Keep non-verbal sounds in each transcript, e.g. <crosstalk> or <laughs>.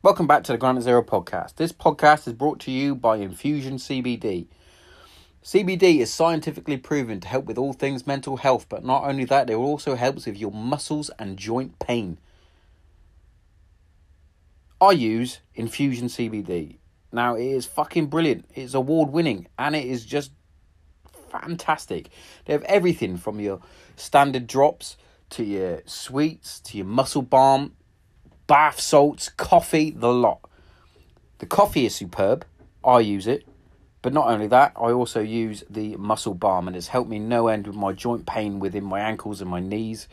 Welcome back to the Granite Zero podcast. This podcast is brought to you by Infusion CBD. CBD is scientifically proven to help with all things mental health, but not only that, it also helps with your muscles and joint pain. I use Infusion CBD. Now, it is fucking brilliant. It's award winning and it is just fantastic. They have everything from your standard drops to your sweets to your muscle balm, bath salts, coffee, the lot. The coffee is superb. I use it. But not only that, I also use the muscle balm and it's helped me no end with my joint pain within my ankles and my knees.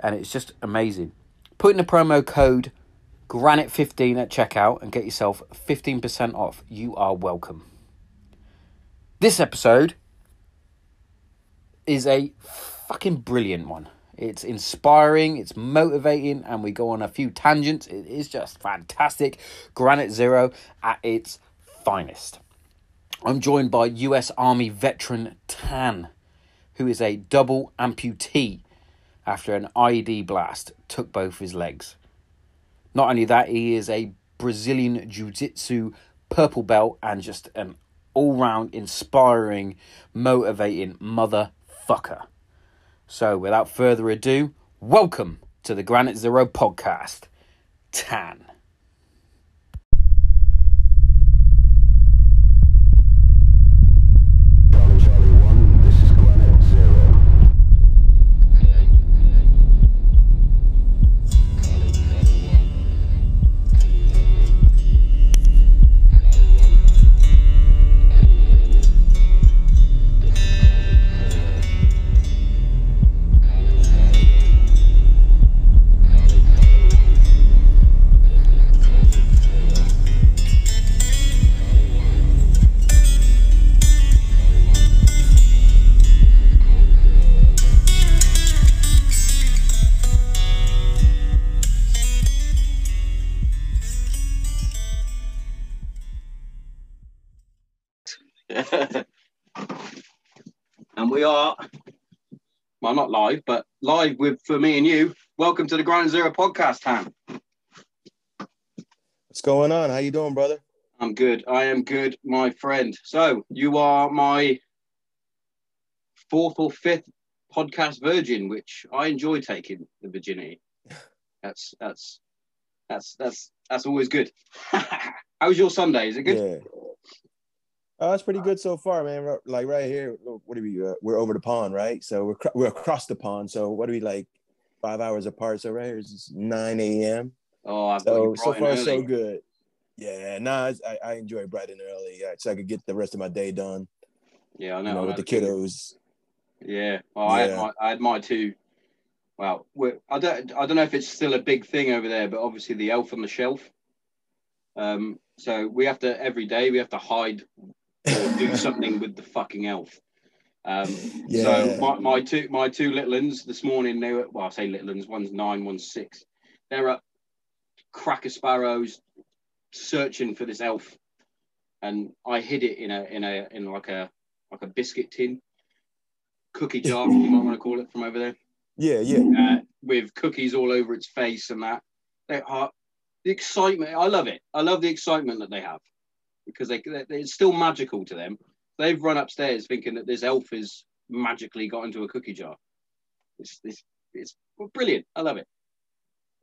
And it's just amazing. Put in the promo code Granite15 at checkout and get yourself 15% off. You are welcome. This episode is a fucking brilliant one. It's inspiring, it's motivating, and we go on a few tangents. It is just fantastic. Granite Zero at its finest. I'm joined by US Army veteran Tan, who is a double amputee after an IED blast took both his legs. Not only that, he is a Brazilian Jiu Jitsu purple belt and just an all round inspiring, motivating motherfucker. So, without further ado, welcome to the Granite Zero podcast, Tan. Live, but live with for me and you. Welcome to the Ground Zero podcast, Ham. What's going on? How you doing, brother? I'm good. I am good, my friend. So you are my fourth or fifth podcast virgin, which I enjoy taking the virginity. <laughs> That's that's that's that's that's always good. <laughs> How was your Sunday? Is it good? Yeah. Oh, it's pretty good so far, man. Like right here, what are we? Uh, we're over the pond, right? So we're cr- we're across the pond. So what are we like? Five hours apart. So right here is nine a.m. Oh, I've So so far so good. Yeah, nah, I, I enjoy bright and early, yeah, so I could get the rest of my day done. Yeah, I You know. know, with the kiddos. Yeah, well, I had my I had my two. Well, I don't I don't know if it's still a big thing over there, but obviously the elf on the shelf. Um, so we have to every day we have to hide or do something with the fucking elf. Um, Yeah. So my, my two my two little uns this morning they were well I say little uns one's nine one's six. They're up cracker sparrows searching for this elf, and I hid it in a in a in like a like a biscuit tin cookie jar you might want to call it from over there Yeah, yeah. uh, with cookies all over its face and that they are the excitement I love it I love the excitement that they have because they, they it's still magical to them they've run upstairs thinking that this elf has magically got into a cookie jar it's it's, it's brilliant I love it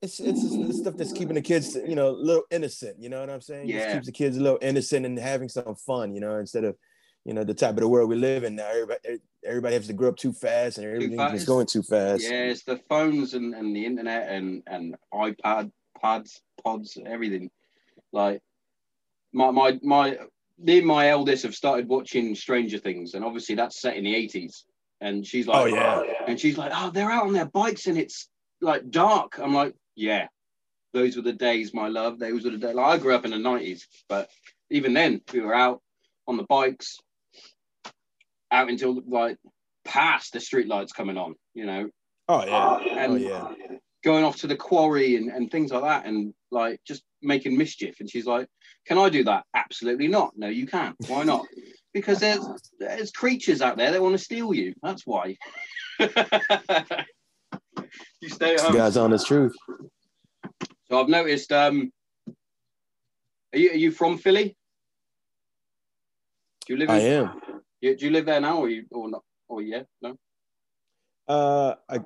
It's it's just the stuff that's keeping the kids, you know, a little innocent. You know what I'm saying? Just Yeah. keeps the kids a little innocent and having some fun. You know, instead of, you know, the type of the world we live in now. Everybody, everybody has to grow up too fast, and everything's fast. just going too fast. Yeah, it's the phones and, and the internet and, and iPad, pads, pods, everything. Like my my my me and my eldest have started watching Stranger Things, and obviously that's set in the eighties. And she's like, oh, oh, yeah. and she's like, oh, they're out on their bikes and it's like dark. I'm like, yeah, those were the days, my love. Those were the days. Like, I grew up in the nineties, but even then, we were out on the bikes, out until like past the street lights coming on. You know, Oh yeah. Oh, and oh yeah. Going off to the quarry and, and things like that and like just making mischief and she's like can i do that absolutely not no you can't why not because there's there's creatures out there that want to steal you that's why <laughs> you stay at You home guys honest truth. so i've noticed um Are you are you from Philly? Do you live? In, I am. You, do you live there now, or you or not? Or yeah, no. Uh, I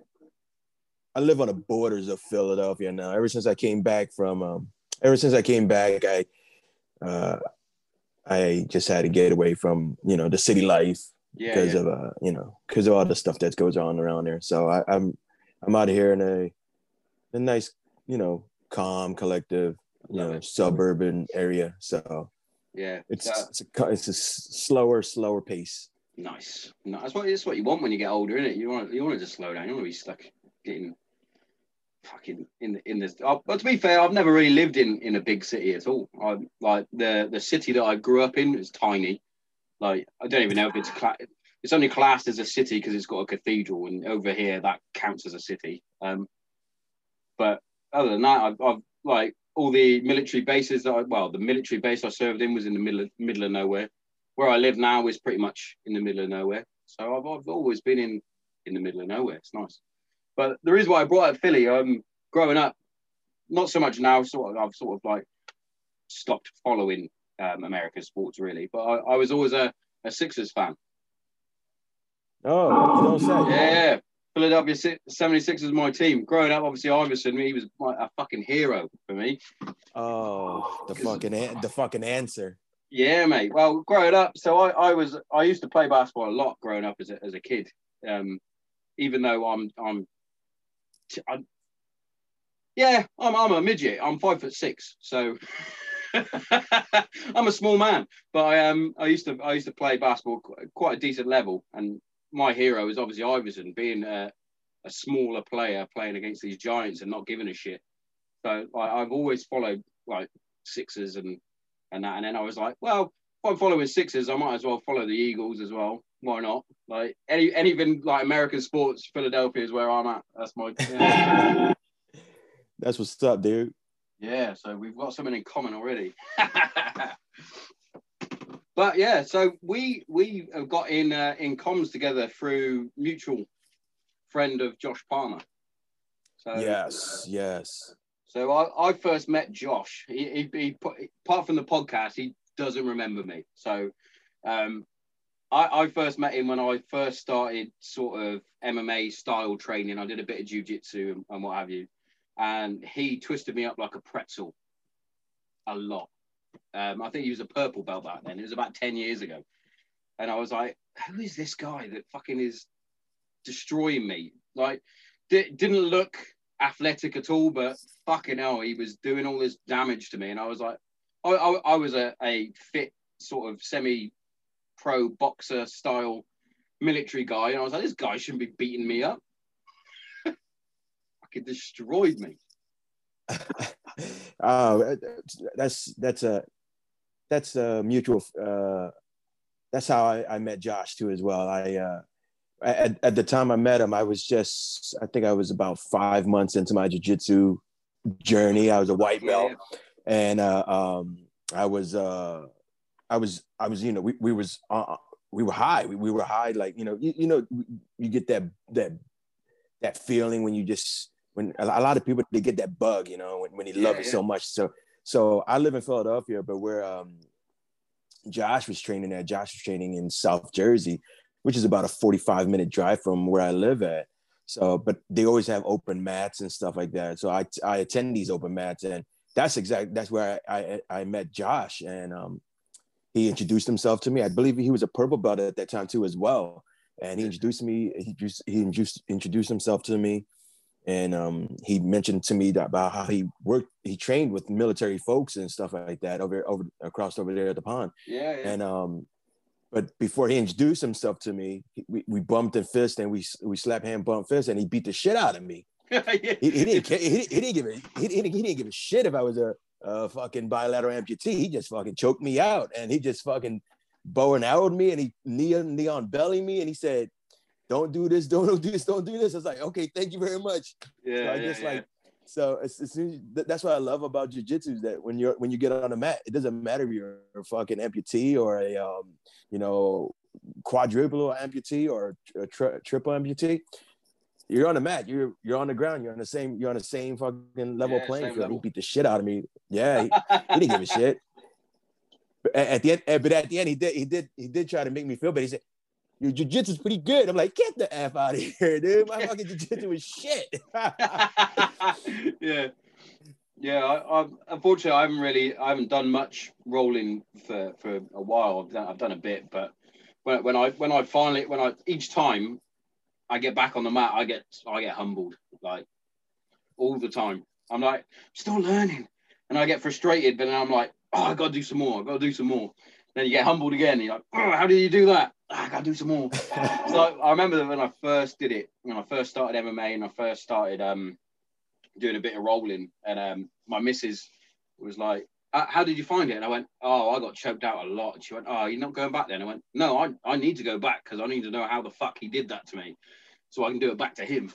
I live on the borders of Philadelphia now. Ever since I came back from, um, ever since I came back, I uh, I just had to get away from you know the city life Yeah, because yeah. of uh you know because of all the stuff that goes on around there. So I, I'm I'm out here in a a nice you know calm, collective, you know it. suburban area. So yeah. it's it's a, it's a slower, slower pace. Nice. No, that's what that's what you want when you get older, isn't it? You want you want to just slow down. You don't want to be stuck getting fucking in in this. Oh, but to be fair, I've never really lived in in a big city at all. I like the the city that I grew up in is tiny. Like I don't even know if it's cla- it's only classed as a city because it's got a cathedral, and over here that counts as a city. Um, but other than that, I've, I've like all the military bases that I, well, the military base I served in was in the middle of, middle of nowhere where I live now is pretty much in the middle of nowhere. So I've, I've always been in in the middle of nowhere. It's nice. But the reason why I brought up Philly, um, growing up, not so much now. Sort of, I've sort of like stopped following um, American sports really. But I, I was always a, a Sixers fan. Oh, say. Yeah, Philadelphia Si- 76ers is my team. Growing up, obviously Iverson, he was a fucking hero for me. Oh, the fucking an- the fucking answer. Yeah, mate. Well, growing up, so I, I was I used to play basketball a lot growing up as a, as a kid. Um, even though I'm I'm, I'm yeah, I'm I'm a midget. I'm five foot six, so <laughs> I'm a small man. But I um I used to I used to play basketball qu- quite a decent level, and my hero is obviously Iverson, being a, a smaller player playing against these giants and not giving a shit. So I've always followed like Sixers and and that. And then I was like, well, if I'm following Sixers, I might as well follow the Eagles as well. Why not? Like any anything like American sports, Philadelphia is where I'm at. That's my yeah. <laughs> That's what's up, dude. Yeah, so we've got something in common already. <laughs> but yeah, so we we have got in uh, in comms together through mutual friend of Josh Palmer. So Yes, yes. So I, I first met Josh. He, he, he put, apart from the podcast, he doesn't remember me. So um, I, I first met him when I first started sort of MMA style training. I did a bit of jujitsu and, and what have you. And he twisted me up like a pretzel a lot. Um, I think he was a purple belt back then. It was about 10 years ago. And I was like, who is this guy that fucking is destroying me? Like, di- didn't look athletic at all, but fucking hell, he was doing all this damage to me. And I was like, I, I, I was a, a fit sort of semi pro boxer style military guy. And I was like, this guy shouldn't be beating me up. fucking destroyed me. <laughs> oh, that's that's a that's a mutual. Uh, that's how I, I met Josh too as well. I uh, at, at the time I met him, I was just I think I was about five months into my jujitsu journey. I was a white belt, and uh, um, I was uh, I was I was you know we we was uh, we were high. We, we were high like you know you, you know you get that that that feeling when you just when a lot of people they get that bug you know when, when they love Yeah, it yeah. so much. So so I live in Philadelphia, but where um, Josh was training at, Josh was training in South Jersey, which is about a 45 minute drive from where I live at. So, but they always have open mats and stuff like that. So I, I attend these open mats and that's exactly, that's where I, I, I met Josh and um, he introduced himself to me. I believe he was a purple belt at that time too, as well. And he introduced me, he just, he introduced, introduced himself to me. And um, he mentioned to me that about how he worked, he trained with military folks and stuff like that over, over across over there at the pond. Yeah, yeah. And um, but before he introduced himself to me, we, we bumped and fist and we we slapped hand bump fist and he beat the shit out of me. <laughs> yeah. He, he didn't he, didn't- he didn't give a he, didn't, he didn't give a shit if I was a, a fucking bilateral amputee. He just fucking choked me out and he just fucking bow and arrowed me and he knee on neon belly me and he said, "Don't do this, <laughs> don't do this, don't do this." I was like, "Okay, thank you very much." yeah, So I yeah, just yeah. like so as, as soon as, that's what I love about jujitsu is that when you're when you get on the mat, it doesn't matter if you're a fucking amputee or a um, you know quadruple amputee or a tri- triple amputee. You're on the mat. You're you're on the ground. You're on the same. You're on the same fucking level Yeah, playing field. level. He beat the shit out of me. Yeah, he, he didn't give a <laughs> shit. But at the end, eh, but at the end, he did, he did, he did try to make me feel better. He said, "Your jujitsu is pretty good." I'm like, "Get the f out of <laughs> here, dude! My fucking jujitsu is shit." <laughs> yeah, yeah. I, I've unfortunately I haven't really I haven't done much rolling for for a while. I've done, I've done a bit, but when when I when I finally when I each time I get back on the mat, I get I get humbled like all the time. I'm like still learning, and I get frustrated, but then I'm like, oh, I gotta do some more. I gotta do some more. Then you get humbled again. You're like, oh, how did you do that? "Ah, I gotta do some more. <laughs> so I remember when I first did it, when I first started MMA and I first started um, doing a bit of rolling, and um, my missus was like, "Uh, "How did you find it?" And I went, "Oh, I got choked out a lot." And she went, "Oh, you're not going back then?" I went, "No, I, I need to go back because I need to know how the fuck he did that to me, so I can do it back to him."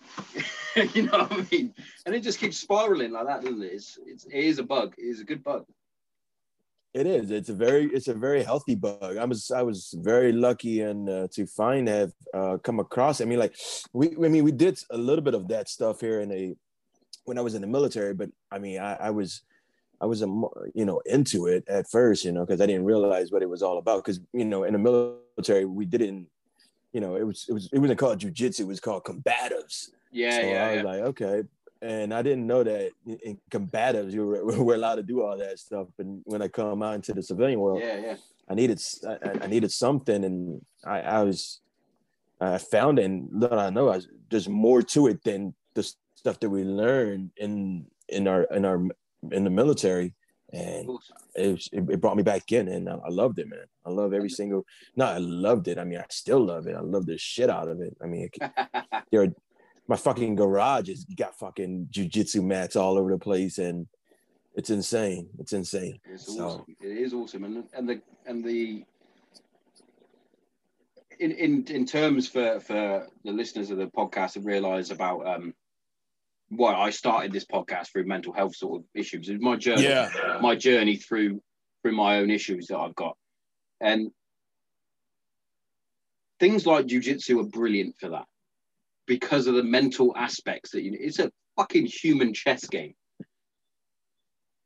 <laughs> you know what I mean? And it just keeps spiraling like that, doesn't it? It's, it's it is a bug. It is a good bug. It is. It's a very, it's a very healthy bug. I was, I was very lucky and uh, to find have uh, come across. I mean, like we, I mean, we did a little bit of that stuff here in a when I was in the military, but I mean, I, I was, I was, a, you know, into it at first, you know, because I didn't realize what it was all about. Because you know, in the military, we didn't, you know, it was, it was, it wasn't called jujitsu. It was called combatives. Yeah, so yeah, I was yeah. like, okay. And I didn't know that in- combatives you were, <laughs> were allowed to do all that stuff. And when I come out into the civilian world, yeah, yeah. I needed I, I- needed something, and I, I was I found it, and little I know, I was, there's more to it than the stuff that we learned in in our in our in the military, and it, it, brought me back in, and I, loved it, man. I love every single. No, I loved it. I mean, I still love it. I love the shit out of it. I mean, <laughs> there are, my fucking garage has got fucking jujitsu mats all over the place, and it's insane. It's insane. It's So- awesome. It is awesome, and and the and the in in in terms for for the listeners of the podcast to realize about um why I started this podcast through mental health sort of issues. It's my journey, Yeah. my journey through through my own issues that I've got, and things like jujitsu are brilliant for that because of the mental aspects that you. It's a fucking human chess game.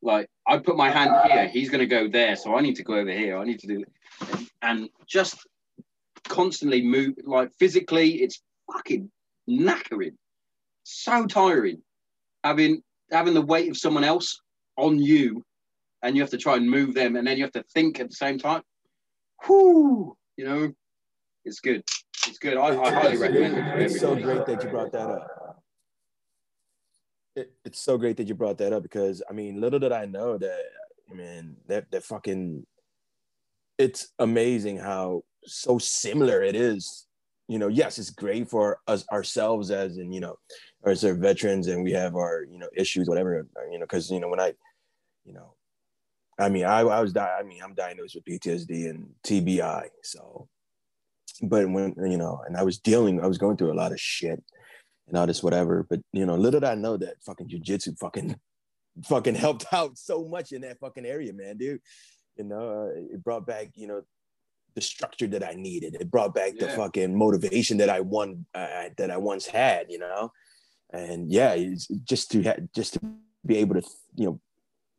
Like I put my hand here, he's going to go there, so I need to go over here. I need to do, and just constantly move. Like physically, it's fucking knackering, so tiring. Having having the weight of someone else on you, and you have to try and move them, and then you have to think at the same time. Whoo, you know, it's good. It's good. I, I highly recommend it. It's so great that you brought that up. It, it's so great that you brought that up because I mean, little did I know that I mean that that fucking. It's amazing how so similar it is. You know, yes, it's great for us ourselves as in you know, as our veterans and we have our you know issues, whatever. You know, because you know when I, you know, I mean, I, I was di- I mean, I'm diagnosed with PTSD and TBI, so but when you know, and I was dealing, I was going through a lot of shit and all this whatever. But you know, little did I know that fucking jujitsu fucking fucking helped <laughs> out so much in that fucking area, man, dude. You know, uh, it brought back you know the structure that I needed. It brought back the fucking motivation that I won uh, that I once had. You know, and yeah, it's just to ha- just to be able to you know,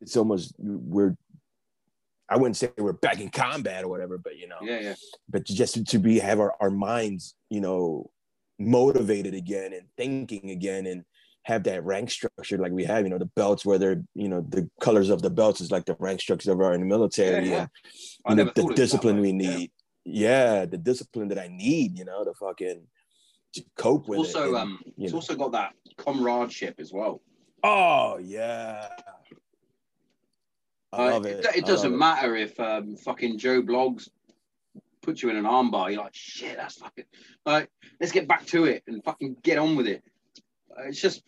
it's almost we're. I wouldn't say we're back in combat or whatever, but you know, Yeah, yeah. but just to be have our, our minds you know motivated again and thinking again and have that rank structure like we have you know the belts where they're you know the colors of the belts is like the rank structure of our in the military Yeah, yeah. and you know the thought of it that discipline we need yeah. the discipline that i need you know to fucking to cope with also, it and, um, it's know. also got that comradeship as well. oh yeah i Uh, love it, it it I love doesn't it. matter if um, fucking Joe Bloggs puts you in an armbar. You're like, shit, that's fucking like. Let's get back to it and fucking get on with it. Uh, It's just,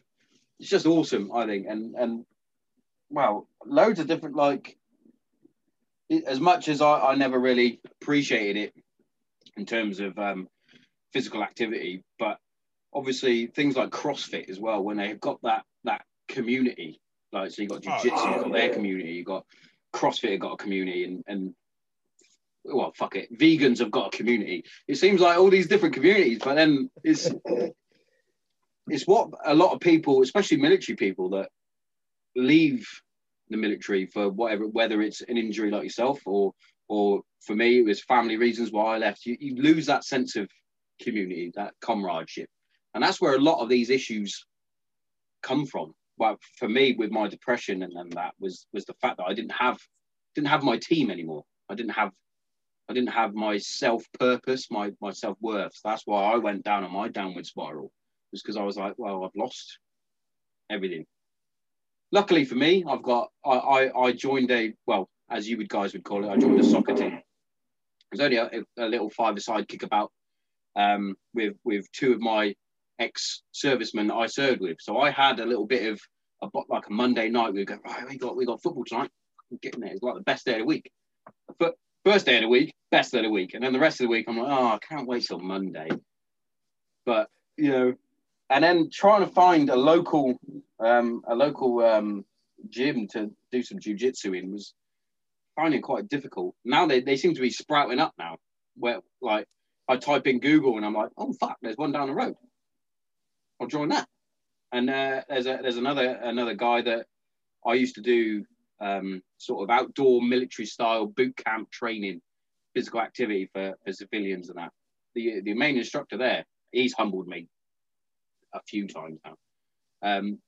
it's just awesome, I think, and and well, loads of different like. As much as I, I never really appreciated it in terms of um, physical activity, but obviously things like CrossFit as well, when they've got that that community, like so you got Oh, jiu-jitsu, you've got their community, you got CrossFit have got a community, and and well, fuck it, vegans have got a community. It seems like all these different communities, but then it's <laughs> it's what a lot of people, especially military people, that leave the military for whatever, whether it's an injury like yourself or or for me, it was family reasons why I left. You, you lose that sense of community, that comradeship, and that's where a lot of these issues come from. Well, for me, with my depression and, and that was was the fact that I didn't have didn't have my team anymore. I didn't have I didn't have my self purpose, my my self worth. That's why I went down on my downward spiral. Was because I was like, well, I've lost everything. Luckily for me, I've got I, I, I joined a well, as you would guys would call it, I joined a soccer team. It was only a, a little five-a-side kickabout um, with with two of my ex-servicemen I served with. So I had a little bit of a like a Monday night. We go right, we got we got football tonight. I'm getting there. It's like the best day of the week. But first day of the week, best day of the week, and then the rest of the week, I'm like, oh, I can't wait till Monday. But you know, and then trying to find a local, um, a local um, gym to do some jujitsu in was finding quite difficult. Now they, they seem to be sprouting up now. Where like I type in Google and I'm like, oh fuck, there's one down the road. I'll join that. And uh, there's a there's another another guy that I used to do um, sort of outdoor military style boot camp training, physical activity for, for civilians and that. The the main instructor there, he's humbled me a few times now. Um,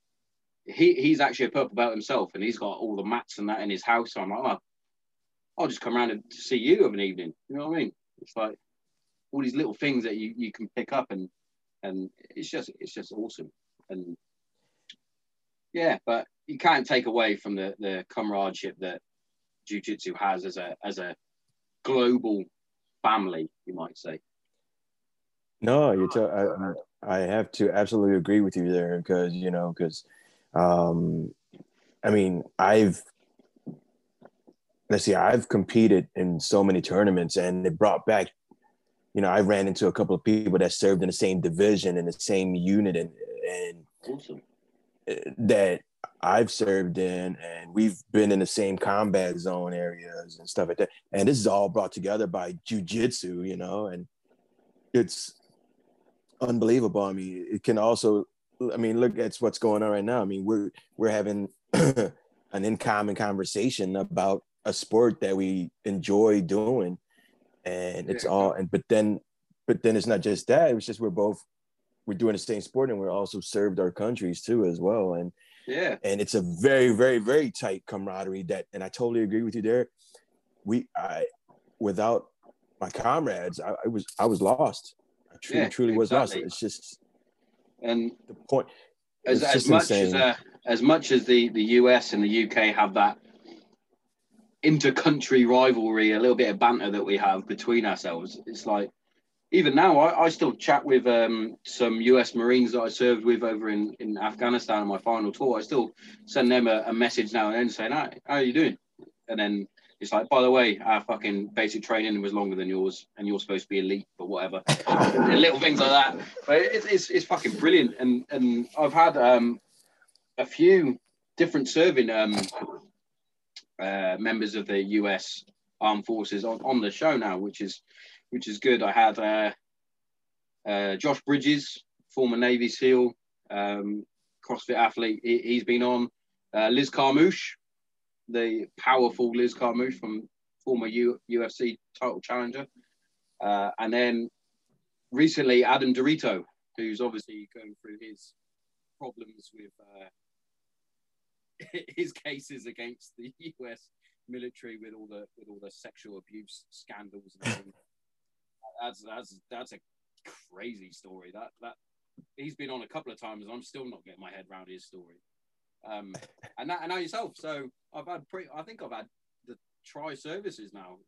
he he's actually a purple belt himself, and he's got all the mats and that in his house. So I'm like, oh, I'll just come around and see you of an evening. You know what I mean? It's like all these little things that you, you can pick up, and and it's just it's just awesome. And yeah, but you can't take away from the the comradeship that jiu-jitsu has as a as a global family, you might say. No, you're T- I, I have to absolutely agree with you there because you know because, um, I mean I've let's see I've competed in so many tournaments and it brought back, you know I ran into a couple of people that served in the same division in the same unit and and Awesome. that I've served in, and we've been in the same combat zone areas and stuff like that. And this is all brought together by jujitsu, you know, and it's unbelievable. I mean, it can also, I mean, look at what's going on right now. I mean, we're we're having <clears throat> an in common conversation about a sport that we enjoy doing, and it's Yeah. all. And but then, but then it's not just that. It was just we're both we're doing the same sport, and we're also served our countries too as well. And Yeah. and it's a very very very tight camaraderie that and i totally agree with you there we i without my comrades i, I was i was lost truly Yeah, truly was exactly. it's just And the point as, as much as uh, as much as the the US and the UK have that inter-country rivalry, a little bit of banter that we have between ourselves, it's like even now I, I still chat with um, some US Marines that I served with over in, in Afghanistan on my final tour. I still send them a, a message now and then saying, "Hi, how are you doing?" And then it's like, by the way, our fucking basic training was longer than yours, and you're supposed to be elite, but whatever. <laughs> little things like that. But it's, it's, it's fucking brilliant. And and I've had um, a few different serving um, uh, members of the US Armed Forces on, on the show now, which is which is good. I had uh, uh, Josh Bridges, former Navy SEAL, um, CrossFit athlete. He, he's been on. Uh, Liz Carmouche, the powerful Liz Carmouche from former U, UFC title challenger. Uh, and then recently, Adam Dorito, who's obviously going through his problems with uh, <laughs> his cases against the <laughs> US military with all the with all the sexual abuse scandals and. That's that's that's a crazy story. That that he's been on a couple of times, and I'm still not getting my head around his story. Um, and that, and now yourself. So I've had pretty. I think I've had the tri services now.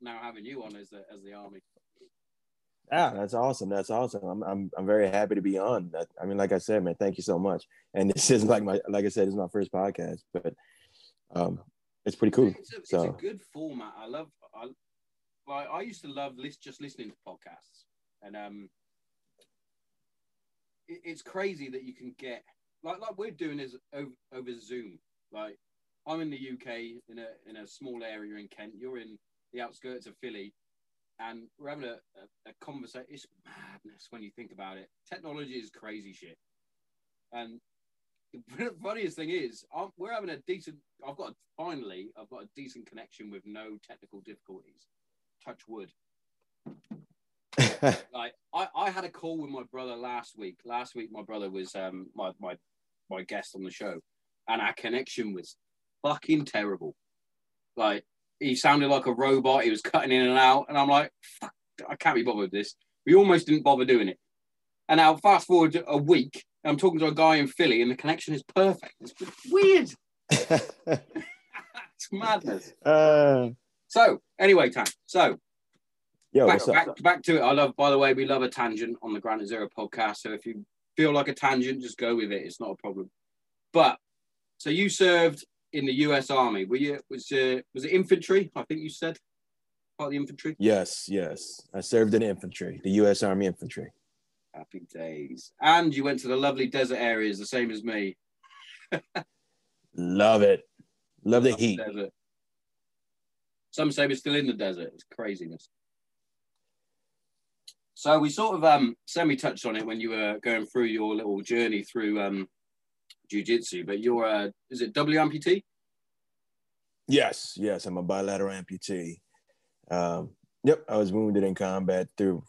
Now having you on as the as the army. yeah that's awesome that's awesome i'm i'm, I'm very happy to be on i mean like i said man thank you so much and <laughs> this is like my like i said this is my first podcast but um it's pretty cool It's a, it's so a good format. I love. I like. I used to love list, just listening to podcasts, and um, it, it's crazy that you can get like like we're doing is over, over Zoom. Like I'm in the UK in a in a small area in Kent. You're in the outskirts of Philly, and we're having a, a, a conversation. It's madness when you think about it. Technology is crazy shit, and the <laughs> funniest thing is, I'm, we're having a decent. I've got finally, I've got a decent connection with no technical difficulties. Touch wood. <laughs> Like I, I had a call with my brother last week. Last week, my brother was um my my my guest on the show, and our connection was fucking terrible. Like he sounded like a robot. He was cutting in and out, and I'm like, fuck, I can't be bothered with this. We almost didn't bother doing it. And now, fast forward a week, I'm talking to a guy in Philly, and the connection is perfect. It's weird. <laughs> it's madness. uh, So, anyway, Tam. So, yo, back, back, back to it. I love, by the way, we love a tangent on the Granite Zero podcast. So, if you feel like a tangent, just go with it. It's not a problem. But, so you served in the U.S. Army. Were you, was, uh, was it infantry? I think you said part of the infantry. Yes, yes. I served in infantry, the U.S. Army Infantry. Happy days. And you went to the lovely desert areas, the same as me. <laughs> Love it. Love the Love heat. Desert. Some say we're still in the desert. It's craziness. So we sort of um semi touched on it when you were going through your little journey through um jiu-jitsu, but you're uh is it W amputee? Yes, yes. I'm a bilateral amputee. Um, yep, I was wounded in combat through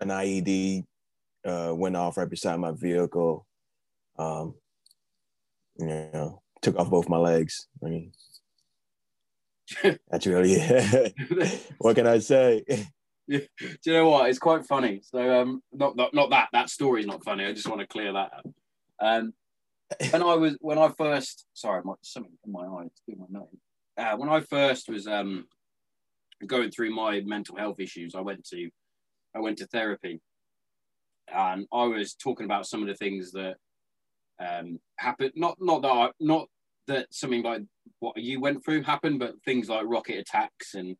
an IED. Uh, went off right beside my vehicle. Um, you know, took off both my legs. I mean, <laughs> that's really <laughs> what can I say? <laughs> <laughs> Do you know what? It's quite funny. So um not not, not that that story's not funny. I just want to clear that up. Um when I was when I first sorry, my something in my eye, it's doing my nose. Uh, when I first was um going through my mental health issues, I went to I went to therapy and I was talking about some of the things that um happened not not that I, not that something like what you went through happened, but things like rocket attacks and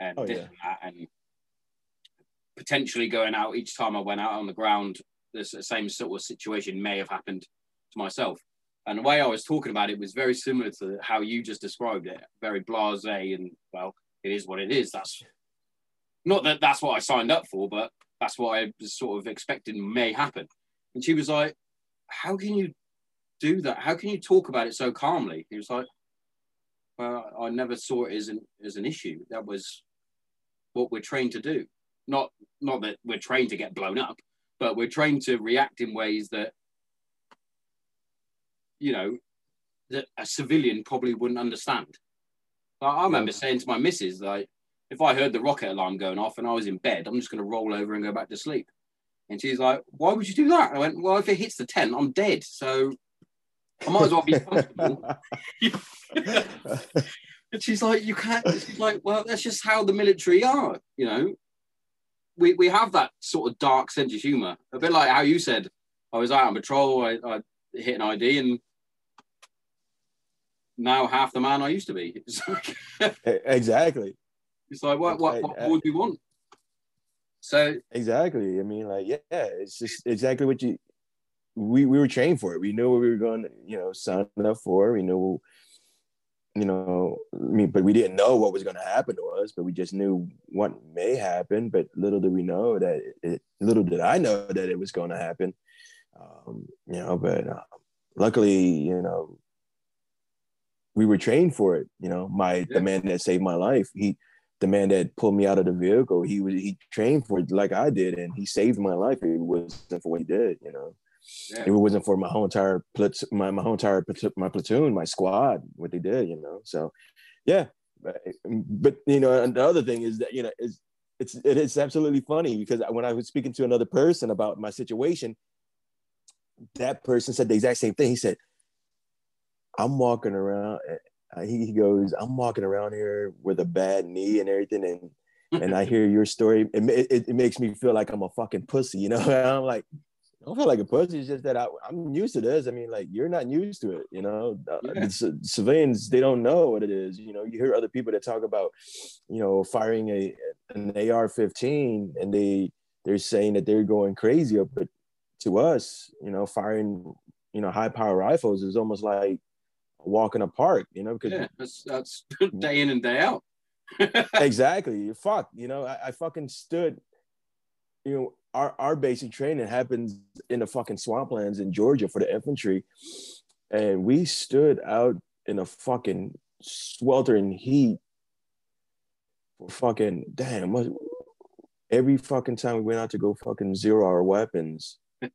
and Oh, this yeah. and that and potentially going out each time I went out on the ground, the same sort of situation may have happened to myself. And the way I was talking about it was very similar to how you just described it, very blasé and well, it is what it is. That's not that that's what I signed up for, but that's what I was sort of expecting may happen. And she was like, "How can you do that? How can you talk about it so calmly?" He was like, "Well, I never saw it as an as an issue. That was what we're trained to do. Not not that we're trained to get blown up, but we're trained to react in ways that you know that a civilian probably wouldn't understand. Like, I remember saying to my missus, like, if I heard the rocket alarm going off and I was in bed, I'm just going to roll over and go back to sleep. And she's like, "Why would you do that?" I went, "Well, if it hits the tent, I'm dead. So I might as well be <laughs> comfortable." <laughs> And she's like, you can't. She's like, well, that's just how the military are, you know. We we have that sort of dark sense of humor, a bit like how you said, I was out on patrol, I, I hit an ID, and now half the man I used to be. <laughs> It's like, exactly. it's like what what, what more do you want? So Exactly. I mean, like, yeah, it's just exactly what you we we were trained for it. We knew what we were going to, you know, sign up for. We knew, you know, I mean, but we didn't know what was going to happen to us. But we just knew what may happen. But little did we know that it. Little did I know that it was going to happen. Um, you know, but uh, luckily, you know, we were trained for it. You know, my the man that saved my life, he the man that pulled me out of the vehicle, he was he trained for it like I did, and he saved my life. It wasn't for what he did, you know. Yeah, If it wasn't for my whole entire plat- my my whole entire plat- my platoon, my squad, what they did, you know. So, yeah, but, but you know, and the other thing is that you know, it's it's it is absolutely funny because when I was speaking to another person about my situation, that person said the exact same thing. He said, "I'm walking around." He, goes, "I'm walking around here with a bad knee and everything, and and I <laughs> hear your story. It, it, it makes me feel like I'm a fucking pussy, you know." <laughs> And I'm like, don't feel like a pussy. It's just that I, I'm used to this. I mean, like you're not used to it, you know. Uh, Yeah. c- civilians they don't know what it is. You know, you hear other people that talk about, you know, firing a an AR-15 and they they're saying that they're going crazy, but to us, you know, firing you know high power rifles is almost like a walk in a park, you know, because yeah, that's that's <laughs> day in and day out. <laughs> exactly. You're fucked. You know, I, I fucking stood. You know, our our basic training happens in the fucking swamplands in Georgia for the infantry, and we stood out in a fucking sweltering heat for fucking damn every fucking time we went out to go fucking zero our weapons. <laughs>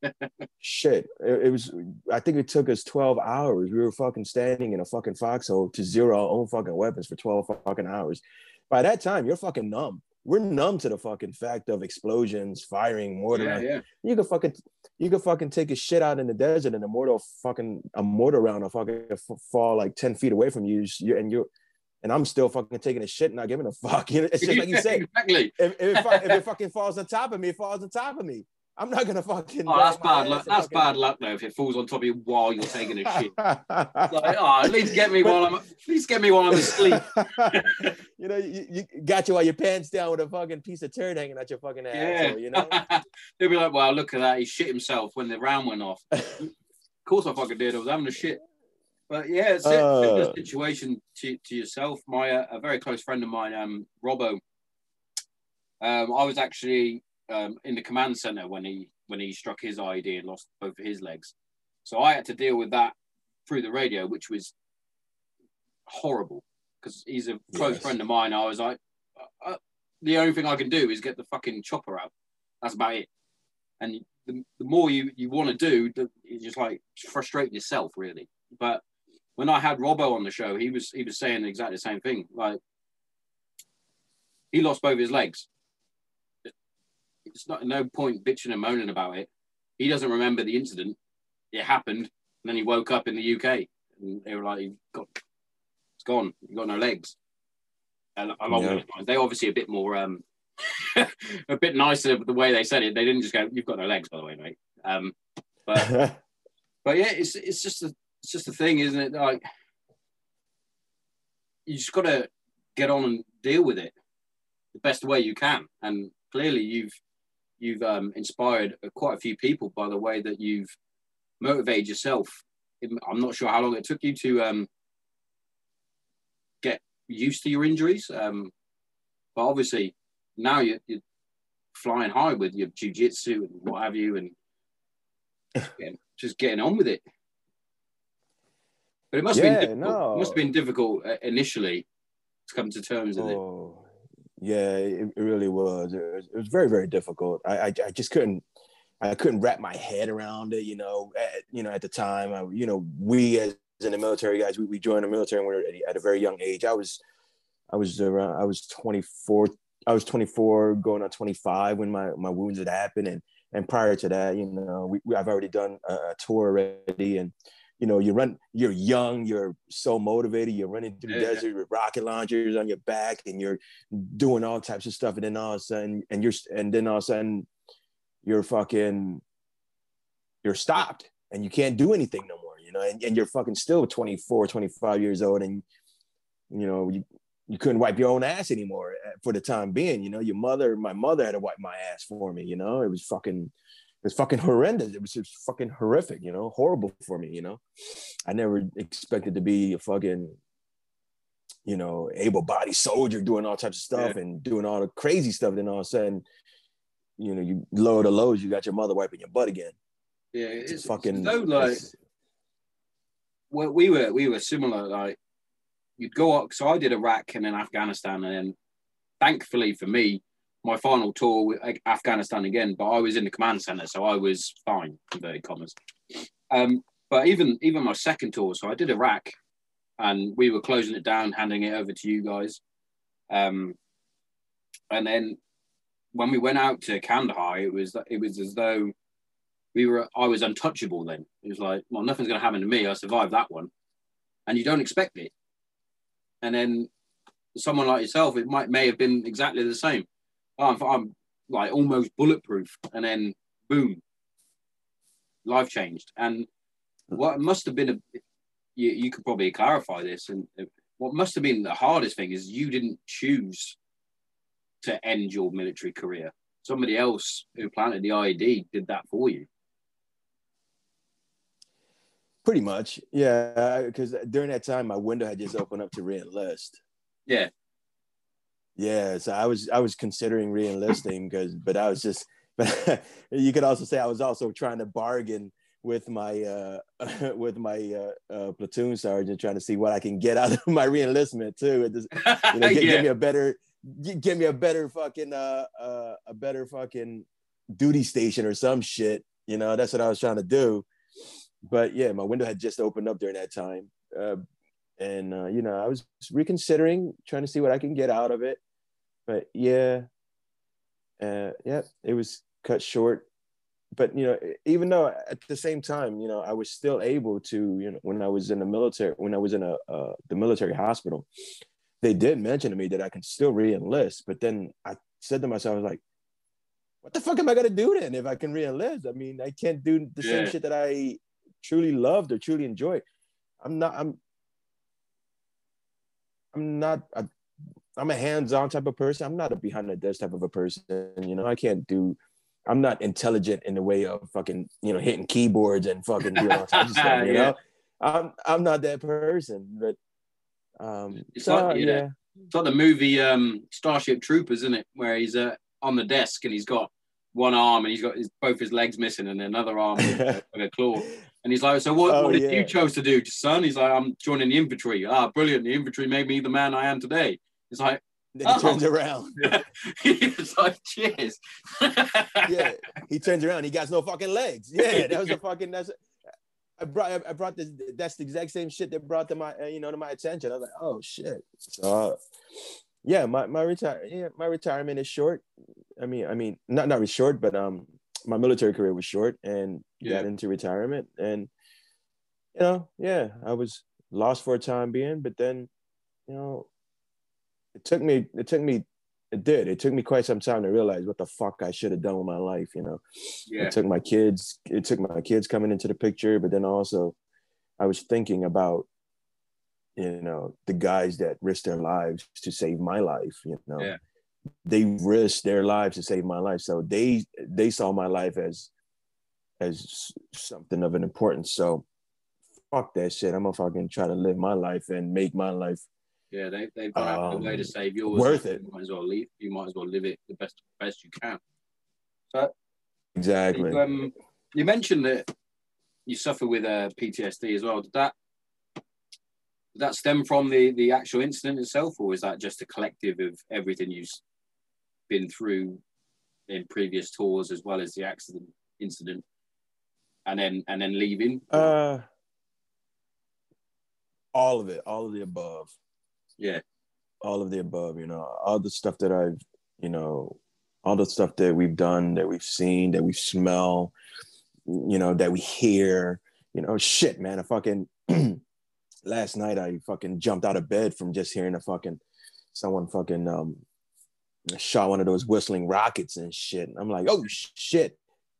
Shit, it, it was. I think it took us twelve hours. We were fucking standing in a fucking foxhole to zero our own fucking weapons for twelve fucking hours. By that time, you're fucking numb. We're numb to the fucking fact of explosions, firing, mortar. Yeah, yeah. You can fucking, you can fucking take a shit out in the desert, and a mortar fucking a mortar round will fucking f- fall like ten feet away from you, you and you're and I'm still fucking taking a shit, not giving a fuck. <laughs> You know, it's just like you <laughs> said. exactly. If, if, it, if it <laughs> fucking falls on top of me, it falls on top of me. I'm not gonna fucking. Oh, that's bad luck. That's fucking- bad luck though. If it falls on top of you while you're taking a shit, <laughs> like, oh, at least get me while I'm. At least get me while I'm asleep. <laughs> you know, you, you got you while your pants down with a fucking piece of turd hanging out your fucking Yeah. asshole, you know? <laughs> They'll be like, "Well, look at that. He shit himself when the round went off." of course, I fucking did. I was having a shit. But yeah, it's Uh. situation to, to yourself. My uh, a very close friend of mine, um, Robbo. Um, I was actually um, in the command center when he when he struck his IED and lost both of his legs. So I had to deal with that through the radio, which was horrible because he's a close Yes. friend of mine. I was like, uh, uh, the only thing I can do is get the fucking chopper out. That's about it. And the, the more you, you want to do, the, it's just like frustrating yourself, really. But when I had Robbo on the show, he was he was saying exactly the same thing. Like he lost both his legs. It's not no point bitching and moaning about it. He doesn't remember the incident. It happened, and then he woke up in the UK, and they were like, "He got, it's gone. You got no legs." And along Yeah. they're obviously a bit more, um, <laughs> a bit nicer with the way they said it. They didn't just go, "You've got no legs," by the way, mate. Um, but <laughs> but yeah, it's it's just a it's just a thing, isn't it? Like you just got to get on and deal with it the best way you can. And clearly, you've you've um, inspired quite a few people by the way that you've motivated yourself. I'm not sure how long it took you to um, get used to your injuries, um, but obviously now you're, you're flying high with your jujitsu and what have you, and <laughs> getting, just getting on with it. But it must have been difficult. no. It must have been difficult uh, initially to come to terms with it. Yeah, it, it really was. It, was. it was very, very difficult. I, I, I just couldn't, I couldn't wrap my head around it. You know, at, you know, at the time, I, you know, we as in the military guys, we, we joined the military we were at, a very young age. I was, I was around, I was 24, I was 24 going on 25 when my, my wounds had happened. And, and prior to that, you know, we, we I've already done a tour already and, you know, you run, you're young, you're so motivated, you're running through the Yeah. desert with rocket launchers on your back and you're doing all types of stuff. And then all of a sudden, and you're, and then all of a sudden you're fucking, you're stopped and you can't do anything no more, you know, and, and you're fucking still 24, 25 years old and, you know, you, you couldn't wipe your own ass anymore uh, for the time being, you know, your mother, my mother had to wipe my ass for me, you know, it was fucking, it was fucking horrendous. It was just fucking horrific, you know, horrible for me, you know. I never expected to be a fucking, you know, able-bodied soldier doing all types of stuff and doing all the crazy stuff. Then all of a sudden, you know, you lower the lows, you got your mother wiping your butt again. Yeah, It's, it's, fucking it's so like well, we were we were similar. Like you'd go up. So I did Iraq and then Afghanistan, and then thankfully for me, my final tour with Afghanistan again. But I was in the command center, so I was fine. Inverted commas. Um, but even even my second tour, so I did Iraq, and we were closing it down, handing it over to you guys. Um, and then when we went out to Kandahar, it was it was as though we were I was untouchable then. It was like, well, nothing's gonna happen to me. I survived that one. And you don't expect it. And then someone like yourself, it might may have been exactly the same. Oh, I'm, I'm like almost bulletproof, and then boom, life changed. And what must have been a you, you could probably clarify this, and uh, what must have been the hardest thing is you didn't choose to end your military career. Somebody else who planted the IED did that for you. pretty much, yeah. Because during that time, my window had just opened up to re-enlist. Yeah. Yeah, so I was I was considering re-enlisting because, but I was just <laughs> but you could also say I was also trying to bargain with my uh, <laughs> with my uh, uh, platoon sergeant, trying to see what I can get out of <laughs> my reenlistment too. It just, you know, give, Yeah. give me a better, give me a better fucking uh, uh, a better fucking duty station or some shit. You know, that's what I was trying to do. But yeah, my window had just opened up during that time, uh, and uh, you know, I was reconsidering, trying to see what I can get out of it. But yeah, uh, yeah, it was cut short. But you know, even though at the same time, you know, I was still able to, you know, when I was in the military, when I was in a uh, the military hospital, they did mention to me that I can still re-enlist. But then I said to myself, I was like, what the fuck am I gonna do then if I can re-enlist? I mean, I can't do the same shit that I truly loved or truly enjoyed. I'm not. I'm. I'm not. A, I'm a hands-on type of person. I'm not a behind the desk type of a person. You know, I can't do. I'm not intelligent in the way of fucking you know hitting keyboards and fucking doing all types of stuff. <laughs> You Yeah. know, I'm I'm not that person. But um, It's so like, you yeah, It's like the movie um, Starship Troopers, isn't it? Where he's uh, on the desk and he's got one arm and he's got his, both his legs missing and another arm <laughs> with a claw. And he's like, "So what, Oh, what did yeah. you chose to do, son?" He's like, "I'm joining the infantry." Ah, brilliant! The infantry made me the man I am today. It's like, then he Oh. turns around. <laughs> it's like, cheers. yeah, he turns around. He got no fucking legs. Yeah, that was a fucking. That's. I brought. I brought this. That's the exact same shit that brought to my, uh, you know, to my attention. I was like, oh shit. So, uh, yeah, my my retire. Yeah, my retirement is short. I mean, I mean, not not really short, but um, my military career was short, and Yeah. got into retirement, and you know, yeah, I was lost for a time being, but then, you know, it took me. It took me. It did. It took me quite some time to realize what the fuck I should have done with my life. You know, yeah, it took my kids it took my kids coming into the picture but then also i was thinking about you know the guys that risked their lives to save my life you know Yeah. They risked their lives to save my life so they they saw my life as as something of an importance so fuck that shit i'm gonna fucking try to live my life and make my life yeah. They they've gone out of their way to Um, save yours. worth it. You might as well leave. You might as well live it the best best you can. exactly You, um, you mentioned that you suffer with uh, PTSD as well. Did that did that stem from the the actual incident itself, or is that just a collective of everything you've been through in previous tours, as well as the accident incident, and then and then leaving? uh all of it all of the above yeah, all of the above, you know, all the stuff that I've, you know, all the stuff that we've done, that we've seen, that we smell, you know, that we hear, you know, shit, man. I fucking <clears throat> last night I fucking jumped out of bed from just hearing a fucking someone fucking um shot one of those whistling rockets and shit. And I'm like, oh shit.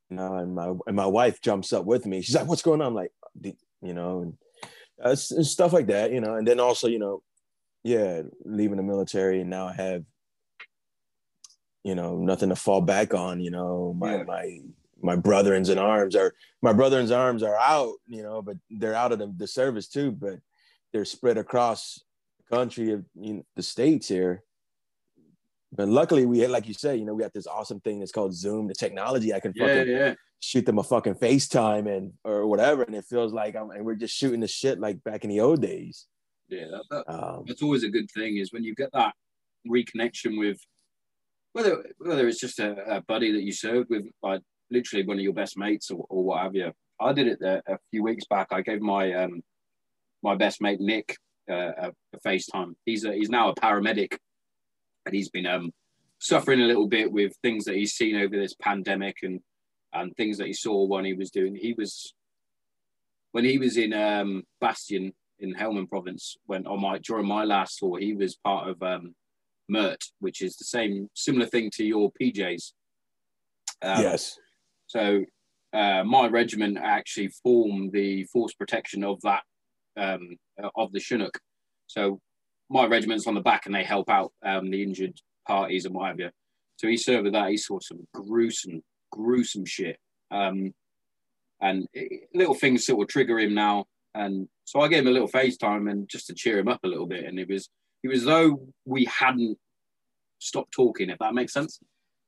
You know, and my and my wife jumps up with me. She's like, what's going on? I'm like, you know, and, uh, and stuff like that, you know, and then also, you know, yeah, leaving the military and now I have, you know, nothing to fall back on. You know, my Yeah. my my brothers in arms are my brothers in arms are out. You know, but they're out of the, the service too. But they're spread across the country of you know, the states here. But luckily, we had, like you said, you know, we got this awesome thing that's called Zoom, the technology. I can yeah, fucking yeah. shoot them a fucking FaceTime and or whatever, and it feels like I'm and we're just shooting the shit like back in the old days. Yeah, that, that, Um, that's always a good thing is when you get that reconnection with whether whether it's just a, a buddy that you served with, like literally one of your best mates or, or what have you. I did it a, a few weeks back. I gave my um my best mate Nick uh, a, a FaceTime. He's a, he's now a paramedic, and he's been um suffering a little bit with things that he's seen over this pandemic and and things that he saw when he was doing. He was when he was in um Bastion in Helmand province when on my during my last tour he was part of um MERT which is the same similar thing to your PJs um, yes. so uh, my regiment actually formed the force protection of that um, of the Chinook so my regiment's on the back and they help out um, the injured parties and what have you so he served with that he saw some gruesome gruesome shit um, and it, little things sort of trigger him now and so I gave him a little FaceTime and just to cheer him up a little bit. And it was it was as though we hadn't stopped talking, if that makes sense.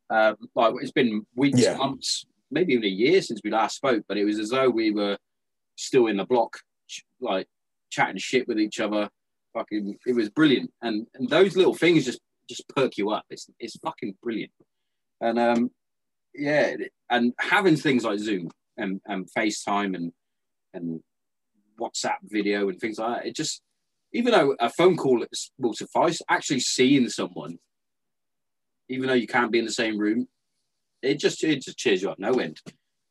Um, like it's been weeks, Yeah. months, maybe even a year since we last spoke, but it was as though we were still in the block, like chatting shit with each other. Fucking, it was brilliant, and and those little things just just perk you up. It's it's fucking brilliant, and um, yeah, and having things like Zoom and and FaceTime and and WhatsApp video and things like that, it just even though a phone call will suffice, actually seeing someone, even though you can't be in the same room, it just it just cheers you up no end.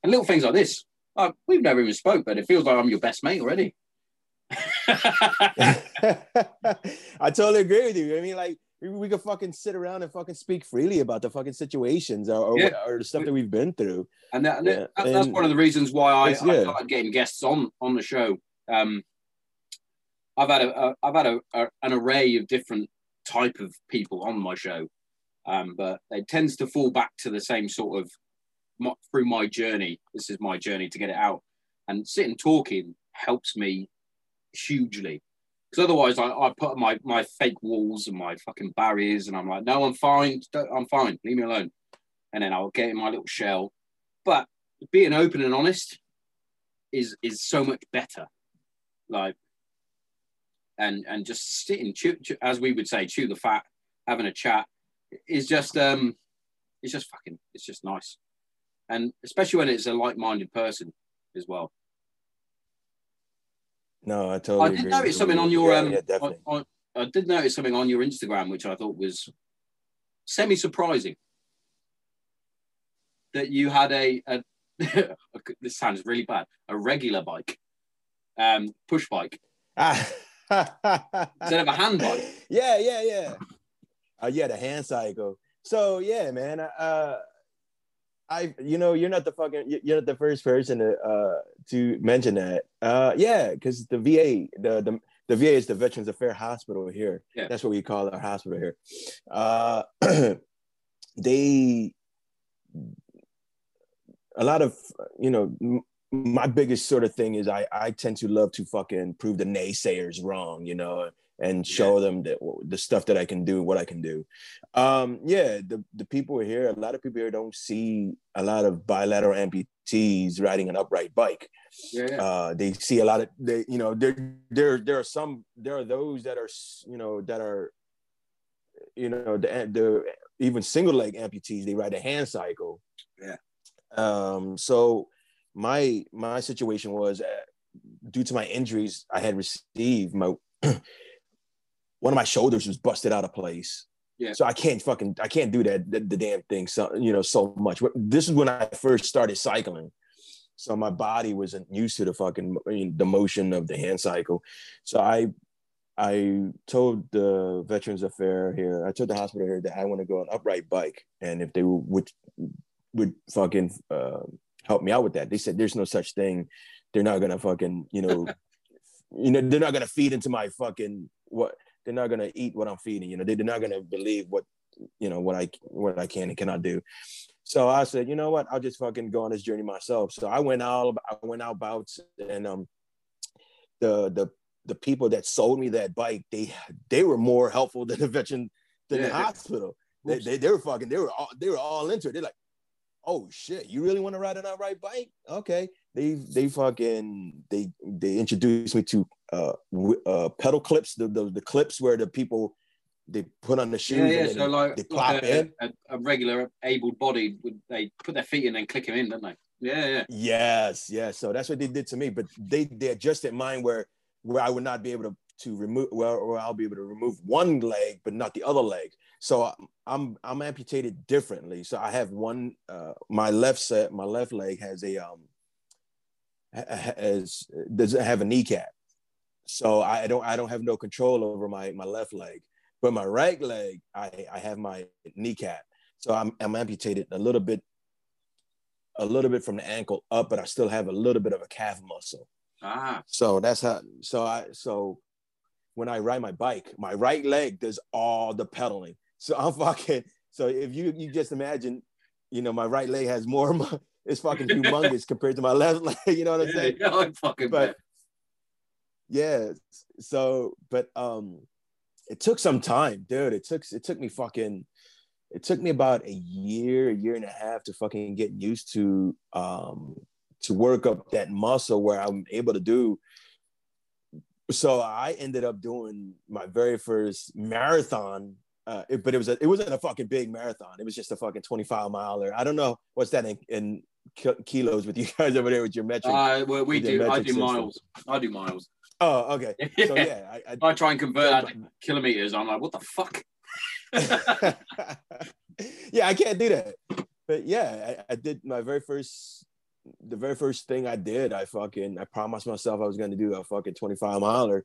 And little things like this, like, we've never even spoke, but it feels like I'm your best mate already. <laughs> I totally agree with you. I mean, like we, could fucking sit around and fucking speak freely about the fucking situations or, or, Yeah. or the stuff that we've been through. and, that, and Yeah, that- that's and one of the reasons why I, I it's- started getting guests on on the show. Um, I've had a, a I've had a, a, an array of different type of people on my show, um, but it tends to fall back to the same sort of my, through my journey. This is my journey to get it out, and sitting talking helps me hugely. Because otherwise, I, I put my my fake walls and my fucking barriers, and I'm like, no, I'm fine, don't- I'm fine, leave me alone. And then I'll get in my little shell. But being open and honest is is so much better. Like, and and just sitting, chew, chew, as we would say, chew the fat, having a chat is just um, it's just fucking, it's just nice, and especially when it's a like-minded person as well. No, I totally I did with notice something on your yeah, um, yeah, definitely. on, I did notice something on your Instagram which I thought was semi-surprising. That you had a, a <laughs> this sounds really bad, a regular bike, um, push bike Ah. instead of a hand bike. <laughs> Yeah, yeah, yeah. Uh, yeah, the hand cycle. So yeah, man. Uh, I, you know, you're not the fucking, you- you're not the first person to uh to mention that. Uh, yeah, because the VA, the the the VA is the Veterans Affairs Hospital here. Yeah. That's what we call our hospital here. Uh, <clears throat> they, a lot of, you know, m- my biggest sort of thing is I I tend to love to fucking prove the naysayers wrong, you know, and show them that the stuff that I can do, what I can do. Um, yeah, the the people here, a lot of people here don't see a lot of bilateral amputees riding an upright bike. Yeah, yeah. Uh, they see a lot of they, you know, there there there are some there are those that are you know that are you know the the even single leg amputees they ride a hand cycle. Yeah. Um. So my my situation was uh, due to my injuries I had received my <clears throat> one of my shoulders was busted out of place. Yeah. So I can't fucking I can't do that the, the damn thing so you know so much. But This is when I first started cycling. So my body wasn't used to the fucking I mean, the motion of the hand cycle. So I I told the Veterans Affair here, I told the hospital here that I want to go on upright bike, and if they would would fucking uh, help me out with that, they said there's no such thing. They're not gonna fucking you know, <laughs> you know they're not gonna feed into my fucking what they're not gonna eat what I'm feeding. You know they, they're not gonna believe what you know what I what I can and cannot do. So I said, you know what? I'll just fucking go on this journey myself. So I went out, I went out bouts, and um, the the the people that sold me that bike, they they were more helpful than the veteran than the hospital. They, they they were fucking they were all they were all into it. They're like, oh shit, you really want to ride an upright bike? Okay. They they fucking they they introduced me to uh, uh pedal clips, the, the the clips where the people they put on the shoes Yeah, yeah. So like, they like plop a, in. a, a regular able-bodied would they put their feet in and click them in, don't they? Yeah, yeah. Yes, yes. So that's what they did to me, but they they adjusted mine where where I would not be able to to remove well, or I'll be able to remove one leg but not the other leg. So I'm I'm amputated differently. So I have one uh my left set my left leg has a um ha- ha- has doesn't have a kneecap. So I don't I don't have no control over my my left leg. But my right leg I I have my kneecap. So I'm I'm amputated a little bit a little bit from the ankle up, but I still have a little bit of a calf muscle. Ah, So that's how. So I so when I ride my bike, my right leg does all the pedaling. So I'm fucking. So if you you just imagine, you know, my right leg has more. <laughs> It's fucking <laughs> humongous compared to my left leg. <laughs> You know what I'm saying? yeah, I'm fucking But. Yeah. So but um, it took some time, dude. It took it took me fucking. it took me about a year, a year and a half to fucking get used to um to work up that muscle where I'm able to do. So I ended up doing my very first marathon. Uh, it, but it was a, it wasn't a fucking big marathon. It was just a fucking 25 miler. I don't know what's that in, in ki- kilos with you guys over there with your metric. Uh, well, we do. I do system. miles. I do miles. Oh, okay. <laughs> So yeah, I, I I try and convert that to kilometers. I'm like, what the fuck? <laughs> yeah, I can't do that. But yeah, I, I did my very first the very first thing I did, I fucking I promised myself I was gonna do a fucking 25 miler.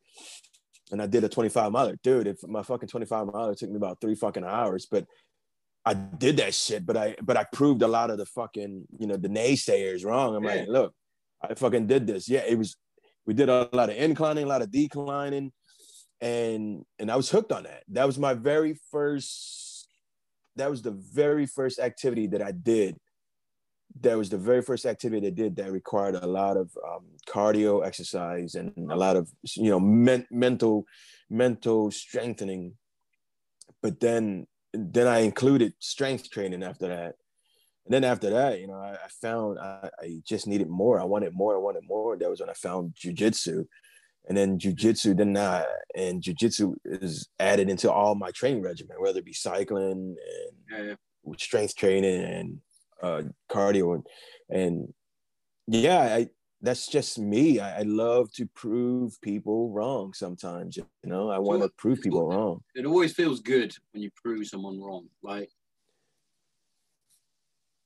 And I did a 25 miler. Dude, if my fucking 25 miler took me about three fucking hours, but I did that shit, but I but I proved a lot of the fucking, you know, the naysayers wrong. I'm Yeah. like, look, I fucking did this. Yeah, it was we did a lot of inclining, a lot of declining, and and I was hooked on that. That was my very first. That was the very first activity that I did. That was the very first activity that I did that required a lot of um, cardio exercise and a lot of you know men- mental mental strengthening. But then then I included strength training after that. And then after that, you know, I, I found I, I just needed more. I wanted more. I wanted more. That was when I found jujitsu. And then jujitsu, then I, and jujitsu is added into all my training regimen, whether it be cycling and Yeah, yeah. strength training and uh, cardio and, and yeah, I, that's just me. I, I love to prove people wrong sometimes. You know, I want to prove people wrong. It always feels good when you prove someone wrong. Like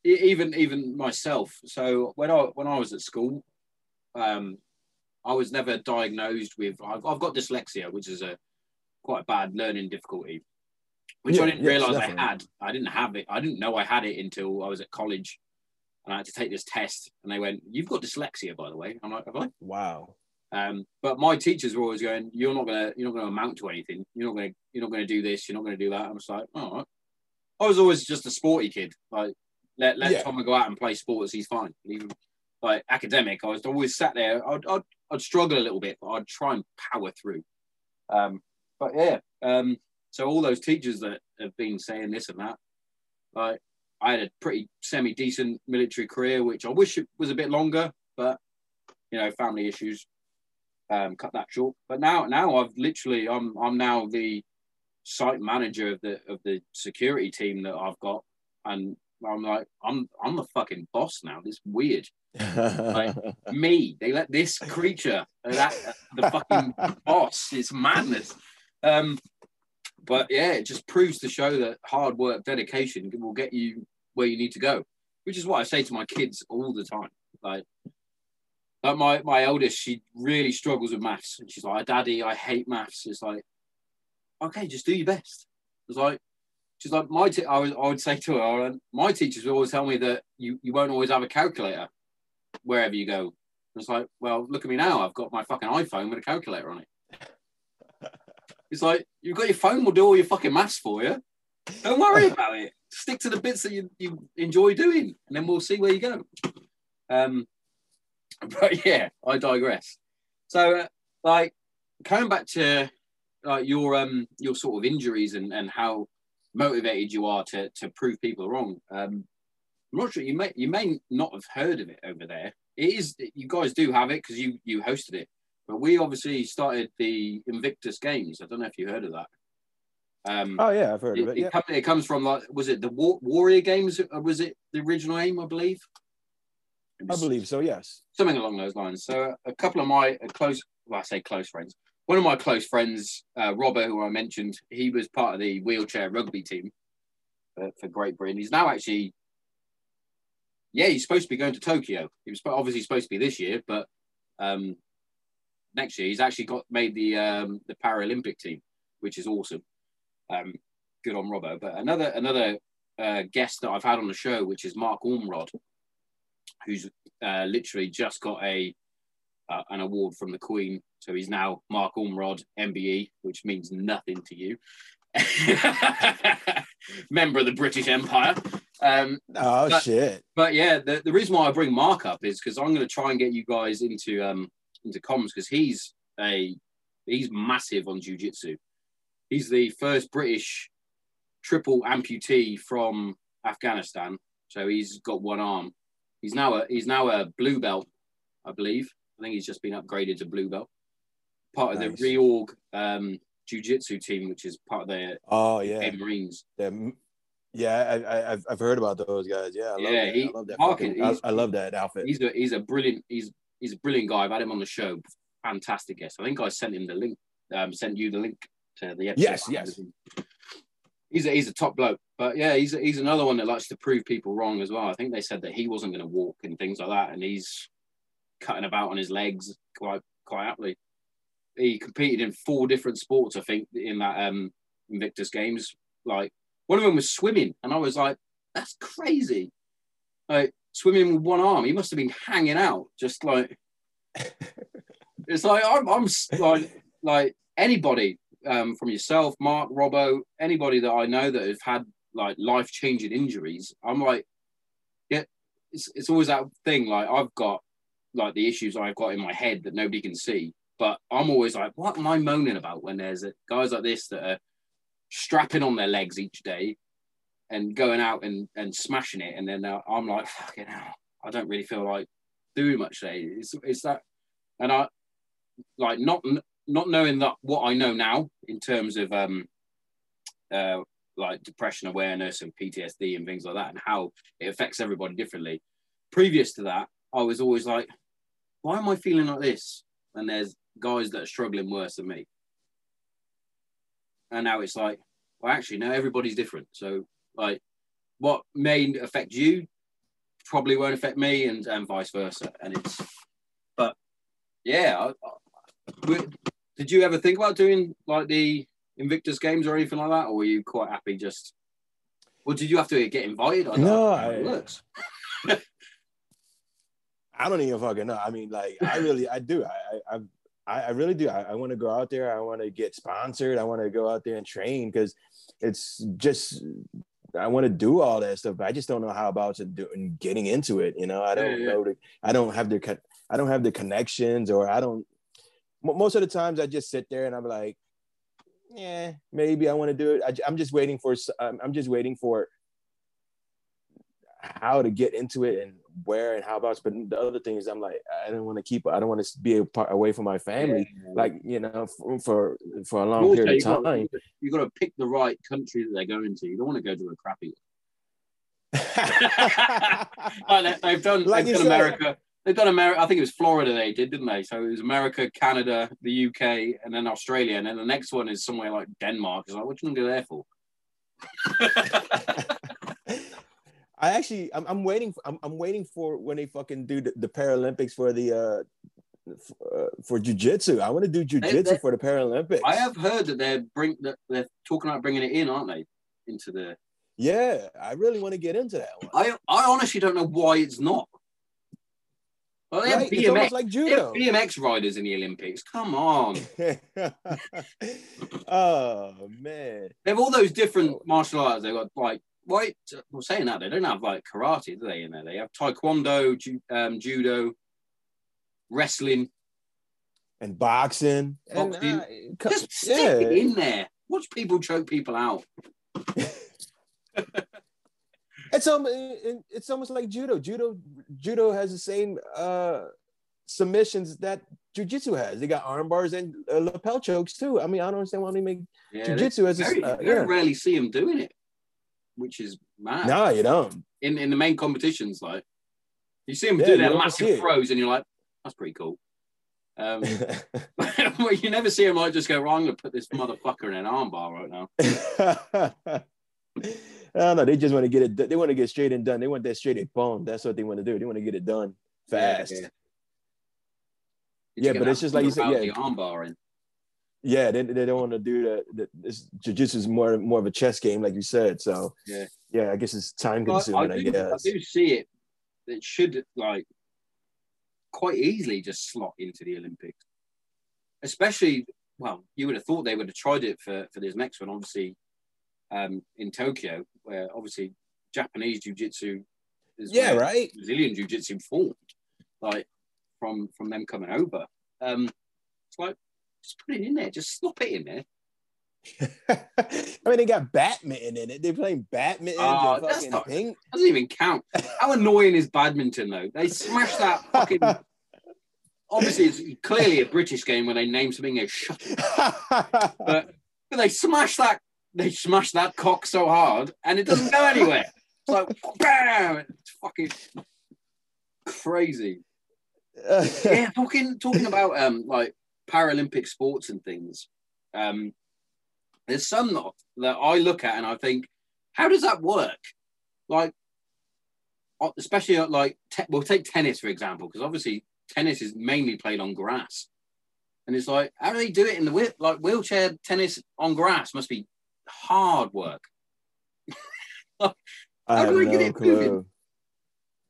even even myself. So when I when I was at school, um, I was never diagnosed with. I've, I've got dyslexia, which is a quite a bad learning difficulty, which Yeah, I didn't yes, realize definitely. I had. I didn't have it. I didn't know I had it until I was at college, and I had to take this test. And they went, "You've got dyslexia, by the way." I'm like, "Have I?" Wow. Um, but my teachers were always going, "You're not gonna, you're not gonna amount to anything. You're not gonna, you're not gonna do this. You're not gonna do that." I'm just like, "Oh, all right." I was always just a sporty kid. Like, let let Yeah. Tom go out and play sports. He's fine. Even like academic, I was always sat there. I'd, I'd I'd struggle a little bit, but I'd try and power through. Um, but yeah, um, so all those teachers that have been saying this and that, like, I had a pretty semi decent military career, which I wish it was a bit longer, but you know, family issues um, cut that short. But now, now I've literally, I'm, I'm now the site manager of the of the security team that I've got, and I'm like, I'm, I'm the fucking boss now. This weird like, <laughs> me. They let this creature, that the fucking <laughs> boss. It's madness. Um, but yeah, it just proves to show that hard work, dedication will get you where you need to go. Which is what I say to my kids all the time. Like, like my my eldest, she really struggles with maths, and she's like, "Daddy, I hate maths." It's like, okay, just do your best. It's like. She's like my. T- I, was, I would say to her, my teachers would always tell me that you, you won't always have a calculator wherever you go. It's like, well, look at me now. I've got my fucking iPhone with a calculator on it. <laughs> It's like, you've got your phone, will do all your fucking maths for you. Don't worry <laughs> about it. Stick to the bits that you, you enjoy doing, and then we'll see where you go. Um, <laughs> but yeah, I digress. So, uh, like, coming back to like your um your sort of injuries and, and how motivated you are to to prove people wrong. Um, I'm not sure you may you may not have heard of it over there. It is you guys do have it because you you hosted it, but we obviously started the Invictus Games. I don't know if you heard of that. Um, oh yeah, I've heard it, of it. it, Yeah. come- it comes from like was it the War, Warrior Games? Or was it the original aim? I believe. I believe so. Yes. something along those lines. So a couple of my uh, close, well, I say close friends. One of my close friends, uh, Robert, who I mentioned, he was part of the wheelchair rugby team uh, for Great Britain. He's now actually, yeah, he's supposed to be going to Tokyo. He was obviously supposed to be this year, but um, next year he's actually got made the um, the Paralympic team, which is awesome. Um, good on Robert. But another another uh, guest that I've had on the show, which is Mark Ormrod, who's uh, literally just got a uh, an award from the Queen. So he's now Mark Ormrod MBE, which means nothing to you. <laughs> Member of the British Empire. Um, Oh But- shit. but yeah, the, the reason why I bring Mark up is because I'm going to try and get you guys into um into comms because he's a he's massive on jujitsu. He's the first British triple amputee from Afghanistan, so he's got one arm. He's now a he's now a blue belt, I believe. I think he's just been upgraded to blue belt. Part of Nice. the reorg um, jiu-jitsu team, which is part of the oh yeah, Air Marines. The- yeah. I, I've heard about those guys. Yeah, I love Yeah, that. he- I love that. Fucking- I, I love that outfit. He's a he's a brilliant he's he's a brilliant guy. I've had him on the show. Fantastic guest. I think I sent him the link. Um, sent you the link to the episode. Yes, yes. He's a, he's a top bloke, but yeah, he's a, he's another one that likes to prove people wrong as well. I think they said that he wasn't going to walk and things like that, and he's cutting about on his legs quite quite aptly. He competed in four different sports, I think, in that um, Invictus Games. Like one of them was swimming, and I was like, "That's crazy!" Like swimming with one arm, he must have been hanging out, just like. <laughs> it's like I'm, I'm like like anybody um, from yourself, Mark, Robbo, anybody that I know that have had like life changing injuries. I'm like, yeah, it's it's always that thing. Like I've got like the issues I've got in my head that nobody can see, but I'm always like, what am I moaning about when there's guys like this that are strapping on their legs each day and going out and, and smashing it, and then uh, I'm like, fucking hell, I don't really feel like doing much today. It's it's that, and I like not not knowing that what I know now in terms of um uh like depression awareness and PTSD and things like that, and how it affects everybody differently. Previous to that, I was always like, why am I feeling like this? And there's guys that are struggling worse than me. And now it's like, well, actually, no, everybody's different. So, like, what may affect you probably won't affect me, and, and vice versa. And it's, but yeah, I, I, did you ever think about doing like the Invictus Games or anything like that, or were you quite happy just? Or did you have to get invited? I don't No, know how it I- works. <laughs> I don't even fucking know. I mean, like, I <laughs> really, I do. I, I, I, I really do. I, I want to go out there. I want to get sponsored. I want to go out there and train because it's just, I want to do all that stuff. But I just don't know how about to do and getting into it. You know, I don't Yeah, yeah. know. The, I don't have the, I don't have the connections, or I don't. Most of the times, I just sit there and I'm like, yeah, maybe I want to do it. I, am just waiting for. I'm just waiting for how to get into it and where and how about but the other thing is i'm like i don't want to keep i don't want to be apart, away from my family like you know for for, for a long Also, period of time you got to pick the right country that they're going to. You don't want to go to a crappy. <laughs> Like, they- they've done, Like they've done said. America. They've done America. I think it was Florida they did, didn't they? So it was America, Canada, the UK, and then Australia, and then the next one is somewhere like Denmark. It's like, what you gonna go there for? <laughs> i actually i'm, I'm waiting I'm, I'm waiting for when they fucking do the, the paralympics for the uh for, uh, for jiu-jitsu i want to do jiu-jitsu for the paralympics I have heard that they're bring that they're talking about bringing it in, aren't they? Into the. yeah i really want to get into that one I I honestly don't know why it's not. Well, they have Right? it's almost BMX. like They have judo BMX riders in the Olympics. Come on. <laughs> oh man They have all those different martial arts. They've got like why well saying that they don't have like karate, do they? In there, they have taekwondo, ju- um, judo, wrestling. and boxing. And, Boxing. uh, co- Just stick it in there. Watch people choke people out. <laughs> It's um, it's almost like judo. Judo, judo has the same uh submissions that jujitsu has. They got arm bars and uh, lapel chokes too. I mean, I don't understand why they make Yeah, they jujitsu as a very, uh, very yeah. rarely see them doing it, which is mad. No, you don't. In in the main competitions, like you see them Yeah, do their massive throws, and you're like, that's pretty cool. Um, <laughs> <laughs> well, you never see them like just go, I'm gonna put this motherfucker in an armbar right now. <laughs> I don't know. They just want to get it. They want to get straight and done. They want that straight and boom. That's what they want to do. They want to get it done fast. Yeah, Yeah, yeah. But it's just like you said, yeah. the armbar in. They, they don't want to do that. jiu-jitsu is more more of a chess game, like you said. So Yeah. yeah. I guess it's time consuming. I, I, do, I guess. do see it. It should like quite easily just slot into the Olympics, especially. Well, you would have thought they would have tried it for for this next one, obviously, um, in Tokyo, where obviously Japanese jiu-jitsu is Yeah, right. Brazilian jiu-jitsu formed, like from from them coming over. Um, it's like just put it in there, just slop it in there. <laughs> I mean, they got badminton in it. They're playing badminton Oh, that's fucking not- ping. Doesn't even count. How annoying is badminton though? They smash that <laughs> fucking. Obviously, it's clearly a British game when they name something as shuttle. <laughs> But, but they smash that. They smash that cock so hard, and it doesn't go anywhere. It's like bam! It's fucking crazy. yeah, talking talking about um like Paralympic sports and things. Um, there's some that, that I look at and I think, how does that work? Like, especially uh, like te- we'll take tennis for example, because obviously tennis is mainly played on grass, and it's like how do they do it in the wheel like wheelchair tennis on grass must be hard work. <laughs> I How do I get it moving?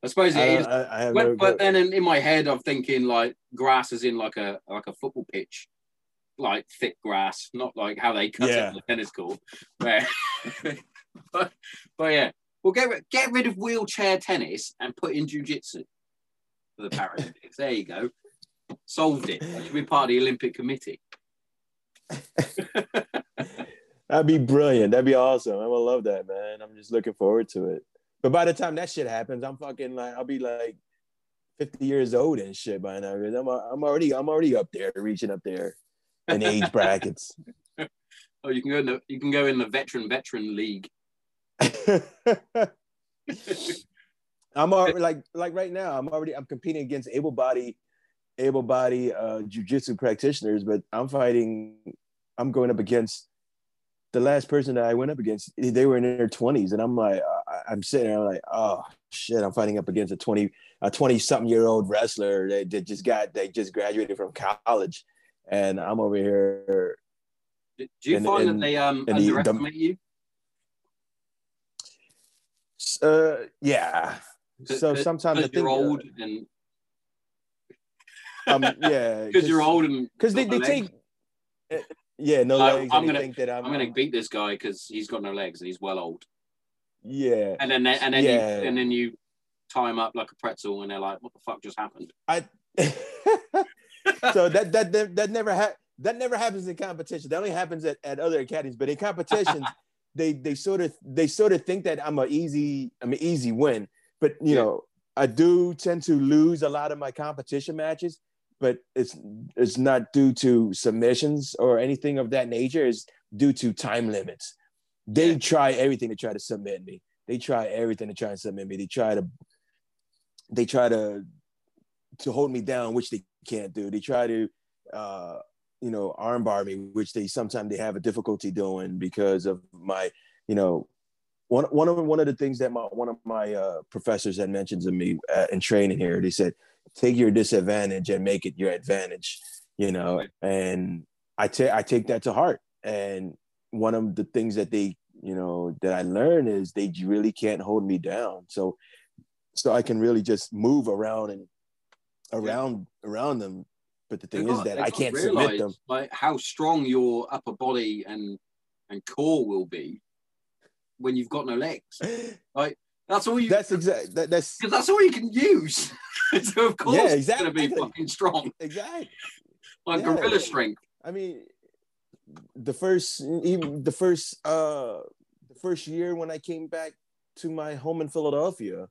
I suppose it is. I, I have But, then in, in my head, I'm thinking like grass is in like a like a football pitch, like thick grass, not like how they cut it Yeah. on the tennis court. Where, <laughs> but, but yeah, we'll get rid- get rid of wheelchair tennis and put in jujitsu for the Paralympics. there you go, solved it. I should be part of the Olympic Committee. <laughs> That'd be brilliant. That'd be awesome. I would love that, man. I'm just looking forward to it. But by the time that shit happens, I'm fucking like I'll be like 50 years old and shit by now. I'm I'm already I'm already up there, reaching up there in age brackets. <laughs> Oh, you can go in the you can go in the veteran veteran league. <laughs> I'm already like like right now. I'm already I'm competing against able body, able body uh, jujitsu practitioners, but I'm fighting. I'm going up against the last person that I went up against. They were in their 20s, and I'm like, I'm sitting there like, oh shit, I'm fighting up against a 20 a 20 something year old wrestler that, that just got they just graduated from college, and I'm over here. Do you And- find and- that they um and the- underestimate you? Uh, yeah. So sometimes I think you're uh, old and um, yeah, <laughs> because you're old and <laughs> because they, they take uh, yeah no I- legs I'm gonna- think that I'm, I'm going to beat this guy because he's got no legs and he's well old. Yeah And then and then Yeah. you and then you tie them up like a pretzel, and they're like, "What the fuck just happened?" I <laughs> so that that that, that never ha- that never happens in competition that only happens at, at other academies but in competitions <laughs> they they sort of they sort of think that I'm an easy I'm an easy win but you Yeah. know I do tend to lose a lot of my competition matches but it's it's not due to submissions or anything of that nature it's due to time limits they try everything to try to submit me. They try everything to try and submit me. They try to they try to to hold me down which they can't do. They try to uh you know armbar me which they sometimes they have a difficulty doing because of my you know one one of one of the things that my one of my uh, professors had mentioned to me uh, in training here they said take your disadvantage and make it your advantage you know and i take i take that to heart. And one of the things that they you know that i learned is they really can't hold me down so so i can really just move around and around around them but the thing They've is got- that i can't submit them Like how strong your upper body and and core will be when you've got no legs. <laughs> Like that's all you. that's exactly that, that's <laughs> because that's all you can use. <laughs> so of course, Yeah, it's going to be exactly. fucking strong, exactly like Yeah. gorilla strength. I mean, the first even the first uh the first year when I came back to my home in Philadelphia,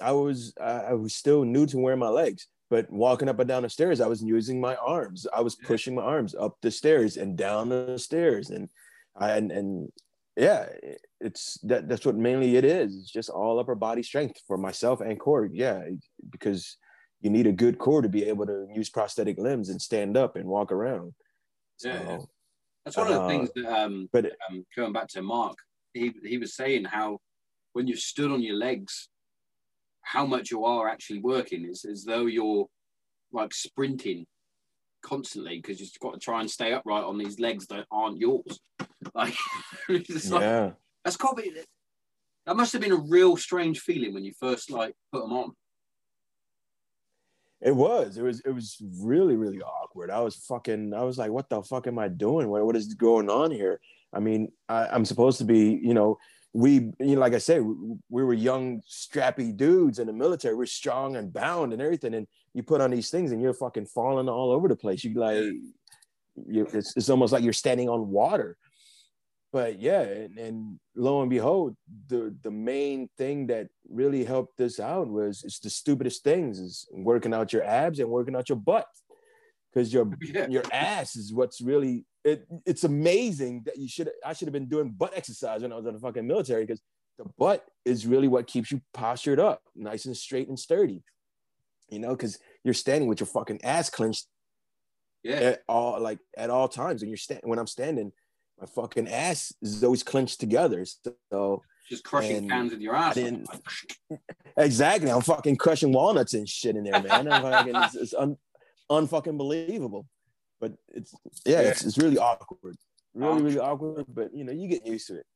I was I, was still new to wearing my legs, but walking up and down the stairs, I was using my arms. I was pushing my arms up the stairs and down the stairs, and I and, and yeah, it's that that's what mainly it is. It's just all upper body strength for myself and core. Yeah, because you need a good core to be able to use prosthetic limbs and stand up and walk around. So, Yeah. That's one of the Uh, things that um, but um, going back to Mark, he he was saying how when you're stood on your legs, how much you are actually working. It's as though you're like sprinting constantly because you've got to try and stay upright on these legs that aren't yours. <laughs> Like, it's like yeah, that's got to be that must have been a real strange feeling when you first like put them on. It was. It was. It was really, really awkward. I was fucking. I was like, "What the fuck am I doing? What What is going on here?" I mean, I, I'm supposed to be, you know, we, you know, like I said, we, we were young, strappy dudes in the military. We're strong and bound and everything. And you put on these things, and you're fucking falling all over the place. You like, you it's, it's almost like you're standing on water. But yeah, and, and lo and behold, the the main thing that really helped this out was it's the stupidest things is working out your abs and working out your butt. Because your <laughs> Yeah. your ass is what's really it, it's amazing that you should I should have been doing butt exercise when I was in the fucking military because the butt is really what keeps you postured up, nice and straight and sturdy. You know, because you're standing with your fucking ass clenched Yeah. at all like at all times. And you're standing when I'm standing, my fucking ass is always clenched together. So Just crushing cans with your ass. <laughs> Exactly, I'm fucking crushing walnuts and shit in there, man. Fucking, it's, it's un, unfucking believable. But it's yeah, It's, it's really awkward, really really awkward. But you know, you get used to it.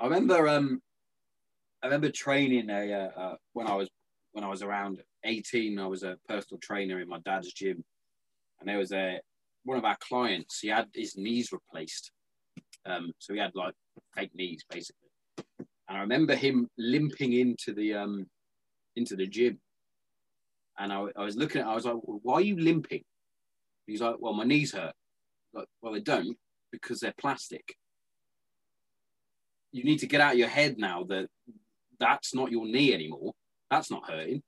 I remember um I remember training a uh, uh, when I was when I was around 18 I was a personal trainer in my dad's gym and there was a one of our clients he had his knees replaced um so he had like fake knees basically. And I remember him limping into the um into the gym. And I, I was looking at I was like well, why are you limping? He's like well my knees hurt. Like well they don't because they're plastic. You need to get out of your head now that that's not your knee anymore. That's not hurting.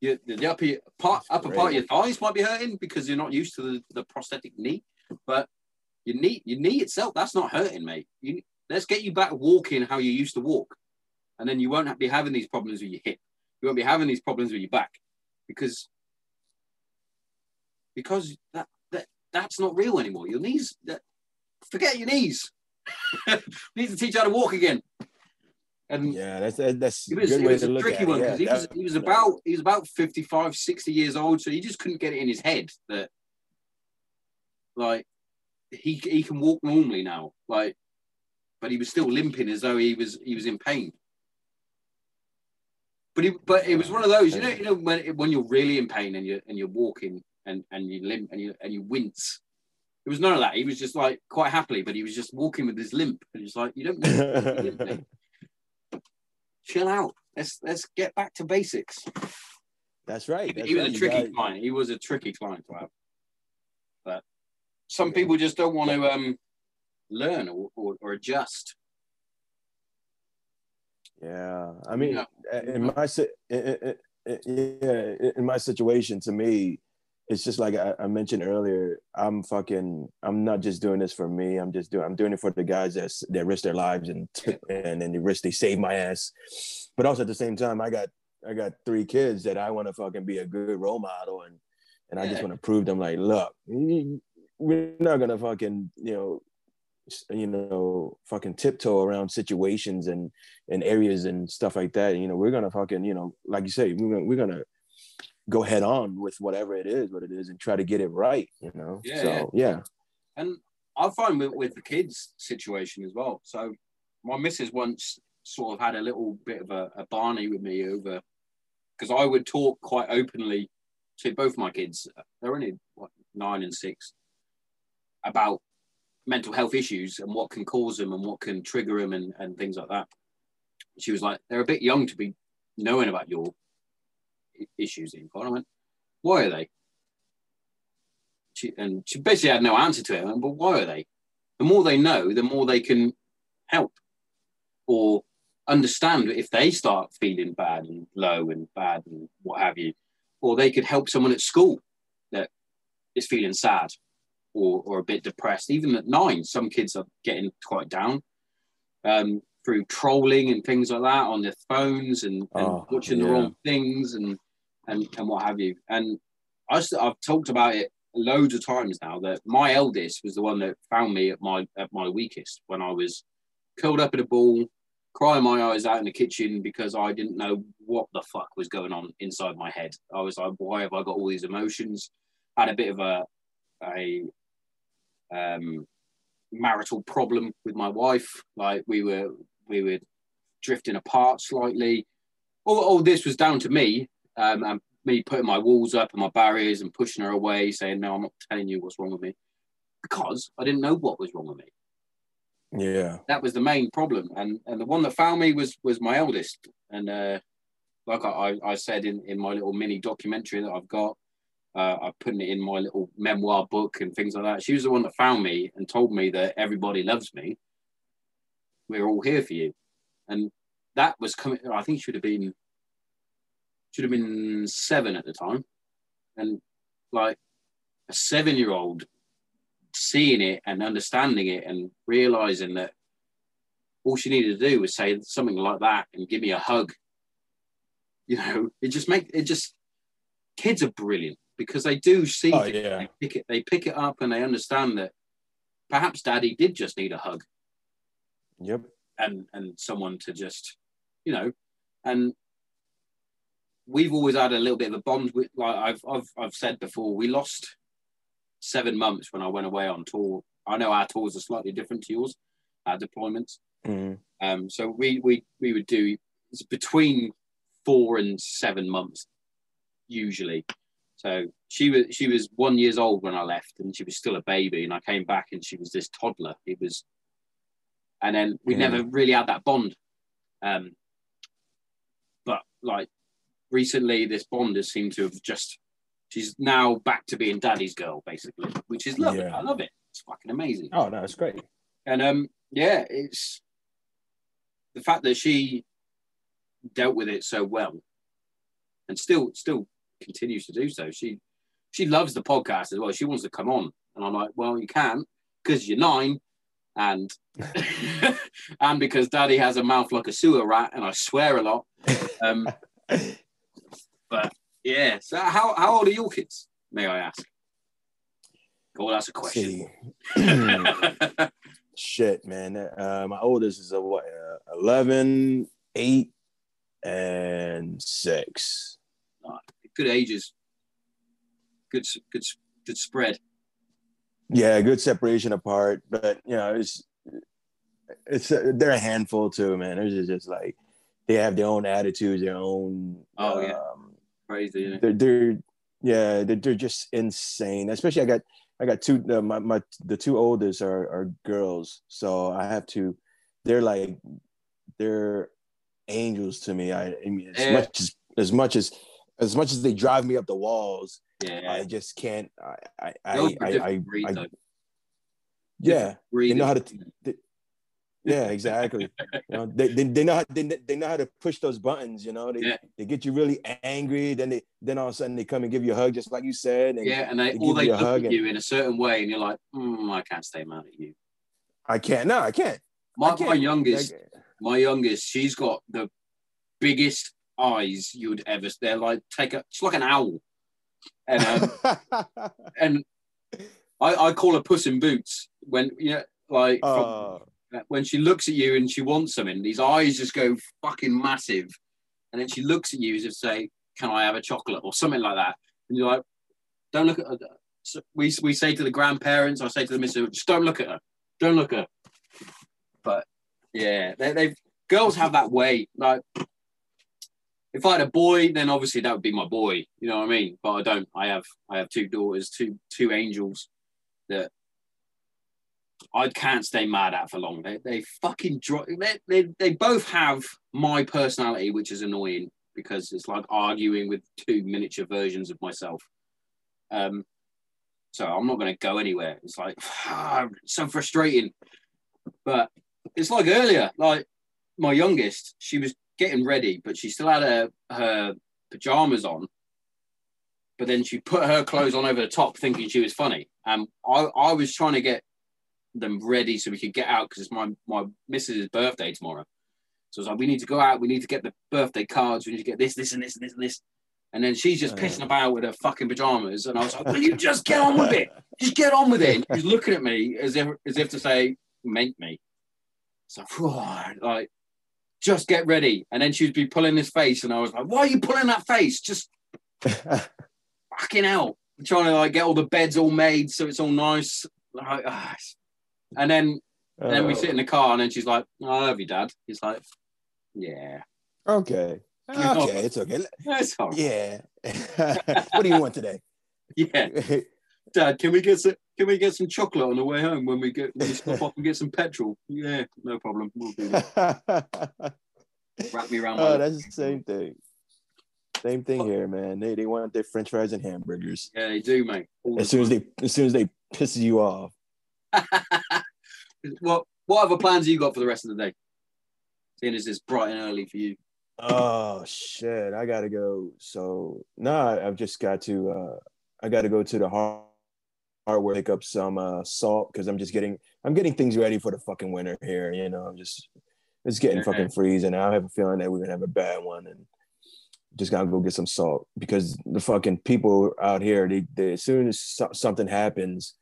You, the, the upper part, upper part of your thighs might be hurting because you're not used to the, the prosthetic knee, but your knee, your knee itself, that's not hurting, mate. You, let's get you back walking how you used to walk, and then you won't be having these problems with your hip. You won't be having these problems with your back because because that, that that's not real anymore. Your knees, that, forget your knees. <laughs> need to teach you how to walk again. And Yeah, that's that, that's it was, a it good way was to a look tricky at one it. because Yeah, he was he was about he was about 55 60 years old so he just couldn't get it in his head that like he he can walk normally now like but he was still limping as though he was he was in pain but he, but it was one of those you know you know when when you're really in pain and you and you're walking and and you limp and you and you wince it was none of that he was just like quite happily but he was just walking with his limp and he's like you don't limp, <laughs> chill out let's let's get back to basics that's right. he, that's he was right. a tricky client. He was a tricky client to have. But some people just don't want to um, learn or, or, or adjust. Yeah, I mean, Yeah. in my si- i- i- i- yeah, in my situation, to me, it's just like I, I mentioned earlier. I'm fucking. I'm not just doing this for me. I'm just doing. I'm doing it for the guys that that risk their lives and and then they risk they save my ass. But also at the same time, I got I got three kids that I want to fucking be a good role model and and I just want to prove them like, look, you- we're not gonna fucking you know you know fucking tiptoe around situations and and areas and stuff like that. You know, we're gonna fucking, you know, like you say, we're gonna we're gonna go head on with whatever it is, what it is, and try to get it right. You know. Yeah, so yeah. And I find with, with the kids situation as well. So my missus once sort of had a little bit of a, a Barney with me over because I would talk quite openly to both my kids. They're only what, nine and six about mental health issues and what can cause them and what can trigger them and, and things like that. She was like, they're a bit young to be knowing about your issues in went, why are they? She, and she basically had no answer to it. But why are they? The more they know, the more they can help or understand if they start feeling bad and low and bad and what have you. Or they could help someone at school that is feeling sad or, or a bit depressed. Even at nine, some kids are getting quite down um, through trolling and things like that on their phones and, and Oh, watching the wrong things and, and, and what have you. And I I've talked about it loads of times now that my eldest was the one that found me at my at my weakest when I was curled up in a ball, crying my eyes out in the kitchen because I didn't know what the fuck was going on inside my head. I was like, why have I got all these emotions? Had a bit of a a um, marital problem with my wife. Like we were we were drifting apart slightly. All, all this was down to me um, and me putting my walls up and my barriers and pushing her away, saying, "No, I'm not telling you what's wrong with me," because I didn't know what was wrong with me Yeah. that was the main problem and and the one that found me was was my eldest and uh like i i said in in my little mini documentary that i've got uh i put it in my little memoir book and things like that she was the one that found me and told me that everybody loves me we're all here for you. And that was coming. I think she would have been should have been seven at the time, and like a seven-year-old seeing it and understanding it and realizing that all she needed to do was say something like that and give me a hug. You know, it just make it just kids are brilliant because they do see Oh, things, yeah. they pick it they pick it up and they understand that perhaps daddy did just need a hug Yep. and and someone to just you know and we've always had a little bit of a bond with like I've I've I've said before we lost seven months when I went away on tour I know our tours are slightly different to yours our deployments Mhm. um so we we we would do it's between four and seven months usually so she was she was one years old when I left and she was still a baby and I came back and she was this toddler it was and then we Yeah. never really had that bond. Um, but like recently, this bond has seemed to have just. She's now back to being daddy's girl, basically, which is lovely. Yeah. I love it. It's fucking amazing. Oh no, it's great. And um, yeah, it's the fact that she dealt with it so well, and still still continues to do so. She she loves the podcast as well. She wants to come on, and I'm like, well, you can because you're nine, and <laughs> and because Daddy has a mouth like a sewer rat, and I swear a lot. Um, <laughs> but yeah, so how how old are your kids? May I ask? Oh, that's a question. <laughs> Shit, man. Uh, my oldest is a what? Uh, 11, 8, and 6. Good ages. Good, good, good spread. Yeah, good separation apart, but you know, it's it's uh, they're a handful too, man. They're just, just like they have their own attitudes, their own. Oh, yeah. um, Crazy. Isn't they're, they're yeah, they're, they're just insane. Especially, I got I got two. Uh, my my the two oldest are are girls, so I have to. They're like they're angels to me. I, I mean, as Yeah. much as as much as as much as they drive me up the walls, Yeah. I just can't. I I Those I I, breed, I yeah. Breed know how to- Yeah, exactly. you know, they, they, they know how they, they know how to push those buttons. You know, they, Yeah. they get you really angry. Then they then all of a sudden they come and give you a hug, just like you said. And yeah, and they they give they look hug at and- you in a certain way, and you're like, mm, I can't stay mad at you. I can't. No, I can't. My, I can't. my youngest, my youngest, she's got the biggest eyes you'd ever. They're like take a. She's like an owl, and um, <laughs> and I, I call her Puss in Boots when you know, like from- uh, when she looks at you and she wants something, these eyes just go fucking massive, and then she looks at you as if say, "Can I have a chocolate?" or something like that, and you're like, "Don't look at her." So we we say to the grandparents, I say to the missus, just don't look at her, don't look at her. But yeah, they, they've girls have that way. Like, if I had a boy, then obviously that would be my boy. You know what I mean? But I don't. I have I have two daughters, two two angels that I can't stay mad at for long. They they fucking drop. They, they they both have my personality, which is annoying because it's like arguing with two miniature versions of myself. Um, so I'm not going to go anywhere. It's like <sighs> so frustrating. But it's like earlier, like my youngest, she was getting ready, but she still had her her pajamas on. But then she put her clothes on over the top, thinking she was funny. And I, I was trying to get them ready so we could get out because it's my my missus's birthday tomorrow. So it's like we need to go out, we need to get the birthday cards, we need to get this, this, and this, and this, and this. And then she's just Uh. pissing about with her fucking pajamas, and I was like, "Will you just get on with it? Just get on with it." And she's looking at me as if as if to say, "Make me." So <sighs> like, just get ready. And then she'd be pulling this face, and I was like, "Why are you pulling that face? Just <laughs> fucking hell!" I'm trying to like get all the beds all made so it's all nice. Like, it's- and then and then we Uh, sit in the car, and then she's like, "I love you, Dad." He's like, "Yeah, okay. Okay, it's okay. <laughs> that's all right. Yeah. <laughs> what do you want today? Yeah, Dad, can we get some? Can we get some chocolate on the way home when we get when we <laughs> stop off and get some petrol? Yeah, no problem. We'll do that. <laughs> Wrap me around. oh, that's the same thing. Same thing here, man. They they want their French fries and hamburgers yeah, they do, mate. All as soon as they as soon as they piss you off. <laughs> well, what other plans have you got for the rest of the day? Seeing as it's bright and early for you. Oh shit, I gotta go. So no, I've just got to. uh I got to go to the hardware pick up some uh salt because I'm just getting I'm getting things ready for the fucking winter here. You know, I'm just it's getting fucking freezing. I have a feeling that we're gonna have a bad one, and just gotta go get some salt because the fucking people out here, they, they as soon as so- something happens.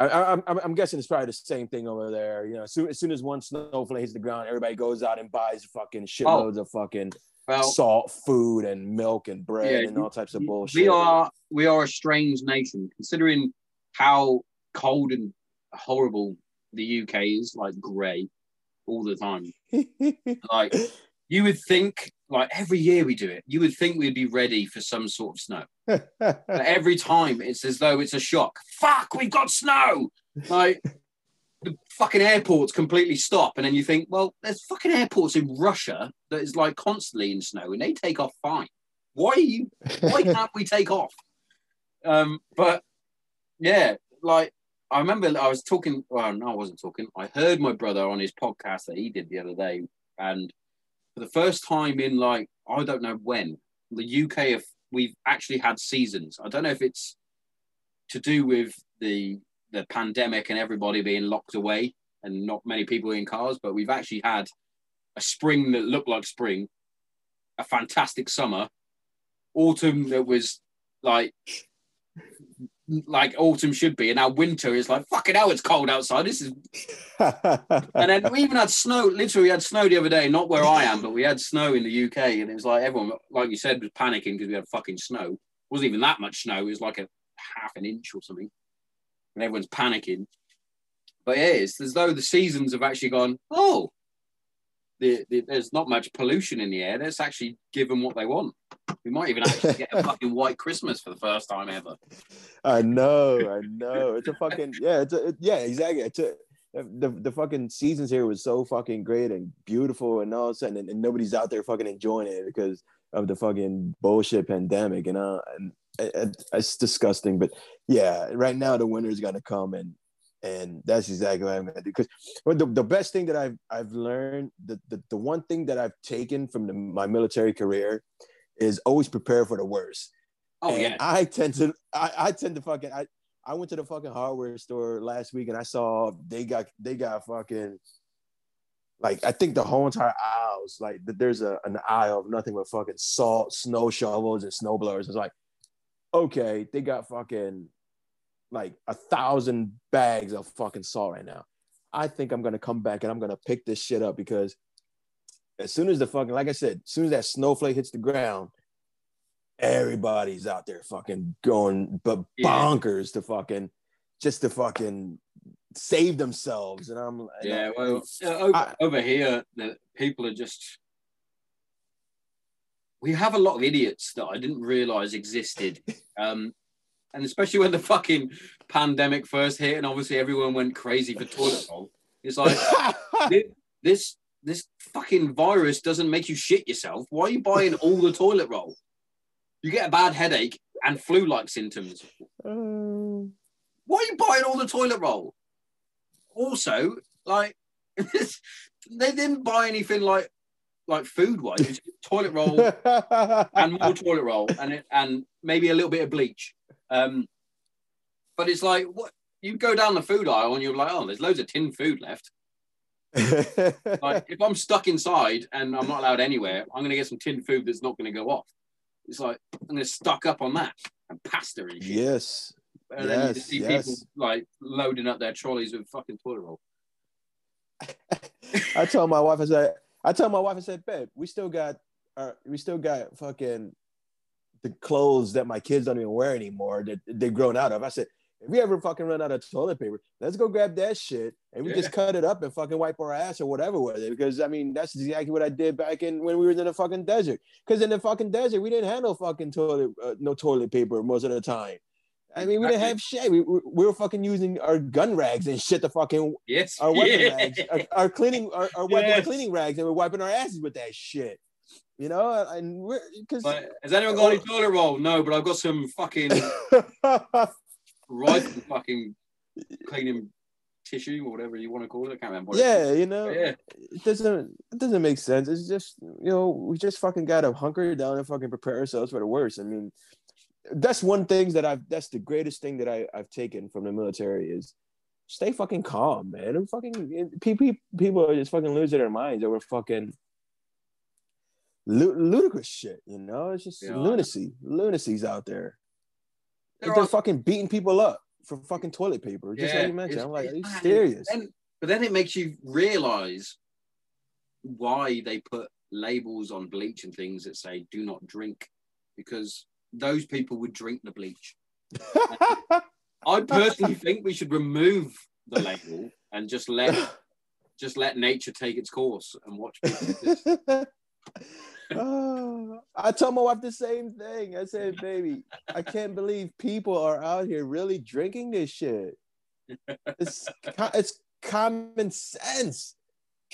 I, I, I'm, I'm guessing it's probably the same thing over there. You know, as soon, as soon as one snowflake hits the ground, everybody goes out and buys fucking shitloads of fucking Well, salt, food, and milk and bread Yeah, and all types of bullshit. we are we are a strange nation considering how cold and horrible the UK is, like grey all the time. <laughs> Like you would think, like every year we do it, you would think we'd be ready for some sort of snow. But <laughs> every time it's as though it's a shock. Fuck, we've got snow. Like the fucking airports completely stop, and then you think, well, there's fucking airports in Russia that is like constantly in snow, and they take off fine. Why are you? Why can't we take off? Um, but yeah, like I remember I was talking. Well, no, I wasn't talking. I heard my brother on his podcast that he did the other day, and for the first time in like I don't know when the UK have we've actually had seasons. I don't know if it's to do with the the pandemic and everybody being locked away and not many people in cars, but we've actually had a spring that looked like spring, a fantastic summer, autumn that was like like autumn should be, and now winter is like fucking hell, it's cold outside. This is <laughs> and then we even had snow. Literally, we had snow the other day. Not where I am, but we had snow in the UK, and it was like everyone, like you said, was panicking because we had fucking snow. It wasn't even that much snow. It was like a half an inch or something, and everyone's panicking. But yeah, it's as though the seasons have actually gone. Oh, the, the, there's not much pollution in the air. Let's actually give them what they want. We might even actually get a <laughs> fucking white Christmas for the first time ever. I know, I know. It's a fucking yeah. It's a, it- yeah, exactly. It's a, the the fucking seasons here was so fucking great and beautiful, and all of a sudden, and, and nobody's out there fucking enjoying it because of the fucking bullshit pandemic, you know. And it, it- it's disgusting. But yeah, right now the winter's gonna come, and and that's exactly what I'm gonna do. Because the, the best thing that I've I've learned, the the, the one thing that I've taken from the, my military career is always prepare for the worst. Oh And yeah, I tend to I, I tend to fucking I, I went to the fucking hardware store last week and I saw they got they got fucking like I think the whole entire aisles like th- there's a an aisle of nothing but fucking salt, snow shovels, and snow blowers. It's like, okay, they got fucking like a thousand bags of fucking salt right now. I think I'm gonna come back and I'm gonna pick this shit up because as soon as the fucking like I said, as soon as that snowflake hits the ground, everybody's out there fucking going but Yeah. bonkers to fucking just to fucking save themselves. And I'm and yeah. I- Well, uh, over, I- over here, the people are just. We have a lot of idiots that I didn't realize existed, <laughs> um, and especially when the fucking pandemic first hit, and obviously everyone went crazy for toilet <laughs> roll. It's like this this fucking virus doesn't make you shit yourself. Why are you buying all the toilet roll? You get a bad headache and flu-like symptoms. Um, Why are you buying all the toilet roll? Also, like <laughs> they didn't buy anything like like food wise. Toilet roll <laughs> and more toilet roll and it, and maybe a little bit of bleach. Um, but it's like what you go down the food aisle and you're like, oh, there's loads of tin food left. <laughs> Like if I'm stuck inside and I'm not allowed anywhere, I'm gonna get some tin food that's not gonna go off. It's like I'm gonna stock up on that and pasta and shit. yes. and then you just see yes. people like loading up their trolleys with fucking toilet roll. <laughs> I told my wife, I said, I told my wife, I said, babe, we still got, uh, we still got fucking the clothes that my kids don't even wear anymore that they've grown out of. I said, if we ever fucking run out of toilet paper, let's go grab that shit and we Yeah. just cut it up and fucking wipe our ass or whatever with it. Because I mean, that's exactly what I did back in when we were in the fucking desert. Because in the fucking desert, we didn't have no fucking toilet, uh, no toilet paper most of the time. I mean, we didn't have shit. We, we, we were fucking using our gun rags and shit to fucking Yes. our weapon <laughs> Yeah. rags, our, our cleaning, our, our weapon cleaning rags, and we're wiping our asses with that shit. You know, and because Like, has anyone got any toilet roll? No, but I've got some fucking <laughs> right fucking cleaning tissue or whatever you want to call it. I can't remember. Yeah, you know, called. yeah. it doesn't it doesn't make sense. It's just you know we just fucking gotta hunker down and fucking prepare ourselves for the worst. I mean, that's one thing that I've that's the greatest thing that I I've taken from the military is stay fucking calm, man. And fucking people people are just fucking losing their minds over fucking lu- ludicrous shit. You know, it's just Yeah. lunacy, lunacy's out there. There They're are- fucking beating people up for fucking toilet paper, just like you mentioned. it's- I'm like, are you serious? Then, but then it makes you realize why they put labels on bleach and things that say "do not drink," because those people would drink the bleach. <laughs> I personally think we should remove the label and just let just let nature take its course and watch people. <laughs> Oh, <sighs> I told my wife the same thing. I said, "Baby, I can't believe people are out here really drinking this shit. It's it's common sense.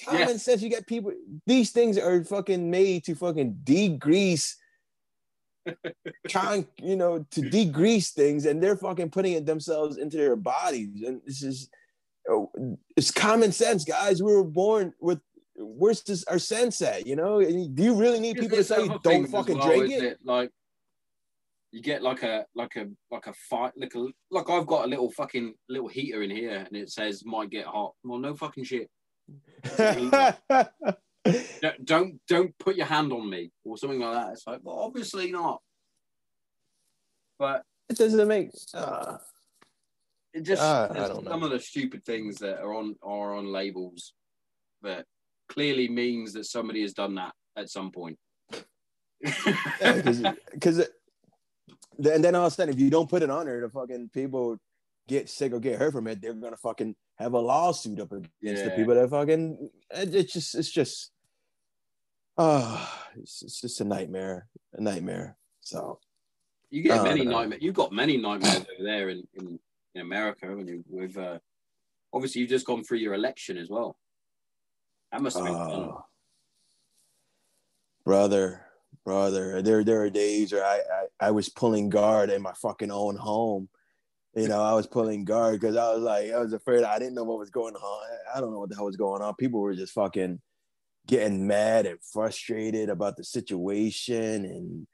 Common Yeah. sense. You get people. These things are fucking made to fucking degrease." Trying, you know, to degrease things, and they're fucking putting it themselves into their bodies, and this is, oh, it's common sense, guys. We were born with where's this our sense at? You know, do you really need people to say don't fucking well, drink isn't it? Like you get like a like a like a fight like a like I've got a little fucking little heater in here and it says might get hot. Well, no fucking shit. <laughs> Don't- Don't put your hand on me or something like that. It's like, well, obviously not. But it doesn't make. Uh, it just Uh, don't know. some of the stupid things that are on are on labels that clearly means that somebody has done that at some point. <laughs> because and then all of a sudden, if you don't put it on there, the fucking people get sick or get hurt from it. They're gonna fucking have a lawsuit up against the people that fucking. It's just, it's just, oh, it's, it's just a nightmare, a nightmare. So You get many nightmares. You've got many nightmares over there in, in, in America, haven't you? With uh, obviously you've just gone through your election as well. That must have been fun. Oh, brother, brother. There, there are days where I, I, I was pulling guard in my fucking own home. You know, I was pulling guard because I was like, I was afraid. I didn't know what was going on. I don't know what the hell was going on. People were just fucking getting mad and frustrated about the situation, and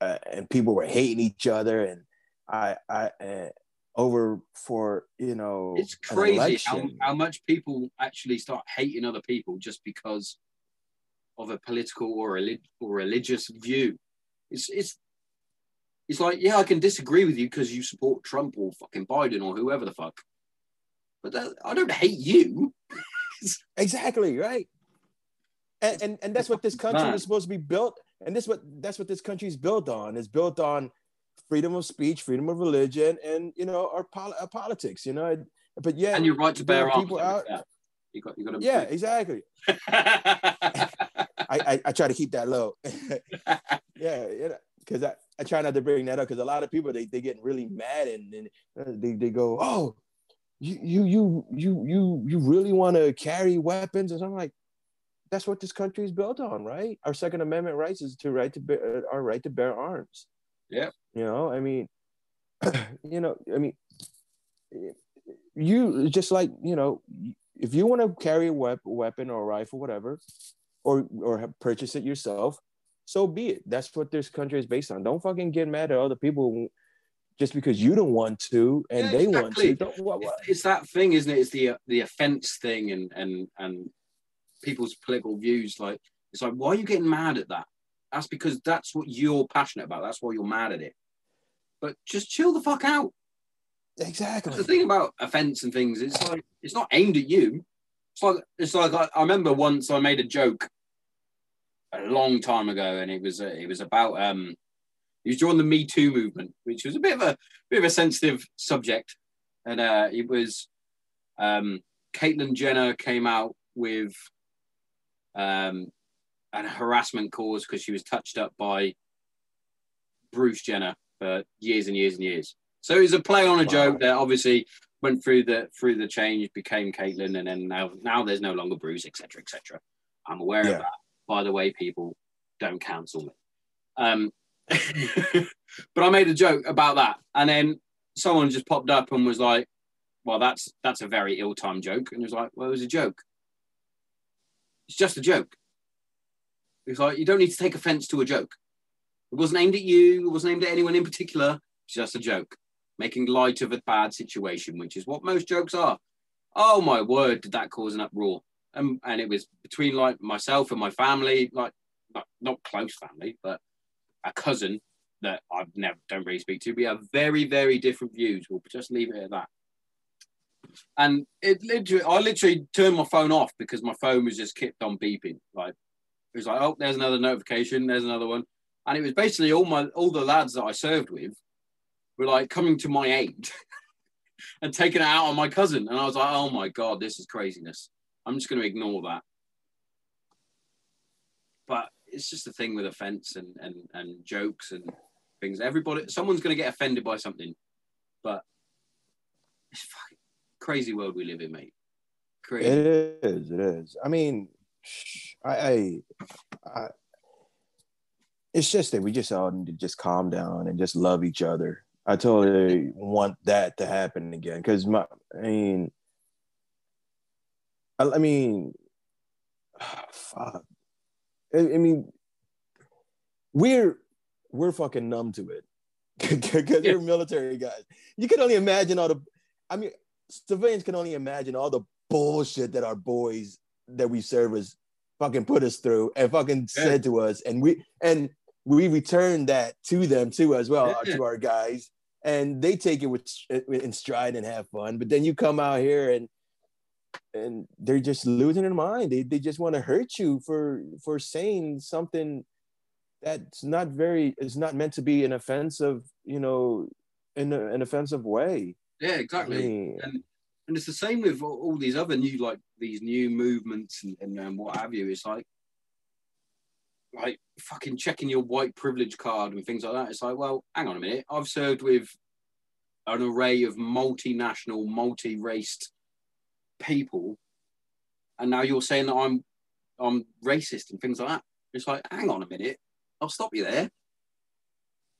uh, and people were hating each other. And I, I, uh, over for you know, It's crazy how, how much people actually start hating other people just because of a political or, relig- or religious view. It's it's it's like, yeah, I can disagree with you because you support Trump or fucking Biden or whoever the fuck. But that, I don't hate you. <laughs> Exactly right. And, and and that's what this country was supposed to be built. And this what that's what this country is built on. is built on freedom of speech, freedom of religion, and you know our, pol- our politics. You know, but yeah, and your right to bear arms. people out- You got you got to yeah, exactly. <laughs> I, I I try to keep that low. <laughs> yeah, know, because I, I try not to bring that up because a lot of people they they get really mad and, and uh, they they go, oh, you you you you you you really want to carry weapons? And I'm like, that's what this country is built on, right? Our Second Amendment rights is to right to bear, uh, our right to bear arms. Yeah. You know, I mean, <clears throat> you know, I mean, you just like you know, if you want to carry a wep- weapon or a rifle, whatever, or or have- purchase it yourself, so be it. That's what this country is based on. Don't fucking get mad at other people just because you don't want to and Yeah, they want to. What, what? it's, it's that thing, isn't it? It's the the offense thing and and and people's political views. Like it's like, why are you getting mad at that? That's because that's what you're passionate about. That's why you're mad at it. But just chill the fuck out. Exactly. the thing about offense and things is like it's not aimed at you. It's like it's like I, I remember once I made a joke a long time ago, and it was uh, it was about um it was during the Me Too movement, which was a bit of a bit of a sensitive subject, and uh, it was um Caitlyn Jenner came out with um an harassment cause because she was touched up by Bruce Jenner for years and years and years. So it was a play on a Wow. joke that obviously went through the through the change, became Caitlyn, and then now now there's no longer Bruce, etc. etc. I'm aware Yeah. of that. By the way, people don't cancel me. Um, <laughs> but I made a joke about that, and then someone just popped up and was like, well, that's that's a very ill-timed joke. And he was like, well, it was a joke. It's just a joke. Was like, you don't need to take offense to a joke. It wasn't aimed at you. It wasn't aimed at anyone in particular. It's just a joke, making light of a bad situation, which is what most jokes are. Oh my word, did that cause an uproar? And and it was between like myself and my family, like not, not close family, but a cousin that I've never don't really speak to. We have very, very different views. We'll just leave it at that. And it literally, I literally turned my phone off because my phone was just kept on beeping. Like it was like, oh, there's another notification, there's another one, and it was basically all my all the lads that I served with were like coming to my aid <laughs> and taking it out on my cousin, and I was like, oh my god, this is craziness. I'm just going to ignore that. But it's just a thing with offense and and and jokes and things. Everybody, someone's going to get offended by something, but it's fucking crazy world we live in, mate. Crazy. It is. It is. I mean, I, I, I, it's just that we just all need to just calm down and just love each other. I totally want that to happen again because my, I mean, I, I mean, <sighs> fuck. I, I mean, we're we're fucking numb to it <laughs> because we're military guys. You can only imagine all the. I mean, civilians can only imagine all the bullshit that our boys that we service fucking put us through and fucking Yeah. said to us, and we and we return that to them too as well Yeah. to our guys, and they take it with in stride and have fun. But then you come out here and and they're just losing their mind. They they just want to hurt you for for saying something that's not very is not meant to be an offensive, you know, in a, an offensive way. Yeah, I exactly. mean, and and it's the same with all, all these other new like these new movements and, and, and what have you. It's like like fucking checking your white privilege card and things like that. It's like, well, hang on a minute. I've served with an array of multinational, multi-raced people, and now you're saying that I'm I'm racist and things like that. It's like, hang on a minute. I'll stop you there.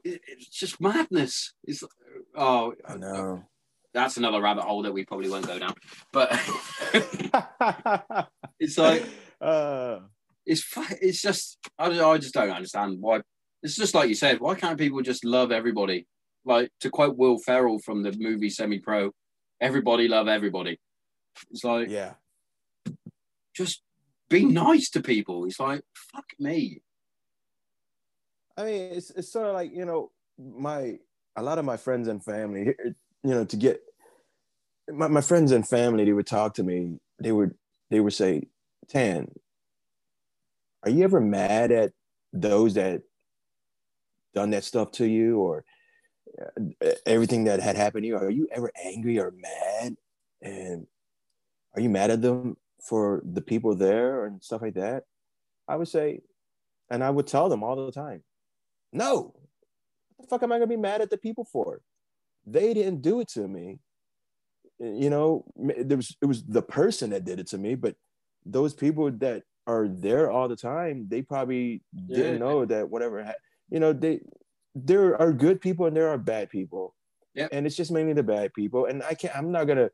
It- It's just madness. It's oh, I know. That's another rabbit hole that we probably won't go down. But <laughs> <laughs> it's like uh, it's it's just I, I just don't understand why. It's just like you said. Why can't people just love everybody? Like to quote Will Ferrell from the movie Semi Pro, everybody love everybody. It's like yeah. just be nice to people. It's like fuck me. I mean, it's it's sort of like you know my a lot of my friends and family, you know, to get my, my friends and family, they would talk to me. They would they would say, "Tan, are you ever mad at those that done that stuff to you, or uh, everything that had happened to you? Are you ever angry or mad? And are you mad at them for the people there and stuff like that?" I would say, and I would tell them all the time, no. What the fuck am I gonna be mad at the people for? They didn't do it to me. You know, there was it was the person that did it to me, but those people that are there all the time, they probably didn't Yeah. know that whatever. Ha- you know, they there are good people and there are bad people. Yep. And it's just mainly the bad people. And I can't. I'm not gonna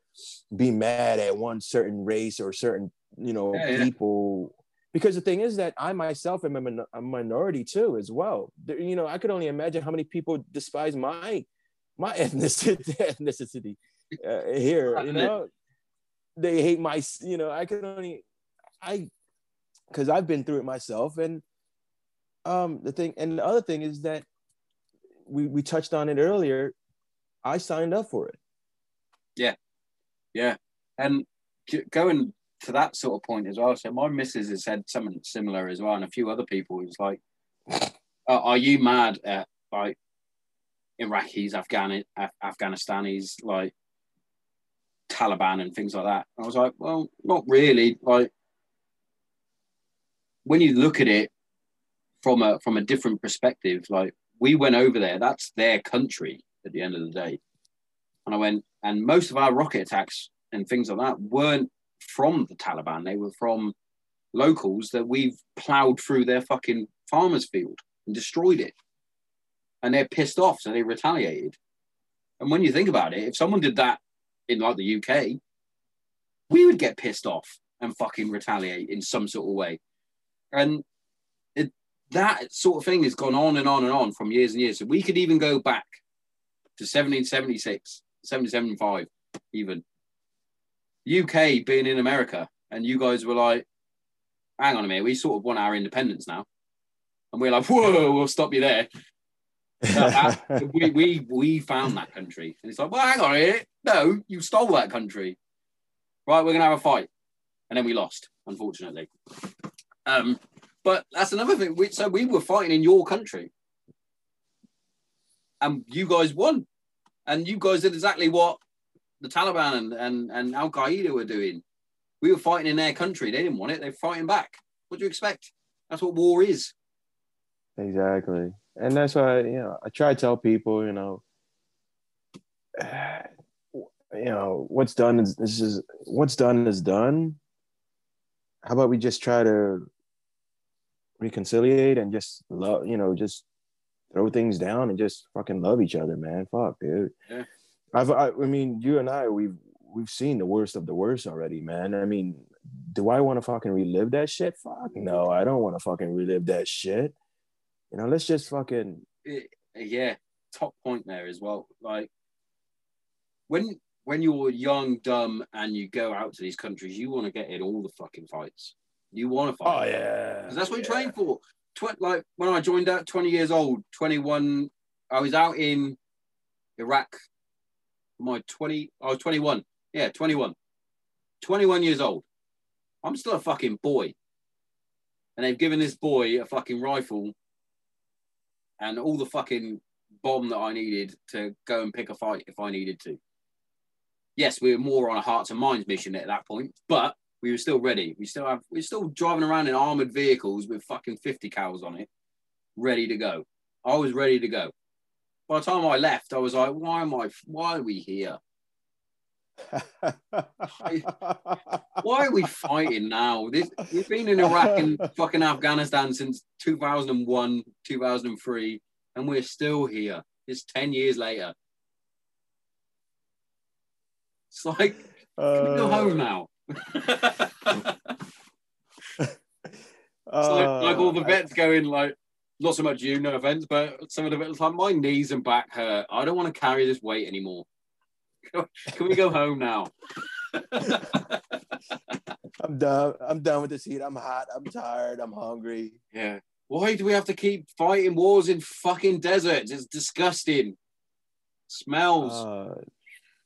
be mad at one certain race or certain you know Yeah, yeah. people because the thing is that I myself am a, min- a minority too as well. There, you know, I could only imagine how many people despise my my <laughs> ethnicity ethnicity uh, here. You know, they hate my. You know, I can only I because I've been through it myself. And um, the thing, and the other thing is that we we touched on it earlier. I signed up for it. Yeah, yeah, and going to that sort of point as well. So my missus has said something similar as well, and a few other people. It's like, uh, are you mad at like Iraqis, Afghani, Af- Afghanistanis, like Taliban and things like that? And I was like, well, not really. Like when you look at it from a from a different perspective, like we went over there, that's their country at the end of the day. And I went, and most of our rocket attacks and things like that weren't from the Taliban. They were from locals that we've plowed through their fucking farmer's field and destroyed it. And they're pissed off, so they retaliated. And when you think about it, if someone did that in like the UK, we would get pissed off and fucking retaliate in some sort of way. And it, that sort of thing has gone on and on and on from years and years. So we could even go back to 1776, 1775, even. UK being in America, and you guys were like, hang on a minute, we sort of want our independence now. And we're like, whoa, we'll stop you there. <laughs> we, we we found that country. And it's like, well, hang on minute. No, you stole that country. Right, we're gonna have a fight. And then we lost, unfortunately. Um, but that's another thing. We, so we were fighting in your country. And you guys won. And you guys did exactly what the Taliban and, and, and Al Qaeda were doing. We were fighting in their country. They didn't want it. They're fighting back. What do you expect? That's what war is. Exactly. And that's why, you know, I try to tell people, you know, <sighs> you know, what's done is this is what's done is done. How about we just try to reconciliate and just love, you know, just throw things down and just fucking love each other, man. Fuck, dude. Yeah. I've, I, I mean, you and I, we've we've seen the worst of the worst already, man. I mean, do I want to fucking relive that shit? Fuck no, I don't want to fucking relive that shit. You know, let's just fucking yeah, top point there as well. Like when when you're young, dumb, and you go out to these countries, you want to get in all the fucking fights. You want to fight. Oh yeah. that's what you train for. Tw- like when I joined out, 20 years old, 21, I was out in Iraq. My 20, I was 21. Yeah, 21. 21 years old. I'm still a fucking boy. And they've given this boy a fucking rifle and all the fucking bomb that I needed to go and pick a fight if I needed to. Yes, we were more on a hearts and minds mission at that point, but we were still ready. We still have we're still driving around in armored vehicles with fucking 50 cals on it, ready to go. I was ready to go. By the time I left, I was like, why am I why are we here? <laughs> Why are we fighting now? This, we've been in Iraq and <laughs> fucking Afghanistan since 2001, 2003, and we're still here. It's 10 years later. It's like, can we go Uh, home now? <laughs> It's like, like all the uh, vets going like, not so much you, no offense, but some of the vets like my knees and back hurt. I don't want to carry this weight anymore. Can we go home now? <laughs> I'm done. I'm done with this heat. I'm hot. I'm tired. I'm hungry. Yeah. Why do we have to keep fighting wars in fucking deserts? It's disgusting. Smells. Uh,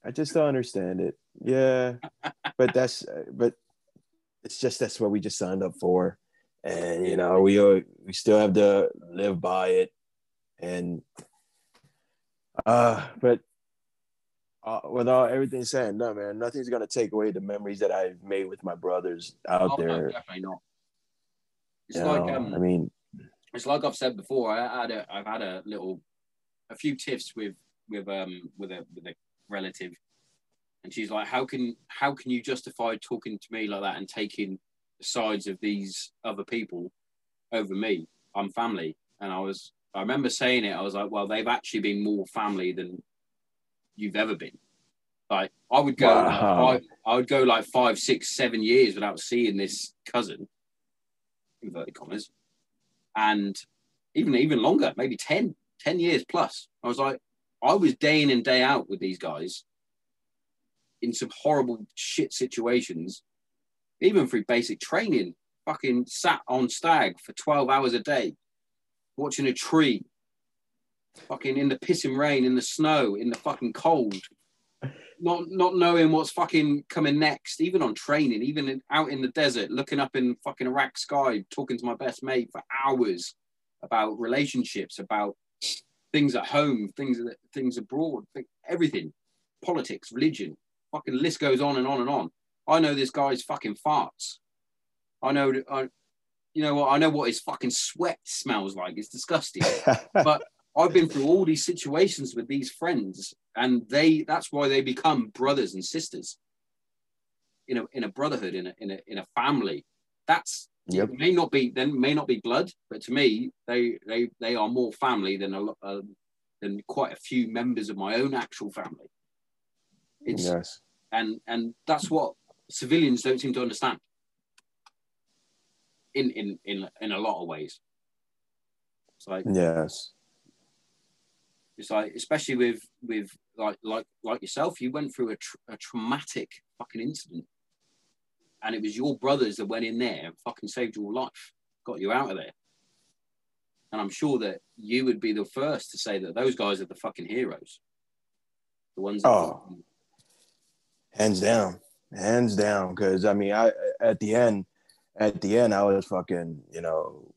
I just don't understand it. Yeah, <laughs> but that's but it's just that's what we just signed up for, and you know we are, we still have to live by it, and uh, but uh, with all everything said and done, man, nothing's gonna take away the memories that I've made with my brothers out Oh, no, there. definitely not. It's You like know, um, I mean, it's like I've said before. I had a, I've had a little, a few tiffs with with um with a with a relative, and she's like, "How can how can you justify talking to me like that and taking the sides of these other people over me? I'm family." And I was, I remember saying it. I was like, "Well, they've actually been more family than you've ever been." Like I would go, like, Wow. five, I would go like five, six, seven years without seeing this cousin, inverted commas, and even even longer, maybe 10, 10 years plus. I was like, I was day in and day out with these guys in some horrible shit situations, even through basic training. Fucking sat on stag for 12 hours a day, watching a tree, fucking in the pissing rain, in the snow, in the fucking cold. Not not knowing what's fucking coming next, even on training, even in, out in the desert, looking up in fucking Iraq sky, talking to my best mate for hours about relationships, about things at home, things things abroad, everything, politics, religion, fucking list goes on and on and on. I know this guy's fucking farts. I know, I, you know what? I know what his fucking sweat smells like. It's disgusting. <laughs> but I've been through all these situations with these friends, and they—that's why they become brothers and sisters. In a in a brotherhood, in a in a in a family. That's Yep. may not be then may not be blood, but to me, they they they are more family than a lot uh, than quite a few members of my own actual family. It's yes, and and that's what civilians don't seem to understand. In in in in a lot of ways. It's like Yes. It's like especially with with like like like yourself, you went through a, tr- a traumatic fucking incident, and it was your brothers that went in there and fucking saved your life, got you out of there. And I'm sure that you would be the first to say that those guys are the fucking heroes. The ones Oh. hands down hands down because i mean i at the end at the end i was fucking you know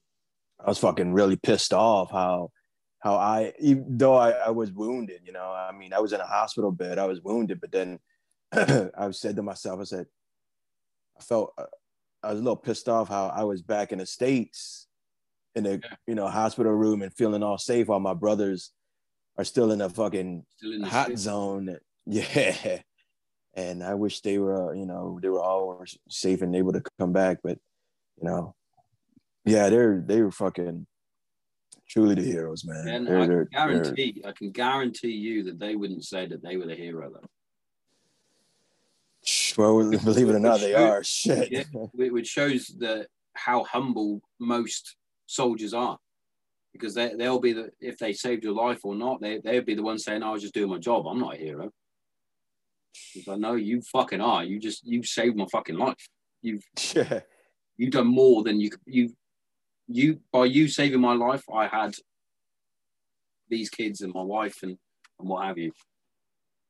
i was fucking really pissed off how how i even though I, I was wounded you know i mean i was in a hospital bed i was wounded but then <clears throat> i said to myself i said i felt uh, i was a little pissed off how i was back in the states in a you know hospital room and feeling all safe while my brothers are still in a fucking in hot shit. zone. <laughs> Yeah. And I wish they were, you know, they were all safe and able to come back. But, you know, yeah, they're they were fucking truly the heroes, man. And They're- I they're- can they're- guarantee, I can guarantee you that they wouldn't say that they were the hero though. well, <laughs> believe it or not, they Show- are. Shit. Yeah. Which shows that how humble most soldiers are, because they they'll be the if they saved your life or not, they they'll be the ones saying, oh, "I was just doing my job. I'm not a hero." It's like, no, you fucking are. You just you saved my fucking life. You've <laughs> Yeah. you've done more than you you you by you saving my life i had these kids and my wife and and what have you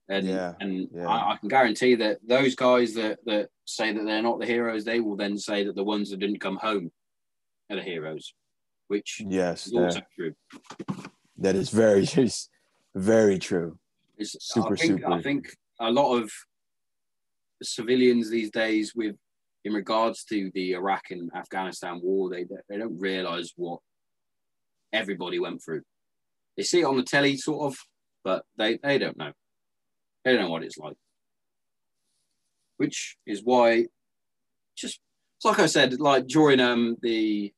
and Yeah, and yeah. I, I can guarantee that those guys that that say that they're not the heroes they will then say that the ones that didn't come home are the heroes which Yes. is also that- true that is very, <laughs> very true. It's, Super, I think, I think a lot of civilians these days, with in regards to the Iraq and Afghanistan war, they they don't realize what everybody went through. They see it on the telly, sort of, but they they don't know. They don't know what it's like. Which is why, just like I said, like during um the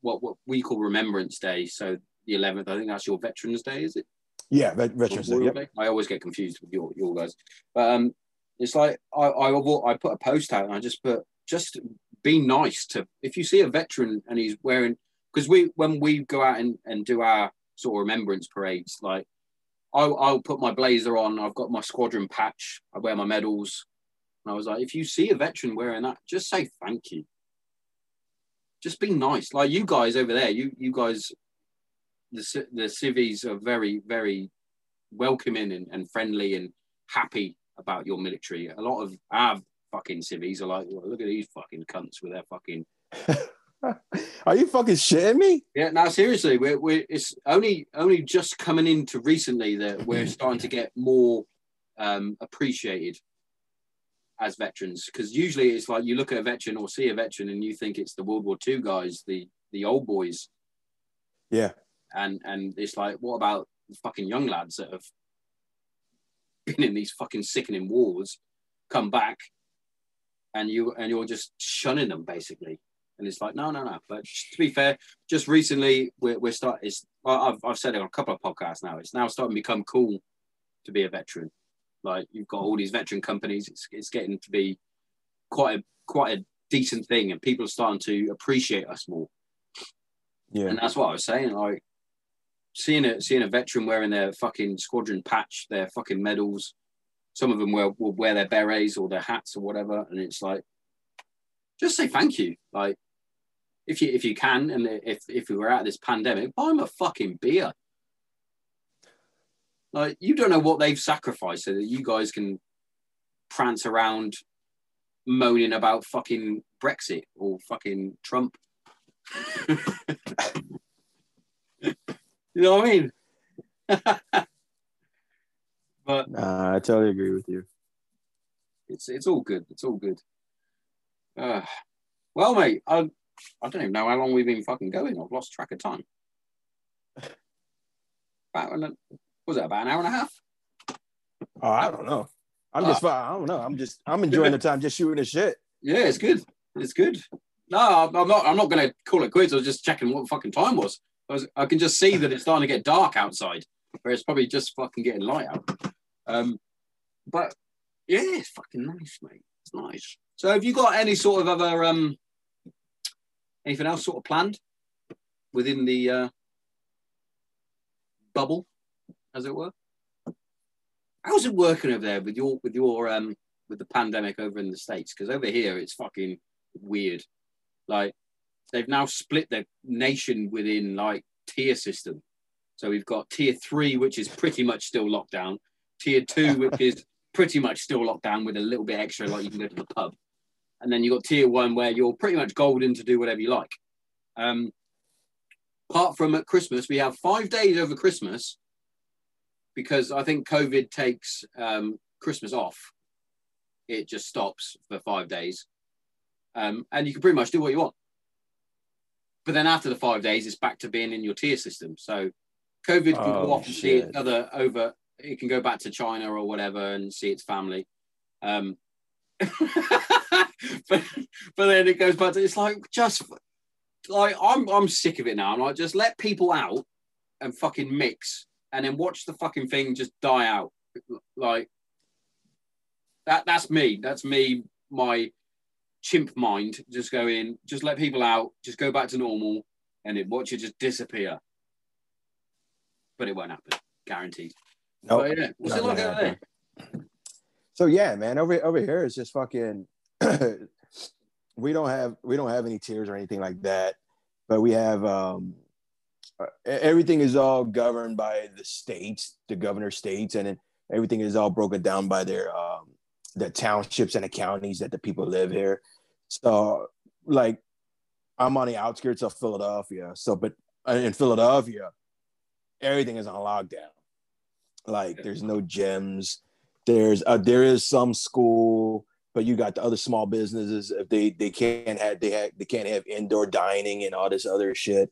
what what we call Remembrance Day, so the 11th, I think that's your Veterans Day, is it? Yeah. Veterans. Day, Yep. Day? I always get confused with your, your guys. But um, it's like I, I I put a post out and I just put just be nice to if you see a veteran and he's wearing because we when we go out and, and do our sort of remembrance parades like I'll, I'll put my blazer on I've got my squadron patch I wear my medals. And I was like if you see a veteran wearing that just say thank you. Just be nice. Like you guys over there you you guys the the civvies are very very welcoming and, and friendly and happy about your military. A lot of our fucking civvies are like, well, look at these fucking cunts with their fucking <laughs> Are you fucking shitting me? yeah. Now seriously, we're, we're it's only only just coming into recently that we're <laughs> starting to get more um, appreciated as veterans because usually it's like you look at a veteran or see a veteran and you think it's the World War II guys, the the old boys, Yeah. and and it's like what about the fucking young lads that have been in these fucking sickening wars come back and you and you're just shunning them basically and it's like no no no but to be fair just recently we're, we're starting I've, I've said it on a couple of podcasts now it's now starting to become cool to be a veteran like you've got all these veteran companies it's, it's getting to be quite a quite a decent thing and people are starting to appreciate us more Yeah. and that's what I was saying. Like seeing a seeing a veteran wearing their fucking squadron patch, their fucking medals. Some of them will, will wear their berets or their hats or whatever, and it's like, just say thank you. Like, if you if you can, and if if we were out of this pandemic, buy them a fucking beer. Like, you don't know what they've sacrificed so that you guys can prance around moaning about fucking Brexit or fucking Trump. <laughs> You know what I mean? <laughs> but Nah, I totally agree with you. it's it's all good. It's all good. Uh, well, mate, I I don't even know how long we've been fucking going. I've lost track of time. About an, was it about an hour and a half? Oh, I don't know. I'm just fine. I don't know. I'm just I'm enjoying the time just shooting the shit. Yeah, it's good. It's good. No, I'm I'm not. I'm not going to call it quits. I was just checking what the fucking time was. I was. I can just see that it's starting to get dark outside, where it's probably just fucking getting light out. Um, but Yeah, it's fucking nice, mate. It's nice. So, have you got any sort of other um, anything else sort of planned within the uh, bubble, as it were? How's it working over there with your with your um with the pandemic over in the states? Because over here it's fucking weird. Like they've now split their nation within like tier system. So we've got tier three, which is pretty much still locked down. Tier two, <laughs> which is pretty much still locked down with a little bit extra, like you can go to the pub. And then you've got tier one, where you're pretty much golden to do whatever you like. Um, apart from at Christmas, we have five days over Christmas because I think COVID takes um, Christmas off. It just stops for five days. Um, and you can pretty much do what you want. But then after the five days, it's back to being in your tier system. So COVID can Oh, go off and see shit. its other over. It can go back to China or whatever and see its family. Um, <laughs> but but then it goes back to it's like just like I'm I'm sick of it now. I'm like just let people out and fucking mix and then watch the fucking thing just die out. Like that that's me. That's me, my chimp mind just go in, just let people out, just go back to normal and it watch it just disappear. But it won't happen, guaranteed. No, But yeah, what's it like there? So yeah, man, over over here it's just fucking. <clears throat> we don't have we don't have any tiers or anything like that, but we have um, everything is all governed by the states, the governor states, and then everything is all broken down by their um, the townships and the counties that the people live here. So like, I'm on the outskirts of Philadelphia. So, but uh, in Philadelphia, everything is on lockdown. Like, there's no gyms. There's uh, there is some school, but you got the other small businesses. If they they can't have they have they can't have indoor dining and all this other shit.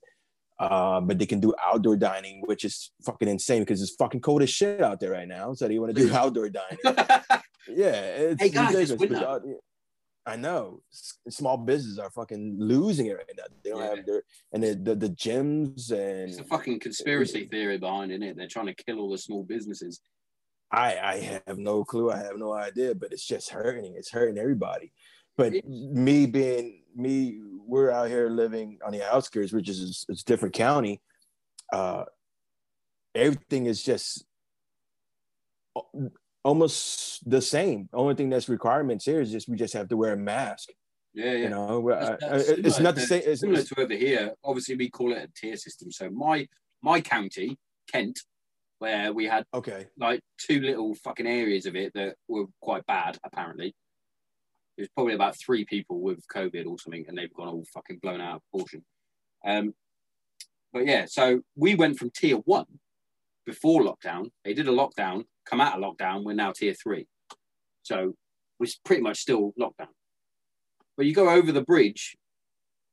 Uh, but they can do outdoor dining, which is fucking insane because it's fucking cold as shit out there right now. So they want to do outdoor dining. <laughs> Yeah, it's Hey, guys, ridiculous. I know S- small businesses are fucking losing it right now. They don't Yeah. have their and the, the the gyms and It's a fucking conspiracy theory behind it? They're trying to kill all the small businesses. I I have no clue. I have no idea, but it's just hurting. It's hurting everybody. But me being me, we're out here living on the outskirts, which is it's a different county. Uh, everything is just almost the same. Only thing that's requirements here is just we just have to wear a mask. Yeah, yeah. You know, That's- it's not the same. It's, Similar to over here, obviously we call it a tier system. So my my county, Kent, where we had okay. like two little fucking areas of it that were quite bad, apparently. There's probably about three people with COVID or something, and they've gone all fucking blown out of proportion. Um, but yeah, so we went from tier one before lockdown. They did a lockdown, come out of lockdown. We're now tier three, so we're pretty much still lockdown. But you go over the bridge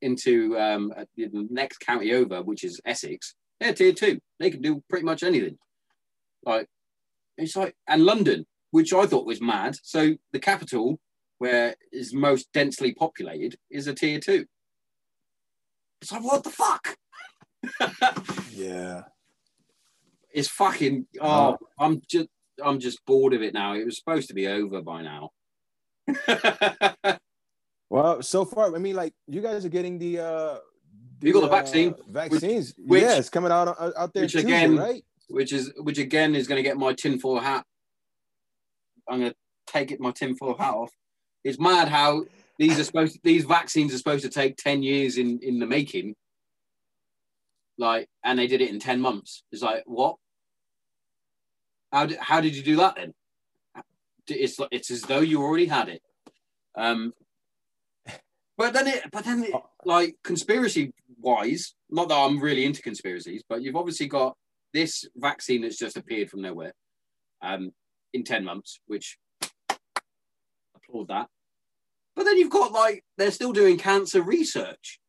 into um, the next county over, which is Essex. They're tier two. They can do pretty much anything. Like it's like and London, which I thought was mad. So the capital, where is most densely populated, is a tier two. It's like what the fuck? <laughs> Yeah. it's fucking. Oh, I'm just I'm just bored of it now. It was supposed to be over by now. <laughs> Well, so far, I mean, like you guys are getting the uh You got the uh, vaccine? Vaccines. which- yeah, it's coming out out out there which Tuesday, again- right? which is which again is going to get my tinfoil hat. I'm going to take it my tinfoil hat off. It's mad how these are supposed to, these vaccines are supposed to take ten years in in the making. Like, and they did it in ten months. It's like what? How did how did you do that then? It's it's as though you already had it. Um, but then it, but then it, like conspiracy wise, not that I'm really into conspiracies, but you've obviously got this vaccine that's just appeared from nowhere um, in 10 months, which applaud that. But then you've got like, they're still doing cancer research,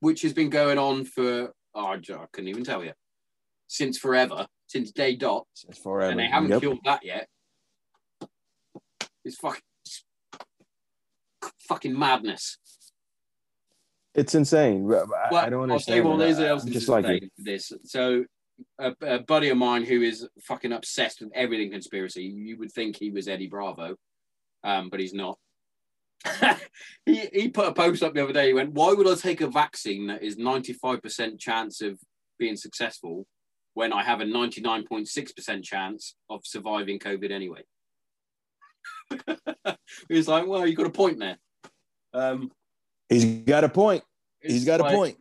which has been going on for, oh, I couldn't even tell you, since forever, since day dot, It's forever. and they haven't Yep. killed that yet. It's fucking, it's fucking madness. It's insane. I, I don't I'll tell you understand. is I- else just like it. this. So a, a buddy of mine who is fucking obsessed with everything conspiracy. You would think he was Eddie Bravo, um, but he's not. <laughs> he, he put a post up the other day. He went, Why would I take a vaccine that is 95% chance of being successful when I have a 99.6% chance of surviving COVID anyway? <laughs> he was like, Well, you got a point there. Um, He's got a point. He's got a point.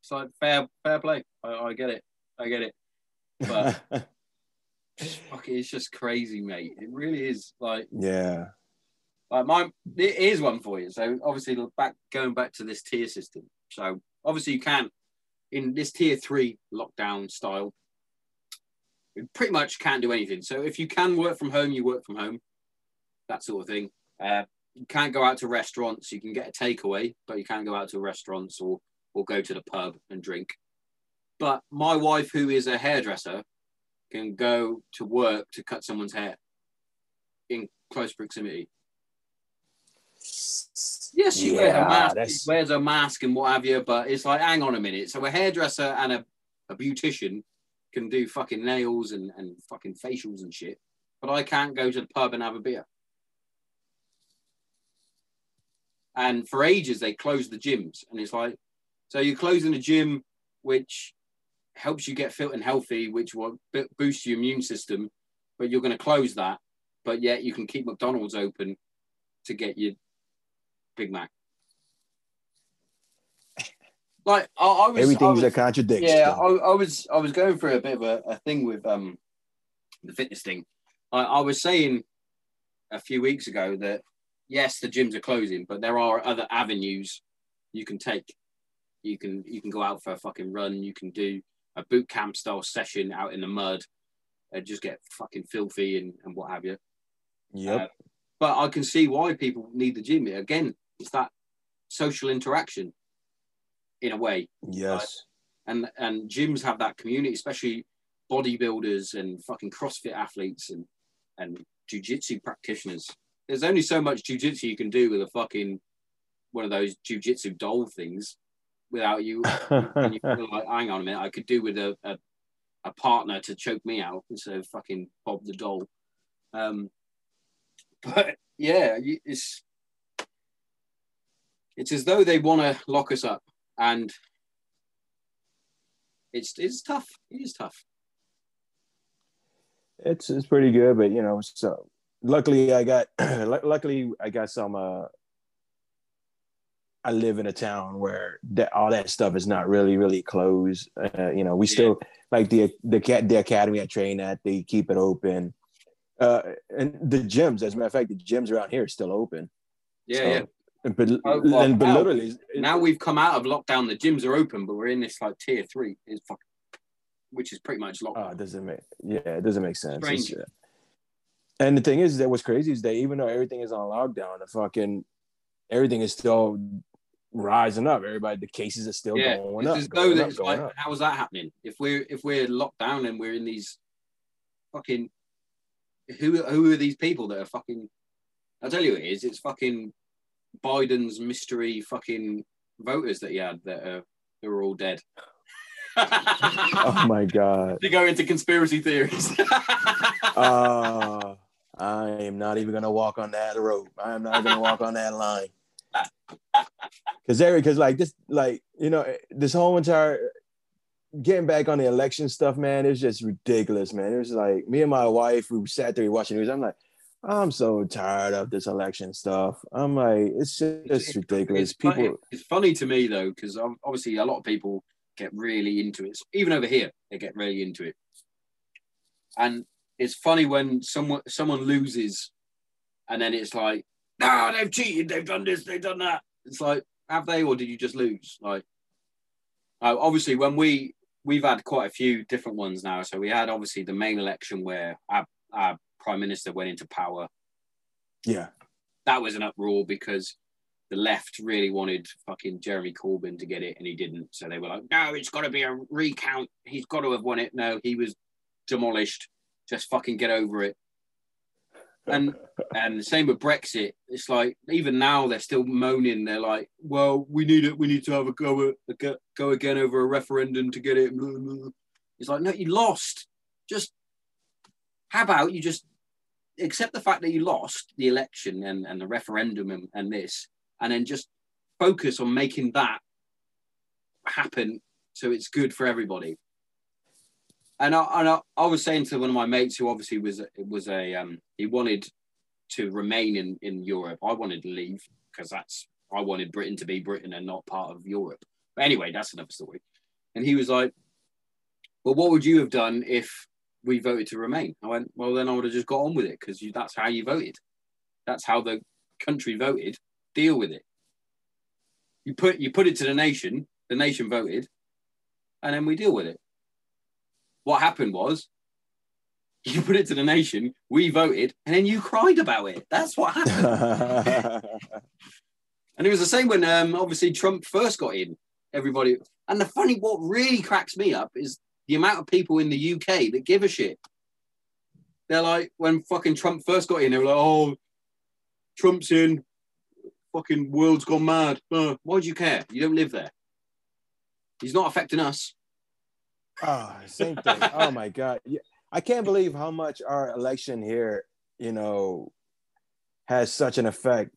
It's like fair, fair play. I, I get it. I get it. But <laughs> fuck, it's just crazy, mate. It really is. Like, yeah. like my here's one for you. So obviously, look back going back to this tier system. So obviously, you can't in this tier three lockdown style. Pretty much can't do anything. So if you can work from home, you work from home. That sort of thing. Uh, you can't go out to restaurants. You can get a takeaway, but you can't go out to restaurants or or go to the pub and drink. But my wife, who is a hairdresser, can go to work to cut someone's hair in close proximity. Yes, she wears a mask. that's- She wears a mask and what have you, but it's like, hang on a minute. So a hairdresser and a, a beautician can do fucking nails and, and fucking facials and shit, but I can't go to the pub and have a beer. And for ages they closed the gyms, and it's like, so you're closing a gym, which helps you get fit and healthy, which will boost your immune system, but you're going to close that, but yet you can keep McDonald's open to get your Big Mac. Like I, I was, I was- a contradiction. yeah, I, I was I was going through a bit of a, a thing with um the fitness thing. I, I was saying a few weeks ago that yes, the gyms are closing, but there are other avenues you can take. You can you can go out for a fucking run. You can do a boot camp style session out in the mud, and just get fucking filthy and, and what have you. Yep. Uh, but I can see why people need the gym. Again, it's that social interaction in a way yes. and and gyms have that community, especially bodybuilders and fucking CrossFit athletes and and jujitsu practitioners. There's only so much jujitsu you can do with a fucking one of those jujitsu doll things without you. <laughs> and you feel like, hang on a minute, I could do with a, a a partner to choke me out instead of fucking Bob the doll. Um, <laughs> but yeah, it's it's as though they want to lock us up, and it's it's tough. It is tough. it's it's pretty good, but you know, so luckily I got <clears throat> luckily I got some uh I live in a town where that all that stuff is not really really closed. Uh, you know, we still like the the the academy I train at, they keep it open. Uh, and the gyms, as a matter of fact, the gyms around here are still open. Yeah, So- yeah. But, Oh, well, and, but now- literally, it- Now we've come out of lockdown. The gyms are open, but we're in this like tier three, is fuck, which is pretty much locked. Oh, it doesn't make yeah, it doesn't make sense. Strange. Uh, and the thing is that what's crazy is that even though everything is on lockdown, the fucking everything is still rising up. Everybody, the cases are still yeah, going up. as though going that up, going like, up. how is that happening? If we're if we're locked down and we're in these fucking who who are these people that are fucking? I'll tell you, what it is. It's fucking Biden's mystery fucking voters that he had that are that are all dead. <laughs> Oh my god. to go into conspiracy theories. Uh, <laughs> I am not even gonna walk on that road. I am not gonna walk on that line. Cause there, because like this, like you know, this whole entire getting back on the election stuff, man, it's just ridiculous, man. It was like me and my wife, we sat there watching news. I'm like, I'm so tired of this election stuff. I'm like, it's just It's- ridiculous. It's funny, People, it's funny to me though, because obviously a lot of people get really into it. Even over here, they get really into it. And it's funny when someone someone loses, and then it's like, nah, they've cheated, they've done this, they've done that. It's like, have they, or did you just lose? Like, uh, obviously, when we we've had quite a few different ones now. So we had obviously the main election where our, our prime minister went into power yeah, that was an uproar because the left really wanted fucking Jeremy Corbyn to get it and he didn't. So they were like, no, it's got to be a recount. He's got to have won it. No, he was demolished. Just fucking get over it. And <laughs> and the same with Brexit. It's like even now they're still moaning. They're like, well, we need it. We need to have a go a go, go again over a referendum to get it. It's like, no, you lost. Just how about you just accept the fact that you lost the election and, and the referendum and, and this, and then just focus on making that happen so it's good for everybody. And I, and I, I was saying to one of my mates who obviously was was a um, he wanted to remain in, in Europe. I wanted to leave because that's I wanted Britain to be Britain and not part of Europe. But anyway, that's another story. And he was like, "Well, what would you have done if we voted to remain?" I went, "Well, then I would have just got on with it because that's how you voted. That's how the country voted. Deal with it. You put you put it to the nation. The nation voted, and then we deal with it. What happened was <laughs> you put it to the nation, we voted, and then you cried about it. That's what happened. <laughs> and it was the same when um, obviously Trump first got in. Everybody, and the funny, what really cracks me up is the amount of people in the UK that give a shit. They're like, when fucking Trump first got in, they were like, oh, Trump's in, fucking world's gone mad. Uh, why do you care? You don't live there. He's not affecting us. Oh, same thing. Oh my God. Yeah. I can't believe how much our election here, you know, has such an effect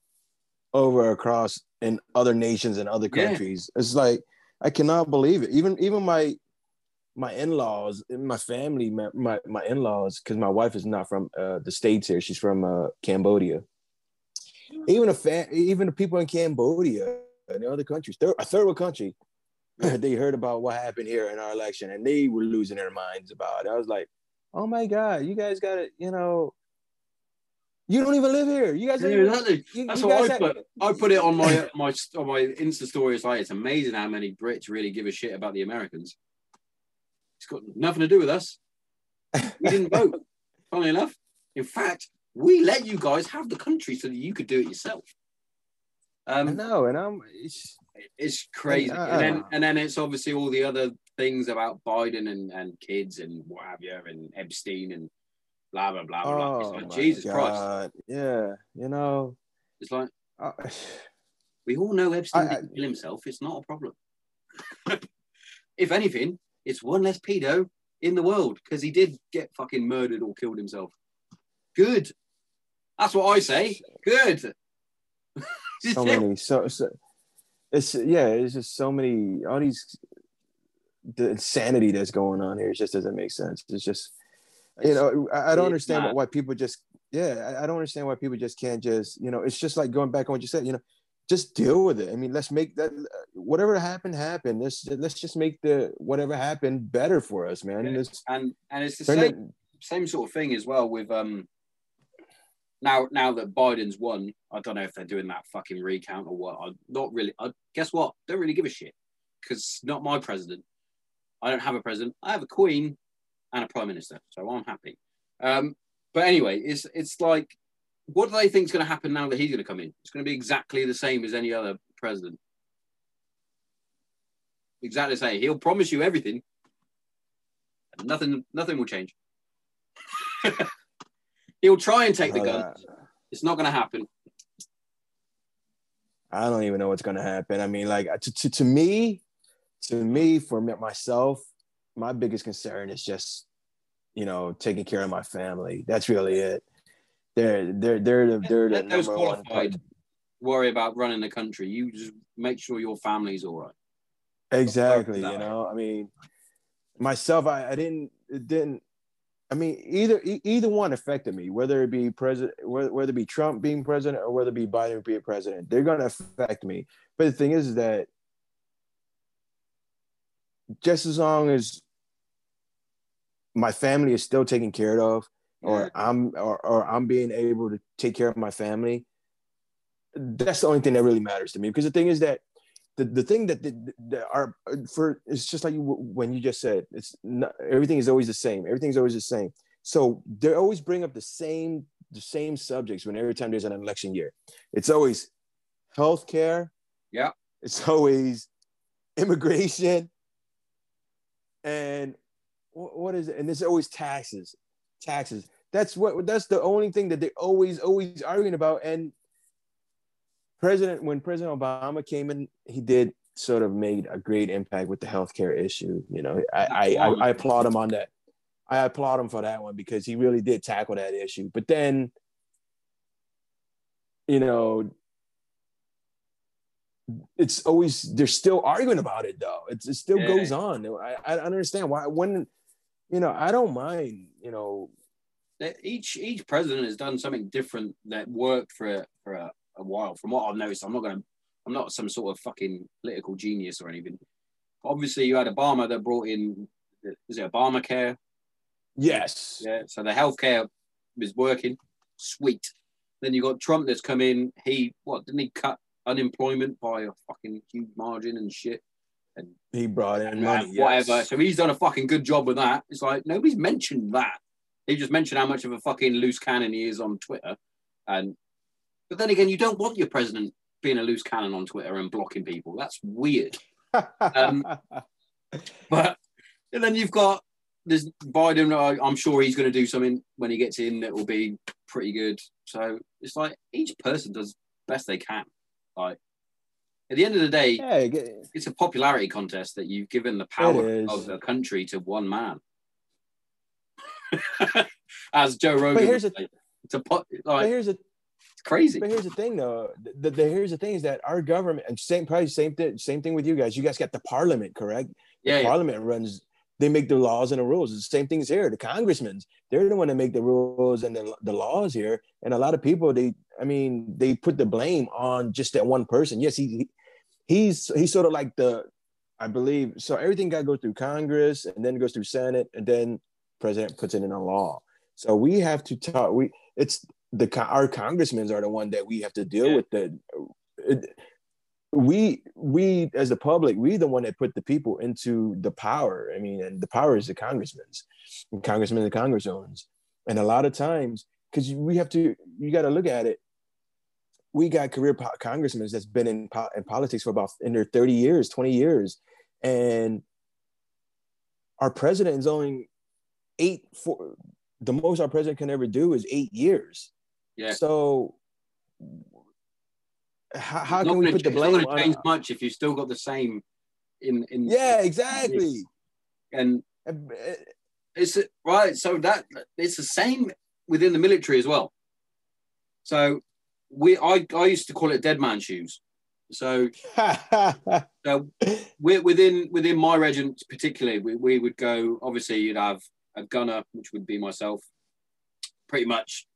over across in other nations and other Yeah. countries. It's like I cannot believe it. Even even my my in-laws, my family, my my, my in-laws, because my wife is not from uh, the states here. She's from uh, Cambodia. Even a fa- even the people in Cambodia and the other countries, third, a third world country, <laughs> they heard about what happened here in our election and they were losing their minds about it. I was like, oh my God, you guys got it, you know, you don't even live here. You guys Yeah, exactly. you- That's you what I have- put. I put it on my <laughs> my on my Insta story. It's like it's amazing how many Brits really give a shit about the Americans. It's got nothing to do with us. We didn't vote. <laughs> Funnily enough, in fact, we let you guys have the country so that you could do it yourself. I Um, know, and I'm it's, it's crazy, And, uh, and then and then it's obviously all the other things about Biden and and kids and what have you, and Epstein and blah blah blah blah. oh like Jesus Christ. Yeah, you know, It's like I, We all know Epstein I- I- didn't kill himself. It's not a problem. <laughs> if anything, it's one less pedo in the world because he did get fucking murdered or killed himself. Good. That's what I say. Good. <laughs> so many, so, so it's yeah, it's just so many, all these the insanity that's going on here. It just doesn't make sense. It's just, you know, I, I don't understand why people just, yeah, I, I don't understand why people just can't just, you know, it's just like going back on what you said, you know, just deal with it. I mean, let's make that whatever happened happen. Let's let's just make the whatever happened better for us, man. Yeah. And and it's the same it- same sort of thing as well with um now now that Biden's won, I don't know if they're doing that fucking recount or what. I not really. I guess what? Don't really give a shit because not my president. I don't have a president. I have a queen and a prime minister, so I'm happy. Um, but anyway, it's it's like, what do they think is going to happen now that he's going to come in? It's going to be exactly the same as any other president. Exactly the same. He'll promise you everything, and nothing nothing will change. <laughs> He'll try and take the Uh, guns. It's not going to happen. I don't even know what's gonna happen. I mean, like to, to, to me, to me, for me, myself, my biggest concern is just, you know, taking care of my family. That's really it. They're they're they're the they're the Let those qualified worry about running the country. You just make sure your family's all right. Exactly. You know, I mean, myself, I, I didn't it didn't. I mean, either either one affected me. Whether it be president, whether, whether it be Trump being president or whether it be Biden being president, they're gonna affect me. But the thing is, is that just as long as my family is still taken care of, or I'm or, or I'm being able to take care of my family, that's the only thing that really matters to me. Because the thing is that the, the thing that, that are for it's just like you, when you just said it's not, everything is always the same. Everything's always the same. So they always bring up the same the same subjects when every time there's an election year. It's always healthcare. Yeah. It's always immigration. And what is it? And it's always taxes. Taxes. That's what that's the only thing that they always always arguing about. And President when President Obama came in, he did sort of made a great impact with the healthcare issue. You know, I I, I. I applaud him on that. I applaud him for that one because he really did tackle that issue. But then, you know, it's always they're still arguing about it though. It's, it still Yeah. goes on. I, I understand why when you know I don't mind you know each each president has done something different that worked for for a, a while. From what I've noticed, I'm not going. I'm not some sort of fucking political genius or anything. Obviously, you had Obama that brought in. Is it Obamacare? yes Yeah. So the healthcare was working. Sweet. Then you got Trump that's come in. He what didn't he cut unemployment by a fucking huge margin and shit And he brought in and money whatever. yes. So he's done a fucking good job with that. It's like nobody's mentioned that. He just mentioned how much of a fucking loose cannon he is on Twitter, and but then again, you don't want your president being a loose cannon on Twitter and blocking people. That's weird. Um, <laughs> But and then you've got this Biden. I- I'm sure he's going to do something when he gets in that will be pretty good. So it's like each person does best they can. Like at the end of the day, yeah, it's a popularity contest that you've given the power of the country to one man. <laughs> As Joe Rogan, But here's would the- say. it's a po- but like here's the it's crazy. But here's the thing, though. The, the, here's the thing is that our government, and same probably same thing, same thing with you guys. You guys got the parliament, correct? The Yeah, yeah. parliament runs. They make the laws and the rules. It's the same things here. The congressmen, they're the one that make the rules and the, the laws here. And a lot of people, they, I mean, they put the blame on just that one person. Yes, he, he he's he's sort of like the, I believe. So everything got to go through Congress, and then goes through Senate, and then president puts it in a law. So we have to talk. We it's the our congressmen are the one that we have to deal Yeah. with the it, we we as the public we the one that put the people into the power i mean and the power is the congressmen's and congressmen and congresswomen and a lot of times because we have to you got to look at it we got career po- congressmen that's been in, po- in politics for about in their 30 years 20 years and our president is only eight for the most our president can ever do is eight years Yeah. so how, how can we put the ch- it's not blame gonna on change much if you still got the same in in yeah exactly and uh, it's right so that it's the same within the military as well so we i i used to call it dead man shoes so <laughs> So we're within within my regiment particularly, we, we would go. Obviously, you'd have a gunner, which would be myself. Pretty much,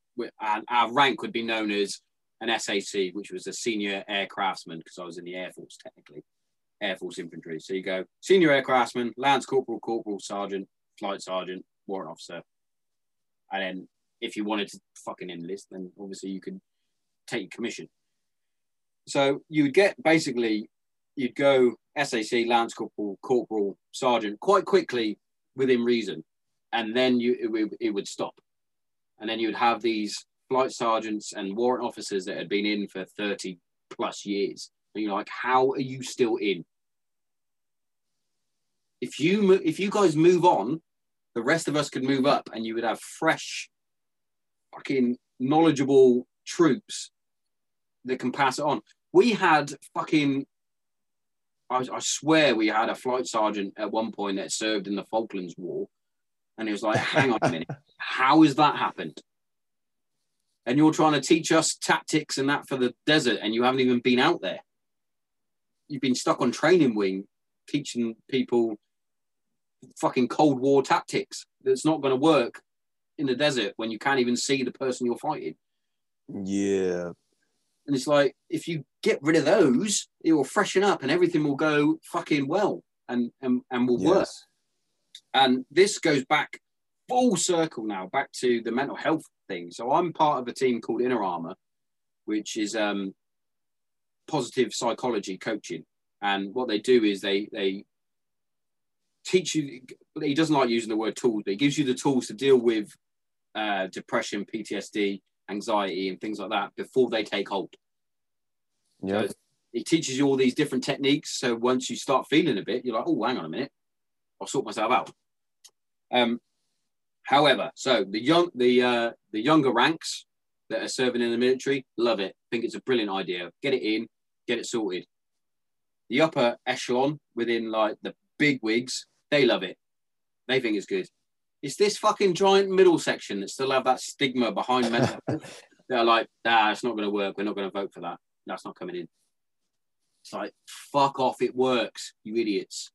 and our rank would be known as an SAC, which was a senior aircraftsman, because I was in the Air Force technically, Air Force infantry. So you go senior aircraftsman, lance corporal, corporal, sergeant, flight sergeant, warrant officer, and then if you wanted to fucking enlist, then obviously you could take commission. So you would get basically you'd go SAC, Lance Corporal, Corporal, Sergeant quite quickly within reason, and then you it, would- it would stop, and then you would have these flight sergeants and warrant officers that had been in for thirty plus years, and you're like, how are you still in? If you if you guys move on, the rest of us could move up, and you would have fresh, fucking knowledgeable troops that can pass it on. We had fucking I swear we had a flight sergeant at one point that served in the Falklands War, and he was like, "Hang on a minute, how has that happened?" And you're trying to teach us tactics and that for the desert, and you haven't even been out there. You've been stuck on training wing, teaching people fucking Cold War tactics. That's not going to work in the desert when you can't even see the person you're fighting. yeah And it's like, if you get rid of those, it will freshen up and everything will go fucking well and, and, and will work. And this goes back full circle now, back to the mental health thing. So I'm part of a team called Inner Armor, which is um, positive psychology coaching. And what they do is they they teach you. He doesn't like using the word tools, but he gives you the tools to deal with uh, depression, PTSD, anxiety, and things like that before they take hold. yeah So he teaches you all these different techniques. So once you start feeling a bit, you're like, oh, hang on a minute, I'll sort myself out. Um, however, so the young, the uh, the younger ranks that are serving in the military love it. Think it's a brilliant idea. Get it in, get it sorted. the upper echelon within like the big wigs, they love it. They think it's good. It's this fucking giant middle section that still have that stigma behind mental health. <laughs> They're like, nah, it's not going to work. We're not going to vote for that. That's not coming in. It's like, fuck off. It works, you idiots.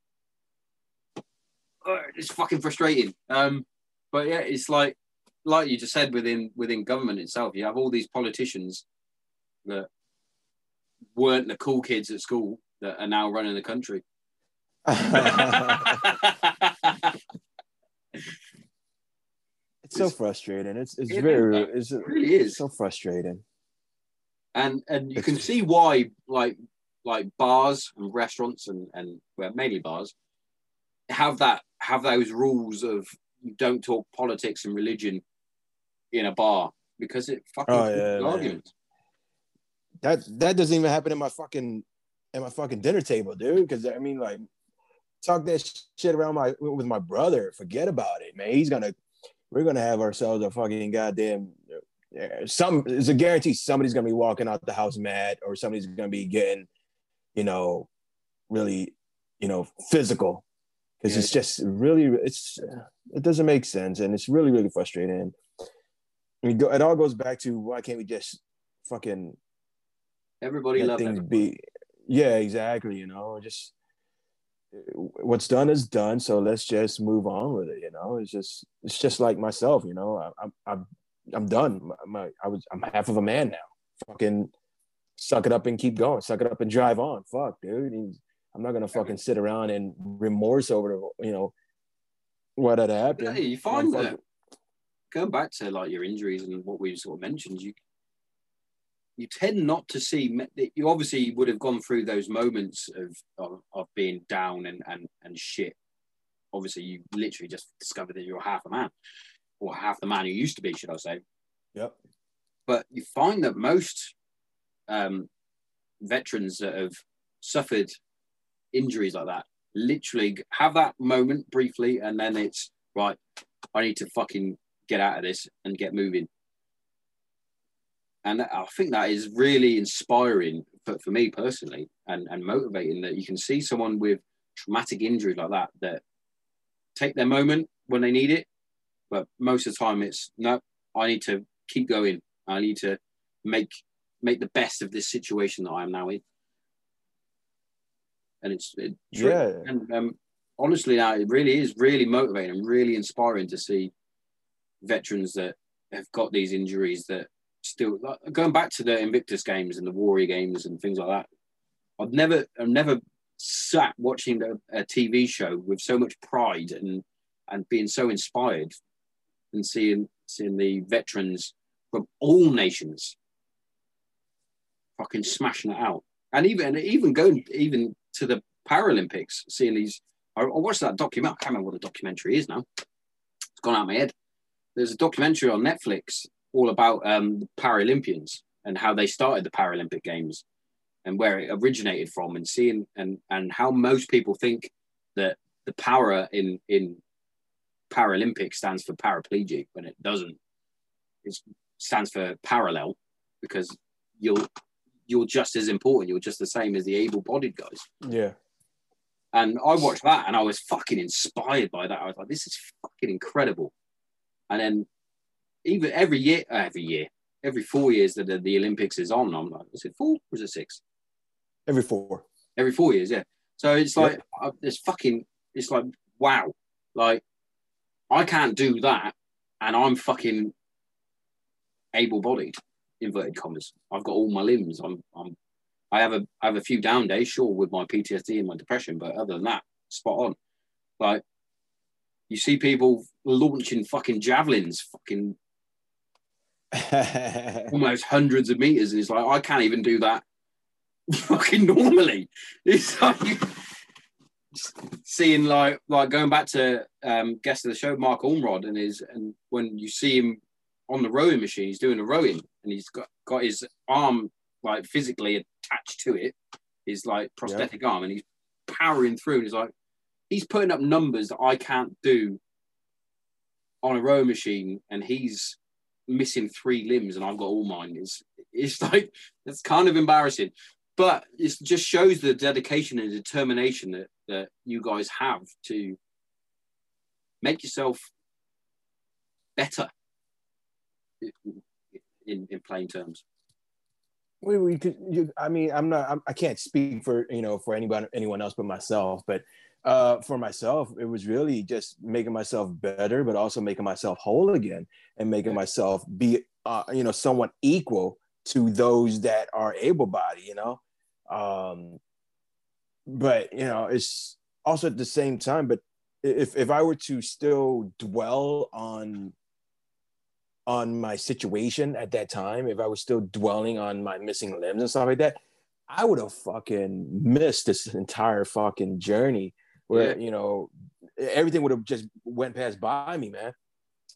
Uh, It's fucking frustrating. Um, but yeah, it's like, like you just said within within government itself, you have all these politicians that weren't the cool kids at school that are now running the country. <laughs> it's so frustrating. It's it's It very is, it's It really is. so frustrating. and and you can see why like like bars and restaurants and and well mainly bars have that have those rules of you don't talk politics and religion in a bar because it fucking Oh, yeah, arguments. That that doesn't even happen in my fucking at my fucking dinner table, dude. Because I mean, like, talk that shit around my with my brother. Forget about it, man. He's gonna we're gonna have ourselves a fucking goddamn. Some it's a guarantee somebody's gonna be walking out the house mad, or somebody's gonna be getting, you know, really, you know, physical. Because Yeah. it's just really, it's it doesn't make sense, and it's really, really frustrating. Go- it all goes back to why can't we just fucking Everybody let things be yeah exactly you know just what's done is done so let's just move on with it you know? It's just it's just like myself you know? I'm I'm I'm done. My, I was I'm half of a man now. Fucking suck it up and keep going. Suck it up and drive on. Fuck dude I'm not gonna fucking sit around and remorse over you know what had Yeah, happened you find that fucking- going back to like your injuries and what we sort of mentioned, you you tend not to see. You obviously would have gone through those moments of of, of being down and, and and shit. Obviously, you literally just discovered that you're half a man, or half the man you used to be, should I say? yep But you find that most um, veterans that have suffered injuries like that literally have that moment briefly, and then it's right. I need to fucking get out of this and get moving. And I think that is really inspiring for, for me personally and, and motivating that you can see someone with traumatic injury like that that take their moment when they need it. But most of the time it's no, I need to keep going. I need to make make the best of this situation that I am now in. And it's it, Yeah. And um, honestly, now it really is really motivating and really inspiring to see veterans that have got these injuries that still like, going back to the Invictus games and the Warrior games and things like that. I've never, I've never sat watching a, a TV show with so much pride and and being so inspired and seeing seeing the veterans from all nations fucking smashing it out, and even even going even to the Paralympics, seeing these. I, I watched that documentary. I can't remember what the documentary is now. It's gone out of my head. There's a documentary on Netflix all about um, the Paralympians and how they started the Paralympic Games and where it originated from, and seeing and and how most people think that the para in in Paralympic stands for paraplegic when it doesn't. It stands for parallel because you're you're just as important. You're just the same as the able-bodied guys. yeah And I watched that and I was fucking inspired by that. I was like, this is fucking incredible. And then even every year, uh, every year, every four years that the, the Olympics is on, I'm like, is it four or is it six? every four Every four years, yeah. So it's like, uh, it's fucking, it's like, wow. Like, I can't do that and I'm fucking able bodied, inverted commas. I've got all my limbs. I'm, I'm, I have a, I have a few down days, sure, with my PTSD and my depression, but other than that, spot on. Like, you see people launching fucking javelins, fucking <laughs> almost hundreds of meters. And it's like, I can't even do that <laughs> fucking normally. It's like seeing like like going back to um guest of the show, Mark Ormrod, and his and when you see him on the rowing machine, he's doing a rowing and he's got, got his arm like physically attached to it, his like prosthetic arm, and he's powering through and he's like he's putting up numbers that I can't do on a rowing machine, and he's missing three limbs and I've got all mine. It's it's like it's kind of embarrassing. but it just shows the dedication and determination that that you guys have to make yourself better in, in plain terms. We, we could you, i mean i'm not I'm, i can not speak for you know for anybody anyone else but myself but uh, for myself it was really just making myself better but also making myself whole again and making myself be uh, you know somewhat equal to those that are able-bodied you know? Um but you know it's also at the same time but if if i were to still dwell on on my situation at that time, if I was still dwelling on my missing limbs and stuff like that, I would have fucking missed this entire fucking journey where, yeah. you know, everything would have just went past by me, man.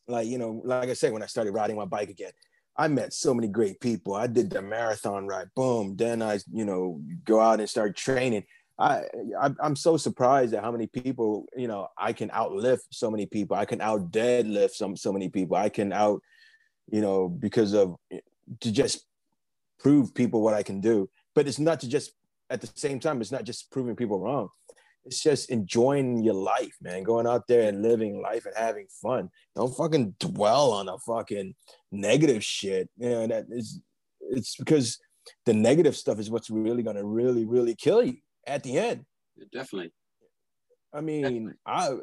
Like, you know, like I said, when I started riding my bike again, I met so many great people. I did the marathon ride, boom. Then I, you know, go out and start training. I, I am so surprised at how many people, you know, I can outlift so many people. I can out deadlift some so many people. I can out you know, because of to just prove people what I can do. But it's not to just at the same time, it's not just proving people wrong. It's just enjoying your life, man. Going out there and living life and having fun. Don't fucking dwell on a fucking negative shit. You know, that is it's because the negative stuff is what's really gonna really, really kill you at the end. Definitely. I mean, Definitely. I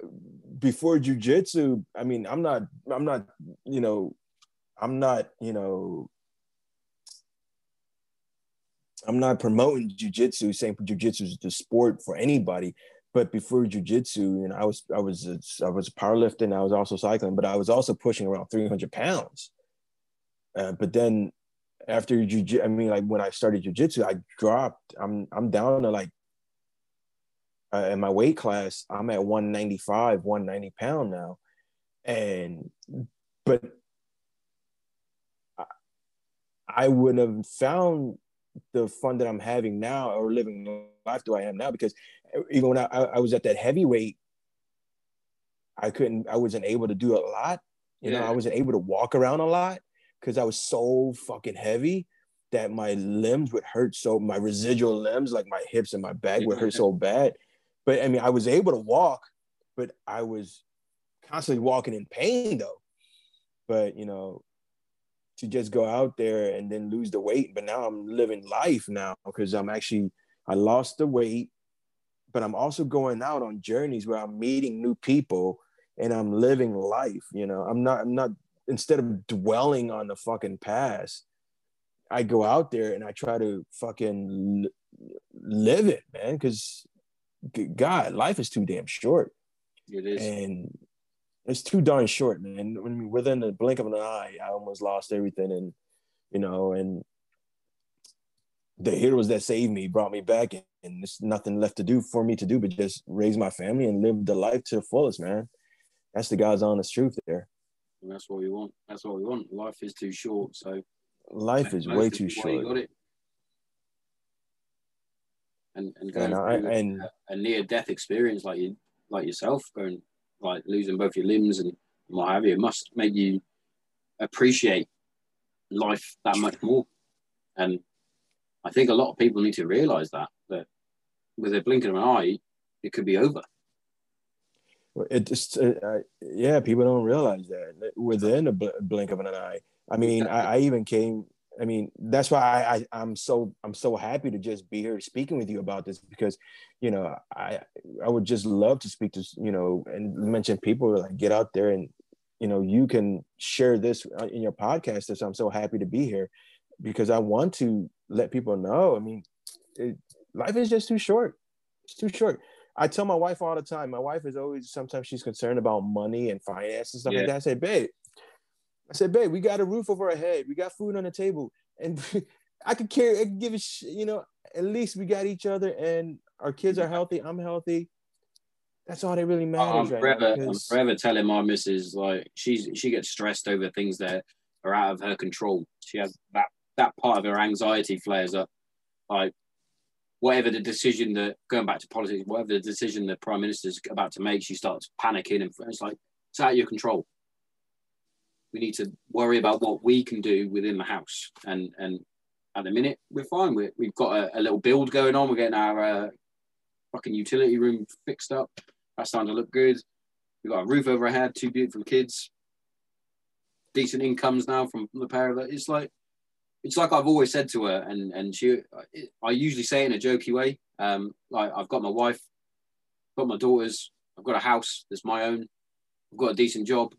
before jujitsu, I mean, I'm not, I'm not, you know, I'm not, you know, I'm not promoting jujitsu, saying jujitsu is the sport for anybody. But before jujitsu, you know, I was I was I was powerlifting. I was also cycling, but I was also pushing around 300 pounds. Uh, but then after jujitsu, I mean, like when I started jujitsu, I dropped. I'm I'm down to like uh, in my weight class. I'm at 195, 190 pound now, and but I wouldn't have found the fun that I'm having now or living the life that I am now because uh, even when I, I was at that heavyweight, I couldn't, I wasn't able to do a lot. You yeah. know, I wasn't able to walk around a lot because I was so fucking heavy that my limbs would hurt. So my residual limbs, like my hips and my back, would hurt so bad. But I mean, I was able to walk, but I was constantly walking in pain though. But you know, to just go out there and then lose the weight. But now I'm living life now because I'm actually I lost the weight, but I'm also going out on journeys where I'm meeting new people and I'm living life. You know, I'm not I'm not instead of dwelling on the fucking past, I go out there and I try to fucking live it, man. Because God, life is too damn short. It is, and it's too darn short, man. I mean, within the blink of an eye, I almost lost everything, and you know, and the heroes that saved me brought me back, and, and there's nothing left to do for me to do but just raise my family and live the life to the fullest, man. That's the God's honest truth there. And that's what we want. That's what we want. Life is too short, so life is way too short. And and going and, I, and a, a near death experience like you like yourself, going like losing both your limbs and what have you, it must make you appreciate life that much more. And I think a lot of people need to realize that that with a blink of an eye, it could be over. It just, uh, yeah, people don't realize that within a bl- blink of an eye. I mean. I, I, even came I mean, that's why I, I am so I'm so happy to just be here speaking with you about this because, you know, I I would just love to speak to you know and mention people like get out there and you know you can share this uh, in your podcast. So I'm so happy to be here because I want to let people know. I mean, it, life is just too short. It's too short. I tell my wife all the time. My wife is always sometimes she's concerned about money and finance and stuff yeah. like that. I say, babe, I said, babe, we got a roof over our head. We got food on the table. And <laughs> I could care, I could give a sh- you know, at least we got each other and our kids are healthy. I'm healthy. That's all that really matters. I'm, right forever, I'm forever telling my missus like she's she gets stressed over things that are out of her control. She has that that part of her anxiety flares up. Like whatever the decision that going back to politics, whatever the decision the prime minister's about to make, she starts panicking and it's like it's out of your control we need to worry about what we can do within the house and and at the minute we're fine. we we've got a, a little build going on. We're getting our uh, fucking utility room fixed up. That's starting to look good. We've got a roof over our head, two beautiful kids, decent incomes now from the pair of it. It's like it's like I've always said to her, and and she, I usually say it in a jokey way. Um, like I've got my wife, got my daughters, I've got a house that's my own, I've got a decent job.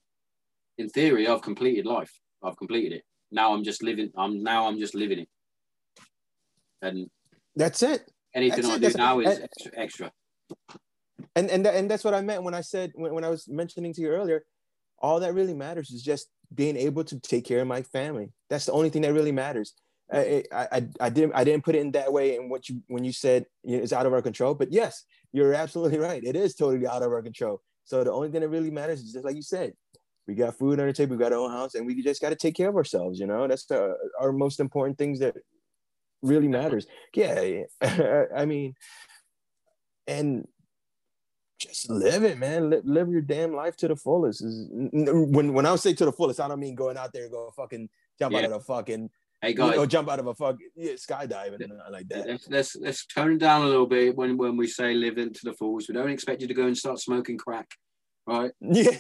In theory, I've completed life. I've completed it. Now I'm just living. I'm now I'm just living it. And That's it. anything That's I it. do That's- now is extra. extra. And and and that's what I meant when I said when, when I was mentioning to you earlier. All that really matters is just being able to take care of my family. That's the only thing that really matters. I, I, I, didn't I didn't put it in that way in what you when you said you know, it's out of our control. But yes, you're absolutely <laughs> right. It is totally out of our control. So the only thing that really matters is just like you said, we got food on the table, we got our own house, and we just got to take care of ourselves. You know, that's the, our most important things that really matters. Yeah, <laughs> I mean, and just live it, man. Live, live your damn life to the fullest. Is when when I say to the fullest, I don't mean going out there and go fucking jump out of a fucking Hey guys, or jump out of a fuck, yeah, skydiving and like that. let's, let's let's tone it down a little bit when when we say live into the fullest. We don't expect you to go and start smoking crack, right? <laughs> Yeah.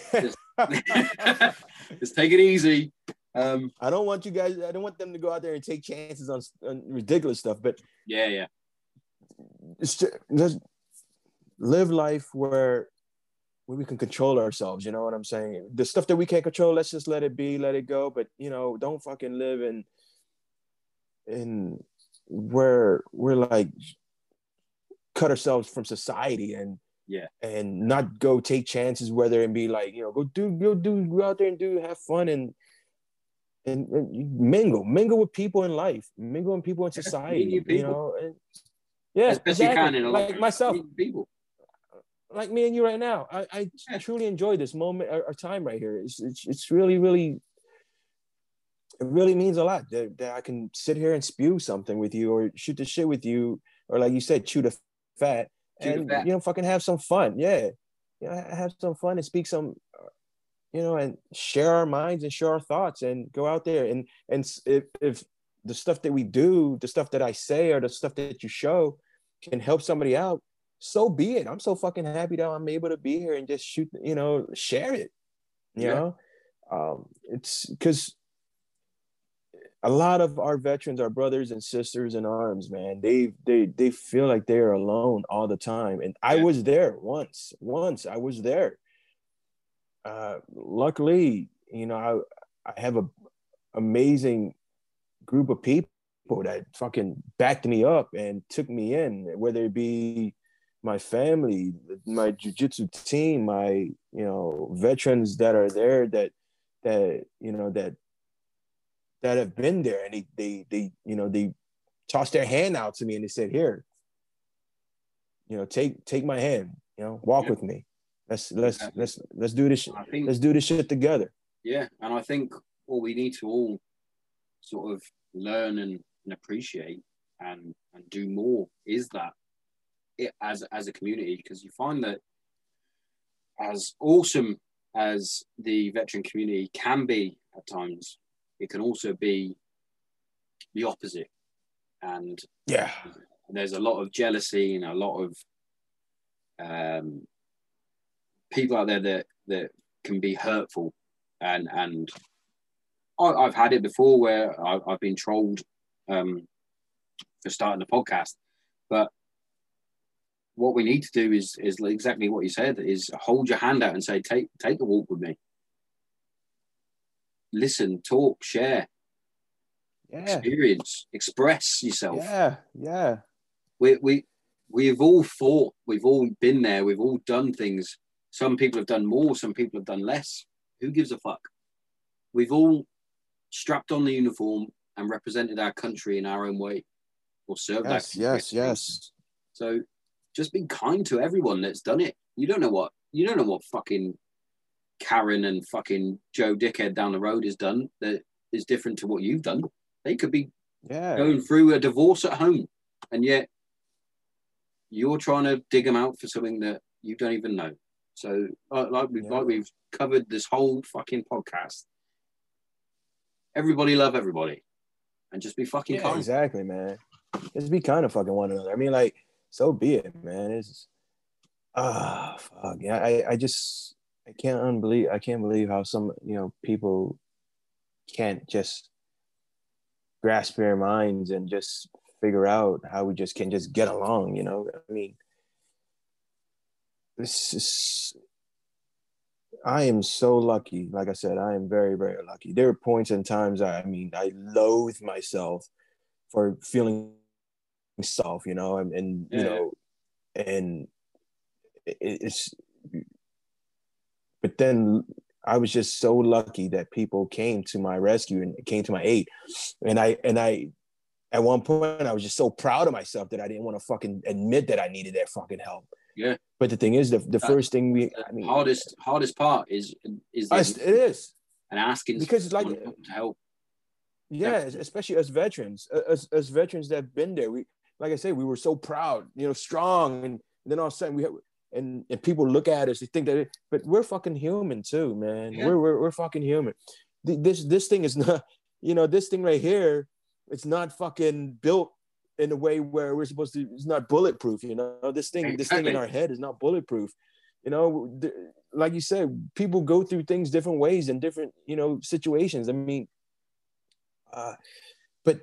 Let's <laughs> take it easy. Um, I don't want you guys. I don't want them to go out there and take chances on, on ridiculous stuff. But yeah, yeah, just, just live life where where we can control ourselves. You know what I'm saying? The stuff that we can't control, let's just let it be, let it go. But you know, don't fucking live in in where we're like cut ourselves from society and Yeah. and not go take chances whether and be like you know go do go do go out there and do have fun and and, and mingle mingle with people in life mingle with people in society new you know and, yeah you exactly. in a like myself people. like me and you right now. I, I Yeah. truly enjoy this moment or, or time right here. It's, it's it's really really it really means a lot that, that I can sit here and spew something with you or shoot the shit with you or like you said, chew the fat and you know fucking have some fun. Yeah, you know, have some fun and speak some, you know, and share our minds and share our thoughts and go out there and and if if the stuff that we do, the stuff that I say or the stuff that you show can help somebody out so be it. I'm so fucking happy that I'm able to be here and just shoot, you know, share it. You Yeah. know, um, it's because a lot of our veterans, our brothers and sisters in arms, man, they they they feel like they are alone all the time. And I was there once. Once I was there. Uh, luckily, you know, I I have a amazing group of people that fucking backed me up and took me in, whether it be my family, my jujitsu team, my you know veterans that are there that that you know that that have been there and they they they you know they tossed their hand out to me and they said here you know take take my hand you know walk Yeah. with me. Let's let's let's let's do this think let's do this shit together. Yeah, and I think what we need to all sort of learn and, and appreciate and and do more is that it as as a community because you find that as awesome as the veteran community can be at times, it can also be the opposite. And yeah. there's a lot of jealousy and a lot of um, people out there that that can be hurtful. And and I, I've had it before where I, I've been trolled um, for starting the podcast, but what we need to do is is exactly what you said is hold your hand out and say take take the walk with me listen talk share yeah. experience express yourself. Yeah yeah. We we we've all fought we've all been there we've all done things. Some people have done more some people have done less. Who gives a fuck? We've all strapped on the uniform and represented our country in our own way or served yes country. yes yes. So just be kind to everyone that's done it. You don't know what you don't know what fucking karen and fucking joe dickhead down the road has done that is different to what you've done they could be yeah going through a divorce at home, and yet you're trying to dig them out for something that you don't even know. So, like, like we've Yeah. like we've covered this whole fucking podcast. Everybody love everybody. and just be fucking Yeah, kind. exactly, man. Just be kind of fucking one another. I mean, like, so be it, man. It's ah fuck. Yeah, I, I just I can't unbelieve I can't believe how some you know people can't just grasp their minds and just figure out how we just can just get along, you know. I mean this is I am so lucky. Like I said, I am very, very lucky. There are points and times I, I mean, I loathe myself for feeling self, you know, and, and you Yeah. know, and it's, but then I was just so lucky that people came to my rescue and came to my aid, and I and I, at one point, I was just so proud of myself that I didn't want to fucking admit that I needed that fucking help. Yeah. But the thing is, the the That- first thing we, I mean, hardest hardest part is is I- it is. and asking because it's like- to help. yeah especially as veterans as, as veterans that have been there we like i said we were so proud you know strong and then all of a sudden we have and, and people look at us they think that it, but we're fucking human too man. Yeah. we're, we're we're fucking human. This this thing is not <laughs> you know this thing right here it's not fucking built in a way where we're supposed to it's not bulletproof you know? This thing this thing in our head is not bulletproof. You know like you said people go through things different ways in different you know situations. I mean uh, but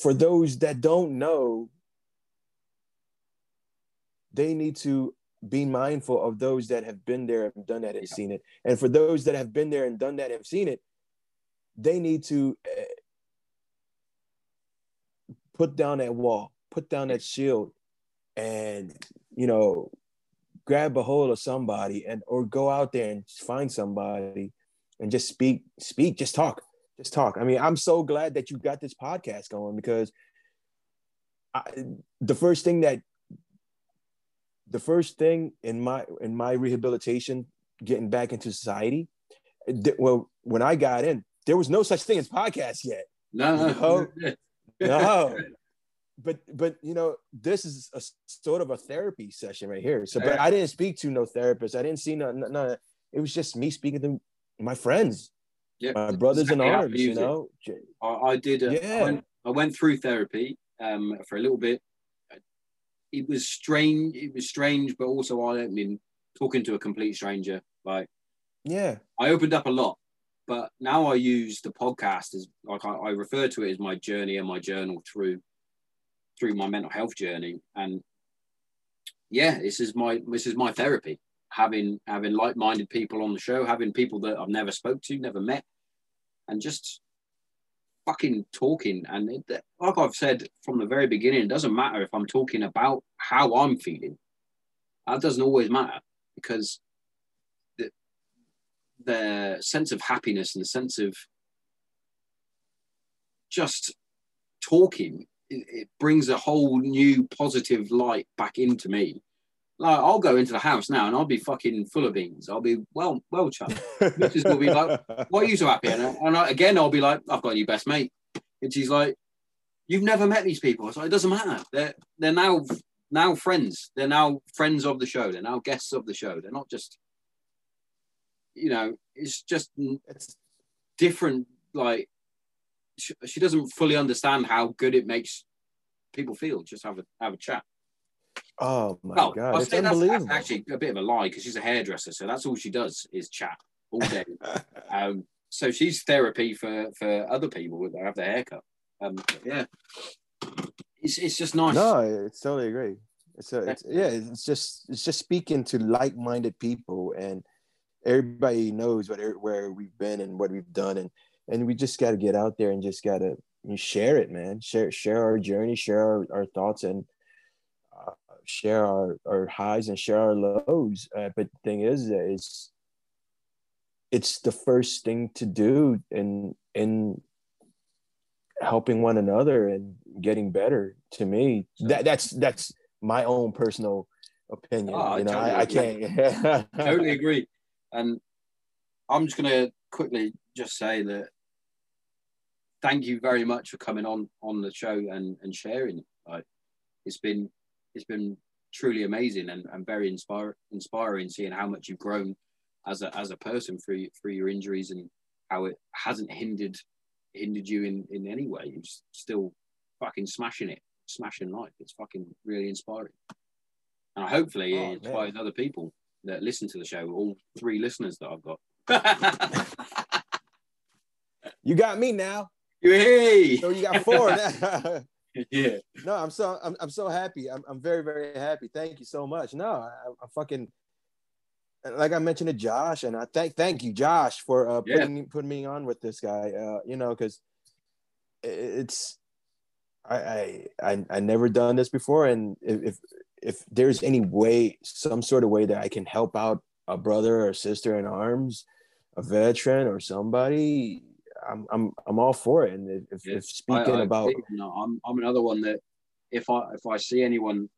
for those that don't know, they need to be mindful of those that have been there and done that and Yeah. seen it. And for those that have been there and done that and have seen it, they need to uh, put down that wall, put down that shield, and you know, grab a hold of somebody and or go out there and find somebody and just speak, speak, just talk just talk. I mean, I'm so glad that you got this podcast going because I, the first thing that the first thing in my in my rehabilitation, getting back into society, th- well, when I got in, there was no such thing as podcast yet. No, No. no. No. but but you know this is a sort of a therapy session right here so but i didn't speak to no therapist i didn't see no, no, no it was just me speaking to my friends Yeah, my brothers in exactly how arms you know I, I did. A, Yeah. I, went, I went through therapy um, for a little bit. It was strange. It was strange, but also I don't mean talking to a complete stranger. Like yeah I opened up a lot, but now I use the podcast as like I, I refer to it as my journey and my journal through through my mental health journey. And yeah, this is my this is my therapy. Having having like minded people on the show, having people that I've never spoke to, never met, and just fucking talking. And it, like I've said from the very beginning, it doesn't matter if I'm talking about how I'm feeling. That doesn't always matter because the the sense of happiness and the sense of just talking it, it brings a whole new positive light back into me. Like I'll go into the house now and I'll be fucking full of beans. I'll be well, well, chum. Mrs. will be like, <laughs> Why are you so happy? And, I, and I, again, I'll be like, I've got a new best mate. And she's like, You've never met these people. I was like, It doesn't matter. They're they're now now friends. They're now friends of the show. They're now guests of the show. They're not just, you know, it's just It's- different. Like she, she doesn't fully understand how good it makes people feel. Just have a have a chat. Oh my Well, god, I'll it's that's, unbelievable. that's actually a bit of a lie because she's a hairdresser, so that's all she does is chat all day. <laughs> um, so she's therapy for for other people that have their haircut. Um, yeah, it's it's just nice. no, it's totally agree. It's, a, it's yeah, it's just it's just speaking to like-minded people, and everybody knows what where we've been and what we've done, and and we just got to get out there and just got to share it, man. Share share our journey, share our, our thoughts, and share our, our highs and share our lows. Uh, but the thing is, it's it's the first thing to do in in helping one another and getting better. To me, that that's that's my own personal opinion. Oh, I you know, totally I, I can't. <laughs> totally agree. And I'm just going to quickly just say that thank you very much for coming on on the show and and sharing. Like it's been it's been truly amazing and, and very inspire, inspiring seeing how much you've grown as a as a person through through your injuries and how it hasn't hindered hindered you in in any way. You're still fucking smashing it, smashing life. It's fucking really inspiring. And hopefully Oh, it inspires other people that listen to the show. All three listeners that I've got. <laughs> You got me now. Hey! So you got four now. <laughs> yeah. no, I'm so I'm, I'm so happy. I'm, I'm very very happy. Thank you so much. No, I, I fucking like I mentioned to Josh, and I thank thank you, Josh, for uh, Yeah. putting putting me on with this guy. Uh, you know, because it's I, I I I never done this before, and if if if there's any way, some sort of way that I can help out a brother or sister in arms, a veteran or somebody, I'm I'm I'm all for it. And if, if, Yeah. if speaking I- I about I'm I'm another one that if I if I see anyone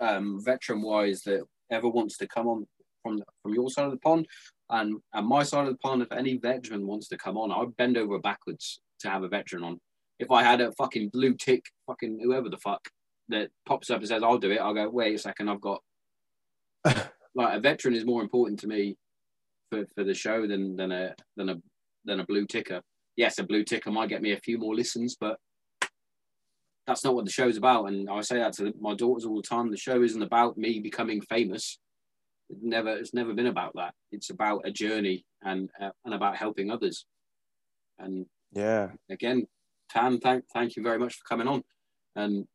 um veteran wise that ever wants to come on from from your side of the pond and and my side of the pond, if any veteran wants to come on, I'd bend over backwards to have a veteran on. If I had a fucking blue tick, fucking whoever the fuck that pops up and says I'll do it, I'll go, wait a second, I've got <laughs> like a veteran is more important to me for, for the show than than a than a than a blue ticker. Yes, a blue ticker might get me a few more listens, but that's not what the show's about. And I say that to my daughters all the time. The show isn't about me becoming famous. It never, it's never been about that. It's about a journey and uh, and about helping others. And yeah, again, Tan, thank thank you very much for coming on. And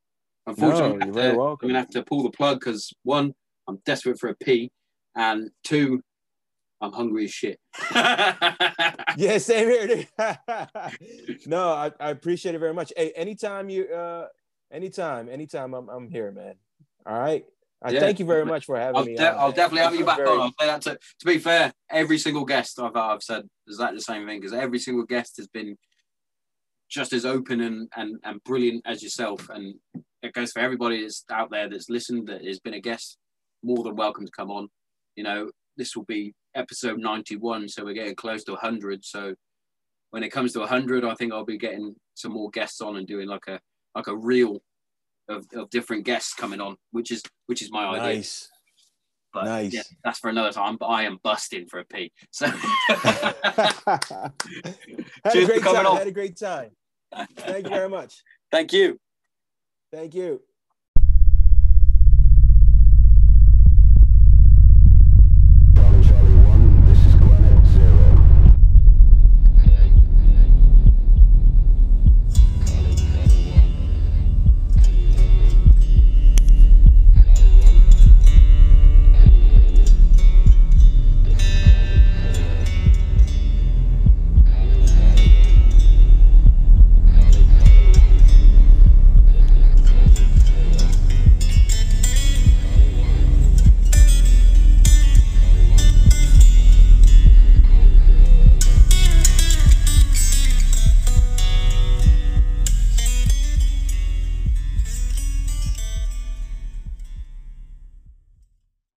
unfortunately, No, I'm, gonna to-. I'm gonna have to pull the plug because one, I'm desperate for a pee, and two, I'm hungry as shit. <laughs> <laughs> yeah, same here. dude. <laughs> no, I, I appreciate it very much. Hey, anytime you uh anytime, anytime I'm I'm here, man. All right. I Yeah. thank you very much for having I'll, me. de- on, I'll man. definitely have you I'm back very- on. I'll say that to, to be fair, every single guest I've, I've said exactly the same thing because every single guest has been just as open and, and, and brilliant as yourself. And it goes for everybody that's out there that's listened, that has been a guest, more than welcome to come on. You know, this will be episode 91, so we're getting close to 100. So when it comes to 100, I think I'll be getting some more guests on and doing like a like a reel of, of different guests coming on, which is which is my idea. Nice. But Nice. yeah, that's for another time. But I am busting for a pee. So <laughs> had a great time. on. Had a great time. Thank you very much. thank you. Thank you.